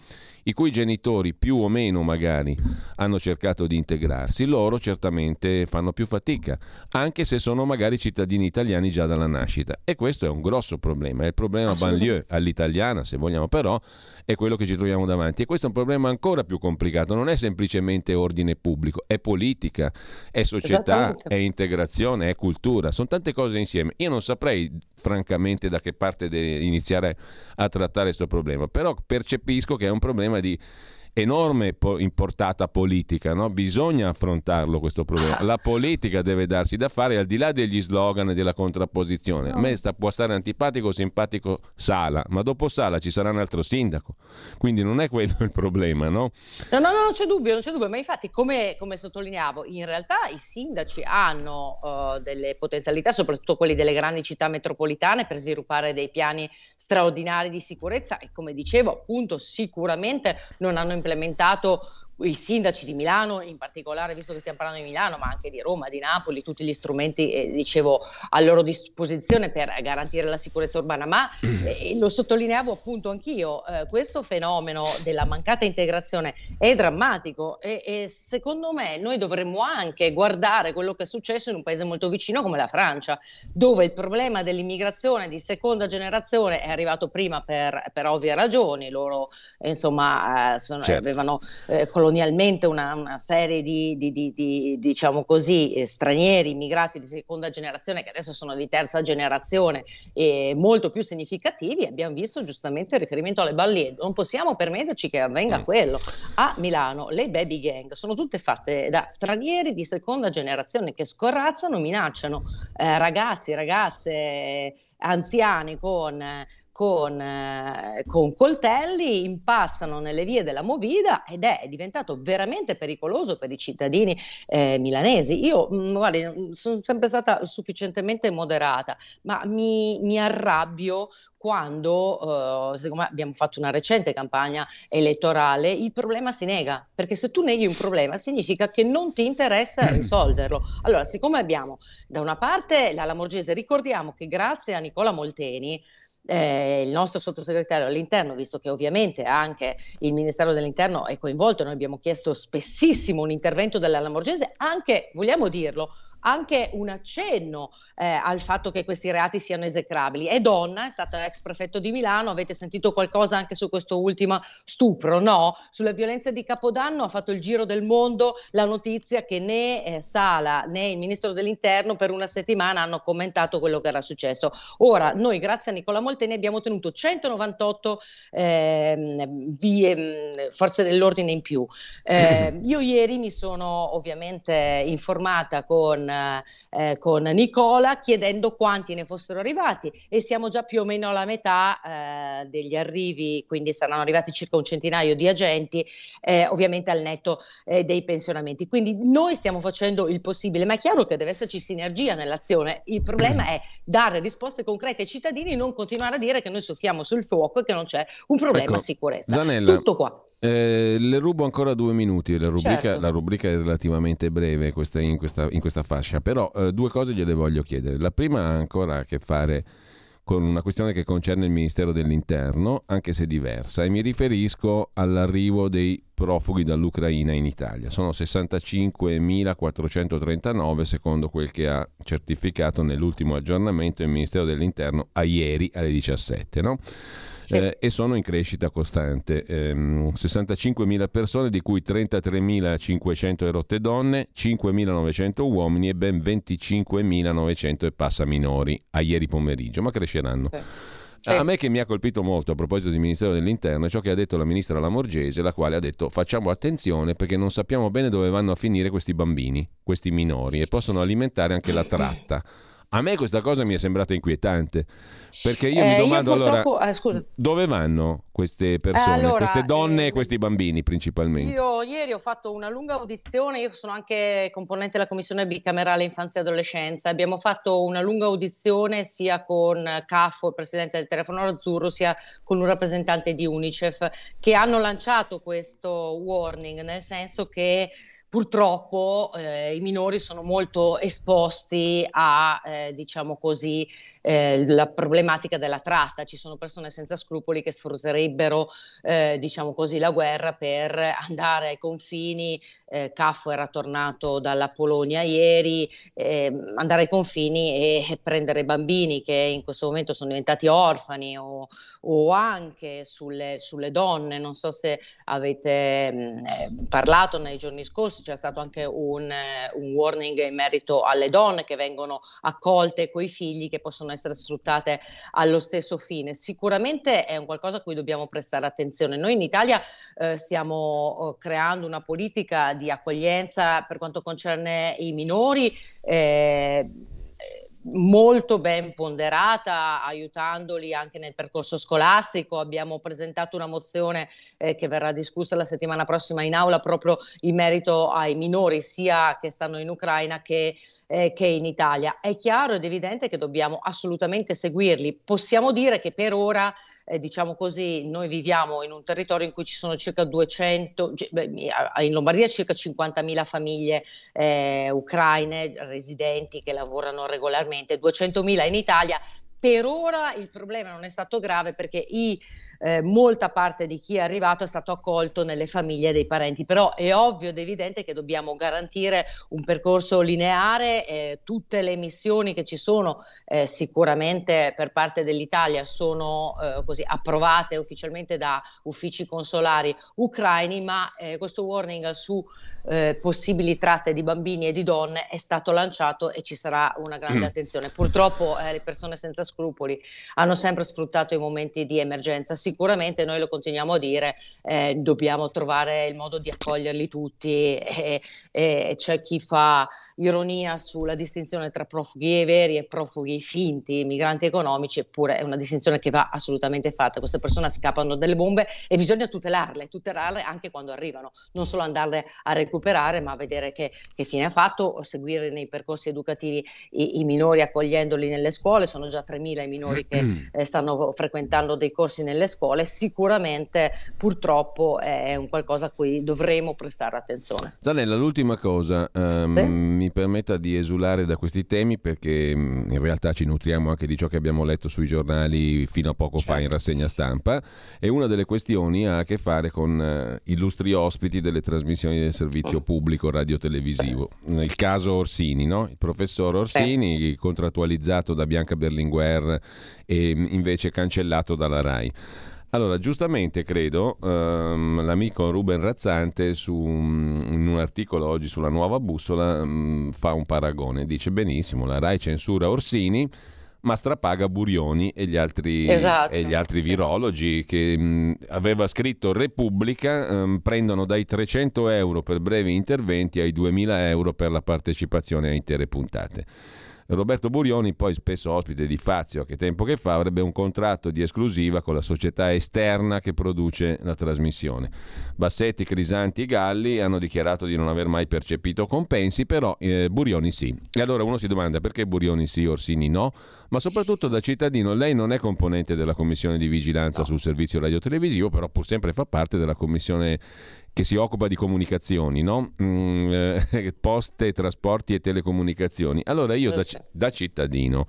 i cui genitori più o meno magari hanno cercato di integrarsi, loro certamente fanno più fatica, anche se sono magari cittadini italiani già dalla nascita. E questo è un grosso problema, è il problema banlieue all'italiana se vogliamo, però è quello che ci troviamo davanti. E questo è un problema ancora più complicato, non è semplicemente ordine pubblico, è politica, è società, è integrazione, è cultura, sono tante cose insieme. Io non saprei francamente da che parte iniziare a trattare questo problema, però percepisco che è un problema di enorme po- importata politica, no? bisogna affrontarlo questo problema. La politica deve darsi da fare al di là degli slogan e della contrapposizione. A me sta, può stare antipatico o simpatico Sala, ma dopo Sala ci sarà un altro sindaco, quindi non è quello il problema. No, no, no, no non c'è dubbio, non c'è dubbio, ma infatti come, come sottolineavo, in realtà i sindaci hanno uh, delle potenzialità, soprattutto quelli delle grandi città metropolitane, per sviluppare dei piani straordinari di sicurezza e come dicevo appunto sicuramente non hanno implementato i sindaci di Milano, in particolare visto che stiamo parlando di Milano, ma anche di Roma, di Napoli, tutti gli strumenti, eh, dicevo, a loro disposizione per garantire la sicurezza urbana, ma eh, lo sottolineavo appunto anch'io, eh, questo fenomeno della mancata integrazione è drammatico e, e, secondo me noi dovremmo anche guardare quello che è successo in un paese molto vicino come la Francia, dove il problema dell'immigrazione di seconda generazione è arrivato prima per, per ovvie ragioni, loro insomma eh, sono, certo. avevano eh, colonizzato colonialmente una, una serie di, di, di, di, diciamo così, eh, stranieri, immigrati di seconda generazione che adesso sono di terza generazione e molto più significativi, abbiamo visto giustamente il riferimento alle ballie. Non possiamo permetterci che avvenga mm. quello. A Milano le baby gang sono tutte fatte da stranieri di seconda generazione che scorrazzano, minacciano eh, ragazzi, ragazze anziani con, con, eh, con, coltelli, impazzano nelle vie della Movida ed è diventato veramente pericoloso per i cittadini eh, milanesi. Io, mh, mm, sono sempre stata sufficientemente moderata, ma mi, mi arrabbio quando, uh, siccome abbiamo fatto una recente campagna elettorale, il problema si nega, perché se tu neghi un problema significa che non ti interessa [clears throat] risolverlo. Allora, siccome abbiamo da una parte la Lamorgese, ricordiamo che grazie a Nicola Molteni, eh, il nostro sottosegretario all'interno, visto che ovviamente anche il Ministero dell'Interno è coinvolto, noi abbiamo chiesto spessissimo un intervento della Lamorgese, anche, vogliamo dirlo, anche un accenno eh, al fatto che questi reati siano esecrabili. È donna, è stata ex prefetto di Milano, avete sentito qualcosa anche su questo ultimo stupro, no? Sulle violenze di Capodanno ha fatto il giro del mondo la notizia che né eh, Sala né il Ministro dell'Interno per una settimana hanno commentato quello che era successo. Ora, noi grazie a Nicola Molteni abbiamo ottenuto 198 eh, vie, forze dell'ordine in più. Eh, [laughs] io ieri mi sono ovviamente informata con eh, con Nicola chiedendo quanti ne fossero arrivati e siamo già più o meno alla metà eh, degli arrivi, quindi saranno arrivati circa un centinaio di agenti, eh, ovviamente al netto eh, dei pensionamenti. Quindi noi stiamo facendo il possibile, ma è chiaro che deve esserci sinergia nell'azione. Il problema [clears throat] è dare risposte concrete ai cittadini, non continuare a dire che noi soffiamo sul fuoco e che non c'è un problema ecco, sicurezza. Zanella, Tutto qua. Eh, le rubo ancora due minuti, la rubrica, certo. la rubrica è relativamente breve questa, in, questa, in, questa, fascia, però eh, due cose gliele voglio chiedere. La prima ha ancora a che fare con una questione che concerne il Ministero dell'Interno, anche se diversa, e mi riferisco all'arrivo dei profughi dall'Ucraina in Italia. Sono 65.439 secondo quel che ha certificato nell'ultimo aggiornamento il Ministero dell'Interno a ieri alle 17. No? Sì. eh, e sono in crescita costante. Eh, 65.000 persone, di cui 33.500 erotte donne, 5.900 uomini e ben 25.900 e passa minori a ieri pomeriggio, ma cresceranno. Sì. Sì. A me che mi ha colpito molto a proposito del Ministero dell'Interno è ciò che ha detto la ministra Lamorgese, la quale ha detto facciamo attenzione perché non sappiamo bene dove vanno a finire questi bambini, questi minori e possono alimentare anche la tratta. A me questa cosa mi è sembrata inquietante, perché io eh, mi domando io allora eh, dove vanno queste persone, allora, queste donne eh, e questi bambini principalmente. Io ieri ho fatto una lunga audizione, io sono anche componente della commissione bicamerale infanzia e adolescenza, abbiamo fatto una lunga audizione sia con CAFO, il presidente del telefono azzurro, sia con un rappresentante di Unicef, che hanno lanciato questo warning, nel senso che purtroppo eh, i minori sono molto esposti a, eh, diciamo così, eh, la problematica della tratta. Ci sono persone senza scrupoli che sfrutterebbero, eh, diciamo così, la guerra per andare ai confini. Eh, Caffo era tornato dalla Polonia ieri, ehm, andare ai confini e, e, prendere bambini che in questo momento sono diventati orfani o, o anche sulle, sulle, donne. Non so se avete mh, mm, eh, parlato nei giorni scorsi c'è stato anche un, eh, un warning in merito alle donne che vengono accolte coi figli che possono essere sfruttate allo stesso fine. Sicuramente è un qualcosa a cui dobbiamo prestare attenzione. Noi in Italia eh, stiamo eh, creando una politica di accoglienza per quanto concerne i minori. Eh, molto ben ponderata, aiutandoli anche nel percorso scolastico. Abbiamo presentato una mozione eh, che verrà discussa la settimana prossima in aula proprio in merito ai minori, sia che stanno in Ucraina che, eh, che in Italia. È chiaro ed evidente che dobbiamo assolutamente seguirli. Possiamo dire che per ora, eh, diciamo così, noi viviamo in un territorio in cui ci sono circa 200, in Lombardia circa 50.000 famiglie eh, ucraine residenti che lavorano regolarmente attualmente 200.000 in Italia, per ora il problema non è stato grave perché i, eh, molta parte di chi è arrivato è stato accolto nelle famiglie dei parenti, però è ovvio ed evidente che dobbiamo garantire un percorso lineare, eh, tutte le missioni che ci sono eh, sicuramente per parte dell'Italia sono eh, così approvate ufficialmente da uffici consolari ucraini, ma eh, questo warning su eh, possibili tratte di bambini e di donne è stato lanciato e ci sarà una grande mm. attenzione. Purtroppo le persone senza scrupoli hanno sempre sfruttato i momenti di emergenza. Sicuramente noi lo continuiamo a dire, eh, dobbiamo trovare il modo di accoglierli tutti e, e c'è chi fa ironia sulla distinzione tra profughi veri e profughi finti, migranti economici, eppure è una distinzione che va assolutamente fatta. Queste persone scappano delle bombe e bisogna tutelarle, tutelarle anche quando arrivano, non solo andarle a recuperare, ma vedere che, che fine ha fatto, seguire nei percorsi educativi i, i minori accogliendoli nelle scuole, sono già 3.000 i minori che mm. eh, stanno frequentando dei corsi nelle scuole, sicuramente purtroppo è un qualcosa a cui dovremo prestare attenzione. Zanella, l'ultima cosa, um, mi permetta di esulare da questi temi perché um, in realtà ci nutriamo anche di ciò che abbiamo letto sui giornali fino a poco certo. fa in certo. rassegna stampa e una delle questioni ha a che fare con uh, illustri ospiti delle trasmissioni del servizio mm. pubblico radiotelevisivo. Il caso Orsini, no? il professor Orsini, sì. contrattualizzato da Bianca Berlinguer e invece cancellato dalla RAI. Allora, giustamente credo, um, l'amico Ruben Razzante su, in un articolo oggi sulla nuova bussola um, fa un paragone, dice benissimo, la RAI censura Orsini, ma strapaga Burioni e gli altri, esatto, e gli altri virologi che mh, aveva scritto Repubblica mh, prendono dai 300 euro per brevi interventi ai 2000 euro per la partecipazione a intere puntate. Roberto Burioni, poi spesso ospite di Fazio, che tempo che fa, avrebbe un contratto di esclusiva con la società esterna che produce la trasmissione. Bassetti, Crisanti e Galli hanno dichiarato di non aver mai percepito compensi, però eh, Burioni sì. E allora uno si domanda perché Burioni sì, Orsini no? Ma soprattutto da cittadino, lei non è componente della commissione di vigilanza sul servizio radiotelevisivo, però pur sempre fa parte della commissione che si occupa di comunicazioni, no? mm, eh, [laughs] poste, trasporti e telecomunicazioni. Allora io da, da cittadino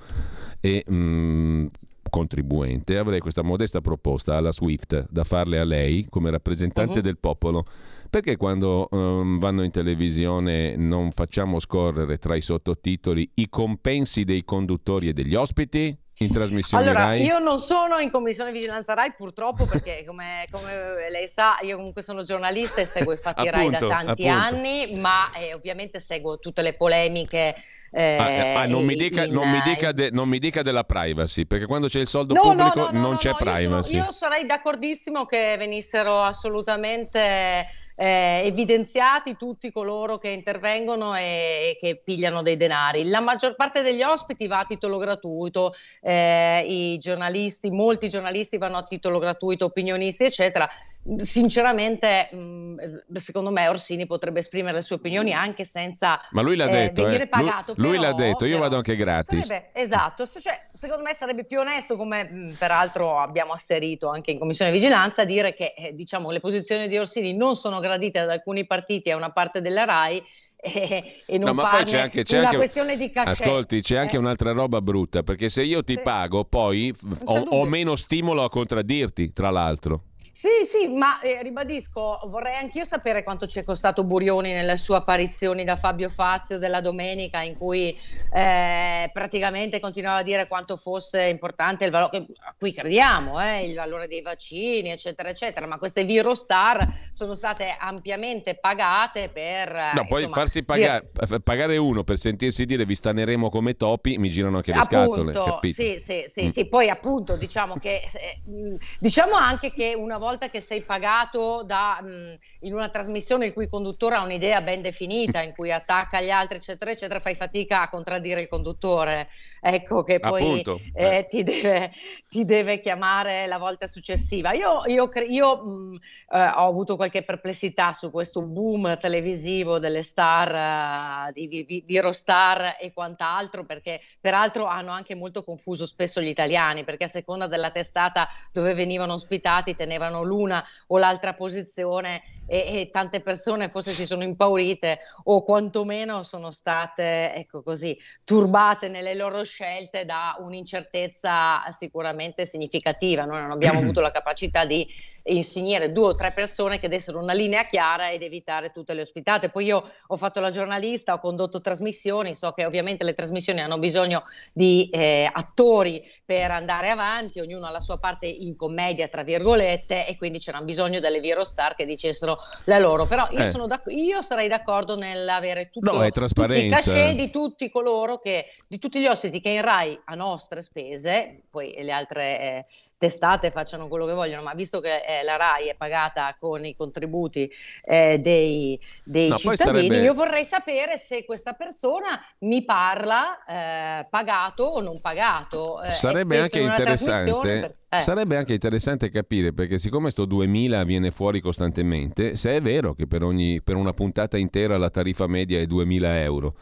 e mm, contribuente avrei questa modesta proposta alla Swift da farle a lei come rappresentante uh-huh. del popolo. Perché quando um, vanno in televisione non facciamo scorrere tra i sottotitoli i compensi dei conduttori e degli ospiti? In trasmissione allora, Rai? io non sono in commissione vigilanza Rai purtroppo perché [laughs] come, come, lei sa io comunque sono giornalista e seguo i fatti appunto, Rai da tanti appunto. anni ma eh, ovviamente seguo tutte le polemiche eh, ah, eh, ah, non, mi dica, in, non, mi dica de, non, mi dica, della privacy perché quando c'è il soldo no, pubblico no, no, non c'è privacy io, sono, io sarei d'accordissimo che venissero assolutamente eh, evidenziati tutti coloro che intervengono e, e, che pigliano dei denari. La maggior parte degli ospiti va a titolo gratuito, eh, i giornalisti, molti giornalisti vanno a titolo gratuito, opinionisti, eccetera. Sinceramente, mh, mm, secondo me Orsini potrebbe esprimere le sue opinioni anche senza Ma lui l'ha eh, detto, venire pagato. Lui, lui l'ha detto, io vado anche gratis. Sarebbe, esatto, cioè, secondo me sarebbe più onesto, come mh, mm, peraltro abbiamo asserito anche in Commissione Vigilanza, dire che eh, diciamo, le posizioni di Orsini non sono gradite ad alcuni partiti e a una parte della RAI [laughs] e, e non no, farne c'è anche, c'è una anche, questione di cachet. Ascolti, c'è anche eh? un'altra roba brutta, perché se io ti sì. pago, poi ho, ho meno stimolo a contraddirti, tra l'altro. Sì, sì, ma eh, ribadisco, vorrei anch'io sapere quanto ci è costato Burioni nelle sue apparizioni da Fabio Fazio della domenica, in cui eh, praticamente continuava a dire quanto fosse importante il valore, a cui crediamo, eh, il valore dei vaccini, eccetera, eccetera. Ma queste Virostar sono state ampiamente pagate per. No, insomma, poi farsi pagare, dire... pagare, uno per sentirsi dire vi staneremo come topi, mi girano anche le appunto, scatole. Capito? Sì, sì, sì, mm. sì, poi appunto diciamo che eh, diciamo anche che una volta che sei pagato da, mh, in una trasmissione il cui conduttore ha un'idea ben definita, in cui attacca gli altri, eccetera, eccetera, fai fatica a contraddire il conduttore. Ecco che poi eh. Ti, deve, ti, deve, chiamare la volta successiva. Io, io, io mh, eh, ho avuto qualche perplessità su questo boom televisivo delle star, uh, di, di, di Eurostar e quant'altro, perché peraltro hanno anche molto confuso spesso gli italiani, perché a seconda della testata dove venivano ospitati tenevano prendevano l'una o l'altra posizione e, e, tante persone forse si sono impaurite o quantomeno sono state, ecco così, turbate nelle loro scelte da un'incertezza sicuramente significativa. Noi non abbiamo [clears throat] avuto la capacità di insignire due o tre persone che dessero una linea chiara ed evitare tutte le ospitate. Poi io ho fatto la giornalista, ho condotto trasmissioni, so che ovviamente le trasmissioni hanno bisogno di eh, attori per andare avanti, ognuno ha la sua parte in commedia, tra virgolette, e quindi c'era bisogno delle vero star che dicessero la loro. Però io, eh. io sarei d'accordo nell'avere tutto, no, tutti i cachet di tutti coloro che, di tutti gli ospiti che in Rai a nostre spese, poi le altre eh, testate facciano quello che vogliono, ma visto che eh, la Rai è pagata con i contributi eh, dei, dei no, cittadini, sarebbe... io vorrei sapere se questa persona mi parla eh, pagato o non pagato. Eh, sarebbe anche interessante, per... Sarebbe anche interessante capire perché siccome sto 2000 viene fuori costantemente, se è vero che per, ogni, per una puntata intera la tariffa media è 2000 euro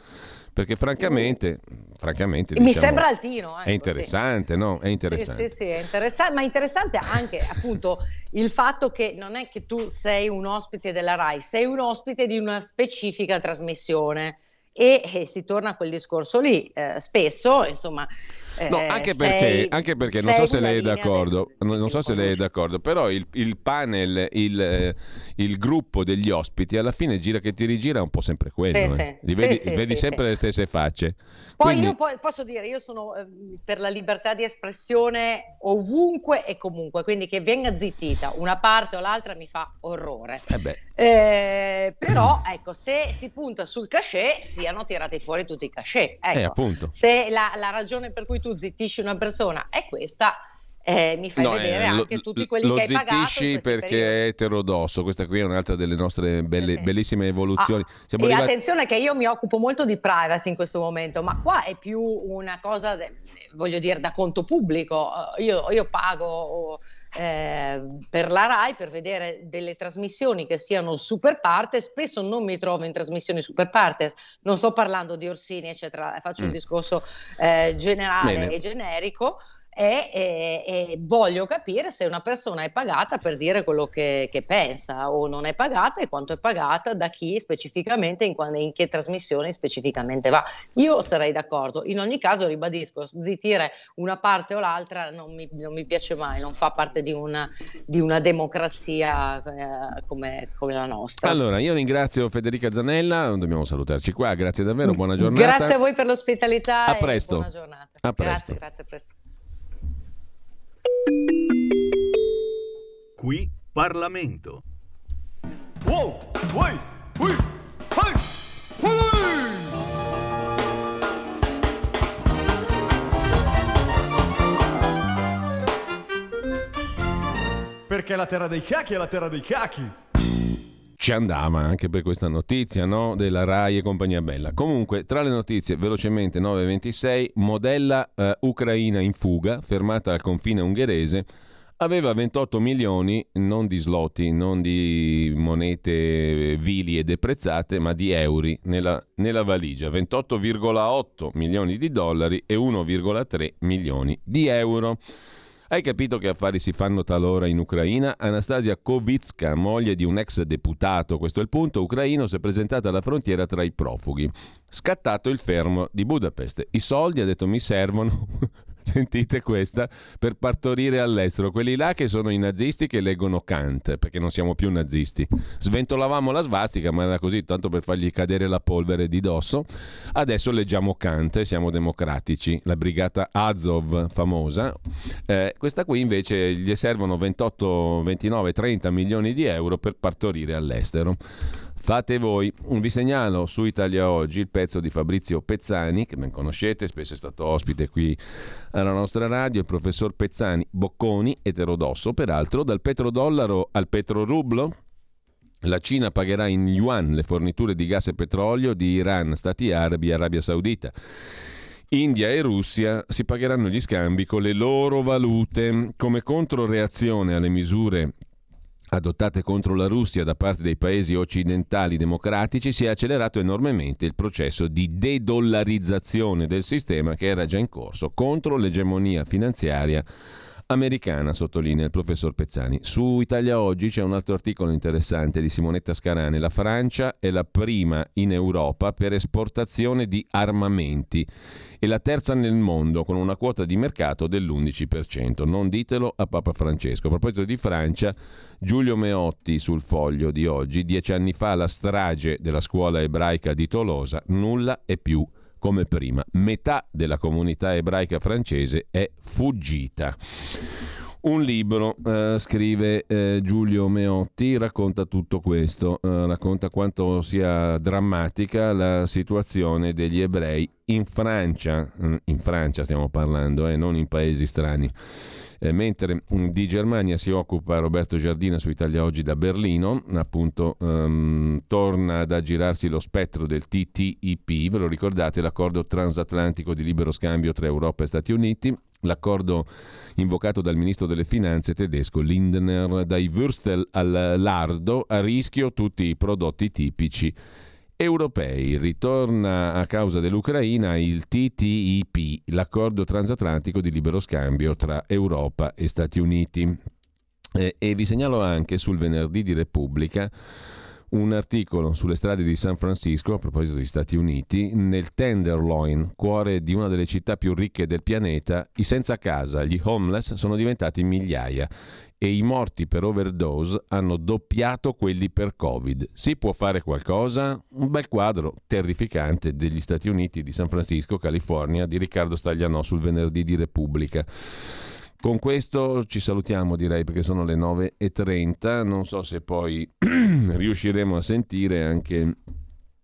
perché francamente, francamente mi diciamo, sembra altino. Ecco, è interessante, sì. no? È interessante. Sì, sì, sì, è interessante, ma interessante anche appunto il fatto che non è che tu sei un ospite della RAI, sei un ospite di una specifica trasmissione e, e si torna a quel discorso lì. Eh, spesso, insomma, No, eh, anche perché, sei, anche perché non so se lei è d'accordo, non, non so se lei è d'accordo, però il, il panel, il, il, gruppo degli ospiti alla fine gira che ti rigira è un po' sempre quello. Sì, eh. sì. Vedi, sì, vedi sempre le stesse facce. Poi Quindi... io posso dire, io sono eh, per la libertà di espressione ovunque e comunque, quindi che venga zittita una parte o l'altra mi fa orrore. Eh, eh però ecco, se si punta sul cachet, siano tirati fuori tutti i cachet. Eh, ecco, se la, la ragione per cui tu zittisci una persona è questa, eh, mi fai no, vedere eh, anche lo, tutti quelli che hai pagato. Lo perché periodi. è eterodosso, questa qui è un'altra delle nostre belle, sì. bellissime evoluzioni. Ah, e arrivati... attenzione che io mi occupo molto di privacy in questo momento, ma qua è più una cosa, de, voglio dire, da conto pubblico. Uh, io, io pago eh, per la RAI per vedere delle trasmissioni che siano super parte, spesso non mi trovo in trasmissioni super parte, non sto parlando di Orsini, eccetera, faccio mm. un discorso eh, generale Bene. e generico e, e, e, voglio capire se una persona è pagata per dire quello che, che, pensa o non è pagata e quanto è pagata, da chi specificamente, in, in, che trasmissione specificamente va. Io sarei d'accordo, in ogni caso ribadisco, zittire una parte o l'altra non mi, non mi piace mai, non fa parte di una, di una democrazia eh, come, come, la nostra. Allora, io ringrazio Federica Zanella, dobbiamo salutarci qua, grazie davvero, buona [laughs] giornata. Grazie a voi per l'ospitalità a presto. buona giornata. A presto. Grazie, grazie, a presto. Qui Parlamento. Wow, uy, uy, hey, Perché la terra dei cachi è la terra dei cachi ci andava anche per questa notizia no? della RAI e compagnia bella. Comunque, tra le notizie, velocemente 9.26, modella eh, ucraina in fuga, fermata al confine ungherese, aveva 28 milioni non di sloti, non di monete vili e deprezzate, ma di euro nella, nella valigia, 28,8 milioni di dollari e 1,3 milioni di euro. Hai capito che affari si fanno talora in Ucraina? Anastasia Kovitska, moglie di un ex deputato, questo è il punto, ucraino, si è presentata alla frontiera tra i profughi. Scattato il fermo di Budapest. I soldi, ha detto, mi servono sentite questa, per partorire all'estero. Quelli là che sono i nazisti che leggono Kant, perché non siamo più nazisti. Sventolavamo la svastica, ma era così, tanto per fargli cadere la polvere di dosso. Adesso leggiamo Kant siamo democratici. La brigata Azov, famosa. Eh, questa qui invece gli servono 28, 29, 30 milioni di euro per partorire all'estero. Fate voi. Vi segnalo su Italia Oggi il pezzo di Fabrizio Pezzani, che ben conoscete, spesso è stato ospite qui alla nostra radio, il professor Pezzani Bocconi, eterodosso peraltro, dal petrodollaro al petrorublo. La Cina pagherà in yuan le forniture di gas e petrolio di Iran, Stati Arabi e Arabia Saudita. India e Russia si pagheranno gli scambi con le loro valute come controreazione alle misure adottate contro la Russia da parte dei paesi occidentali democratici si è accelerato enormemente il processo di dedollarizzazione del sistema che era già in corso contro l'egemonia finanziaria americana, sottolinea il professor Pezzani. Su Italia Oggi c'è un altro articolo interessante di Simonetta Scarane. La Francia è la prima in Europa per esportazione di armamenti e la terza nel mondo con una quota di mercato dell'11%. Non ditelo a Papa Francesco. A proposito di Francia, Giulio Meotti sul foglio di oggi, dieci anni fa la strage della scuola ebraica di Tolosa, nulla è più come prima. Metà della comunità ebraica francese è fuggita. Un libro, eh, scrive eh, Giulio Meotti, racconta tutto questo, eh, racconta quanto sia drammatica la situazione degli ebrei in Francia, mm, in Francia stiamo parlando, eh, non in paesi strani. Eh, mentre mm, di Germania si occupa Roberto Giardina su Italia Oggi da Berlino, appunto um, torna ad aggirarsi lo spettro del TTIP, ve lo ricordate, l'accordo transatlantico di libero scambio tra Europa e Stati Uniti, l'accordo invocato dal ministro delle finanze tedesco Lindner, dai Würstel al lardo, a rischio tutti i prodotti tipici europei. Ritorna a causa dell'Ucraina il TTIP, l'accordo transatlantico di libero scambio tra Europa e Stati Uniti. Eh, e vi segnalo anche sul venerdì di Repubblica un articolo sulle strade di San Francisco, a proposito degli Stati Uniti, nel Tenderloin, cuore di una delle città più ricche del pianeta, i senza casa, gli homeless, sono diventati migliaia e i morti per overdose hanno doppiato quelli per Covid. Si può fare qualcosa? Un bel quadro terrificante degli Stati Uniti di San Francisco, California, di Riccardo Staglianò sul venerdì di Repubblica. Con questo ci salutiamo direi perché sono le 9.30, non so se poi [clears throat] riusciremo a sentire anche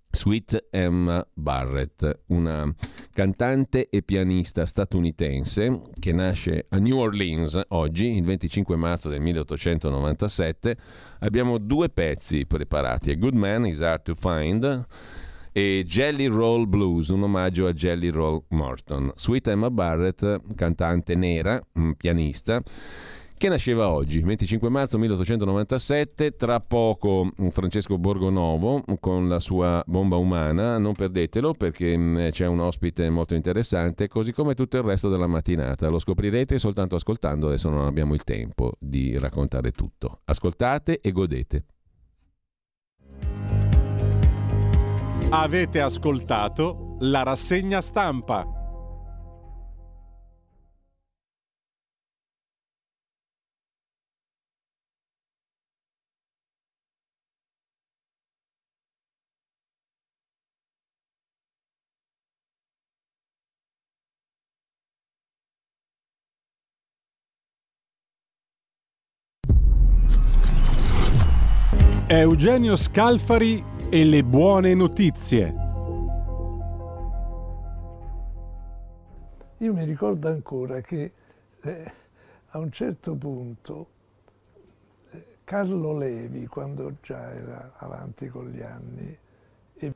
Sweet Emma Barrett, una cantante e pianista statunitense che nasce a New Orleans oggi, il 25 marzo del 1897. Abbiamo due pezzi preparati, A Good Man is Hard to Find e Jelly Roll Blues, un omaggio a Jelly Roll Morton. Sweet Emma Barrett, cantante nera, pianista, che nasceva oggi, 25 marzo 1897, tra poco Francesco Borgonovo con la sua bomba umana, non perdetelo perché c'è un ospite molto interessante, così come tutto il resto della mattinata, lo scoprirete soltanto ascoltando, adesso non abbiamo il tempo di raccontare tutto. Ascoltate e godete. Avete ascoltato la rassegna stampa. Eugenio Scalfari e le buone notizie. Io mi ricordo ancora che eh, a un certo punto eh, Carlo Levi, quando già era avanti con gli anni, e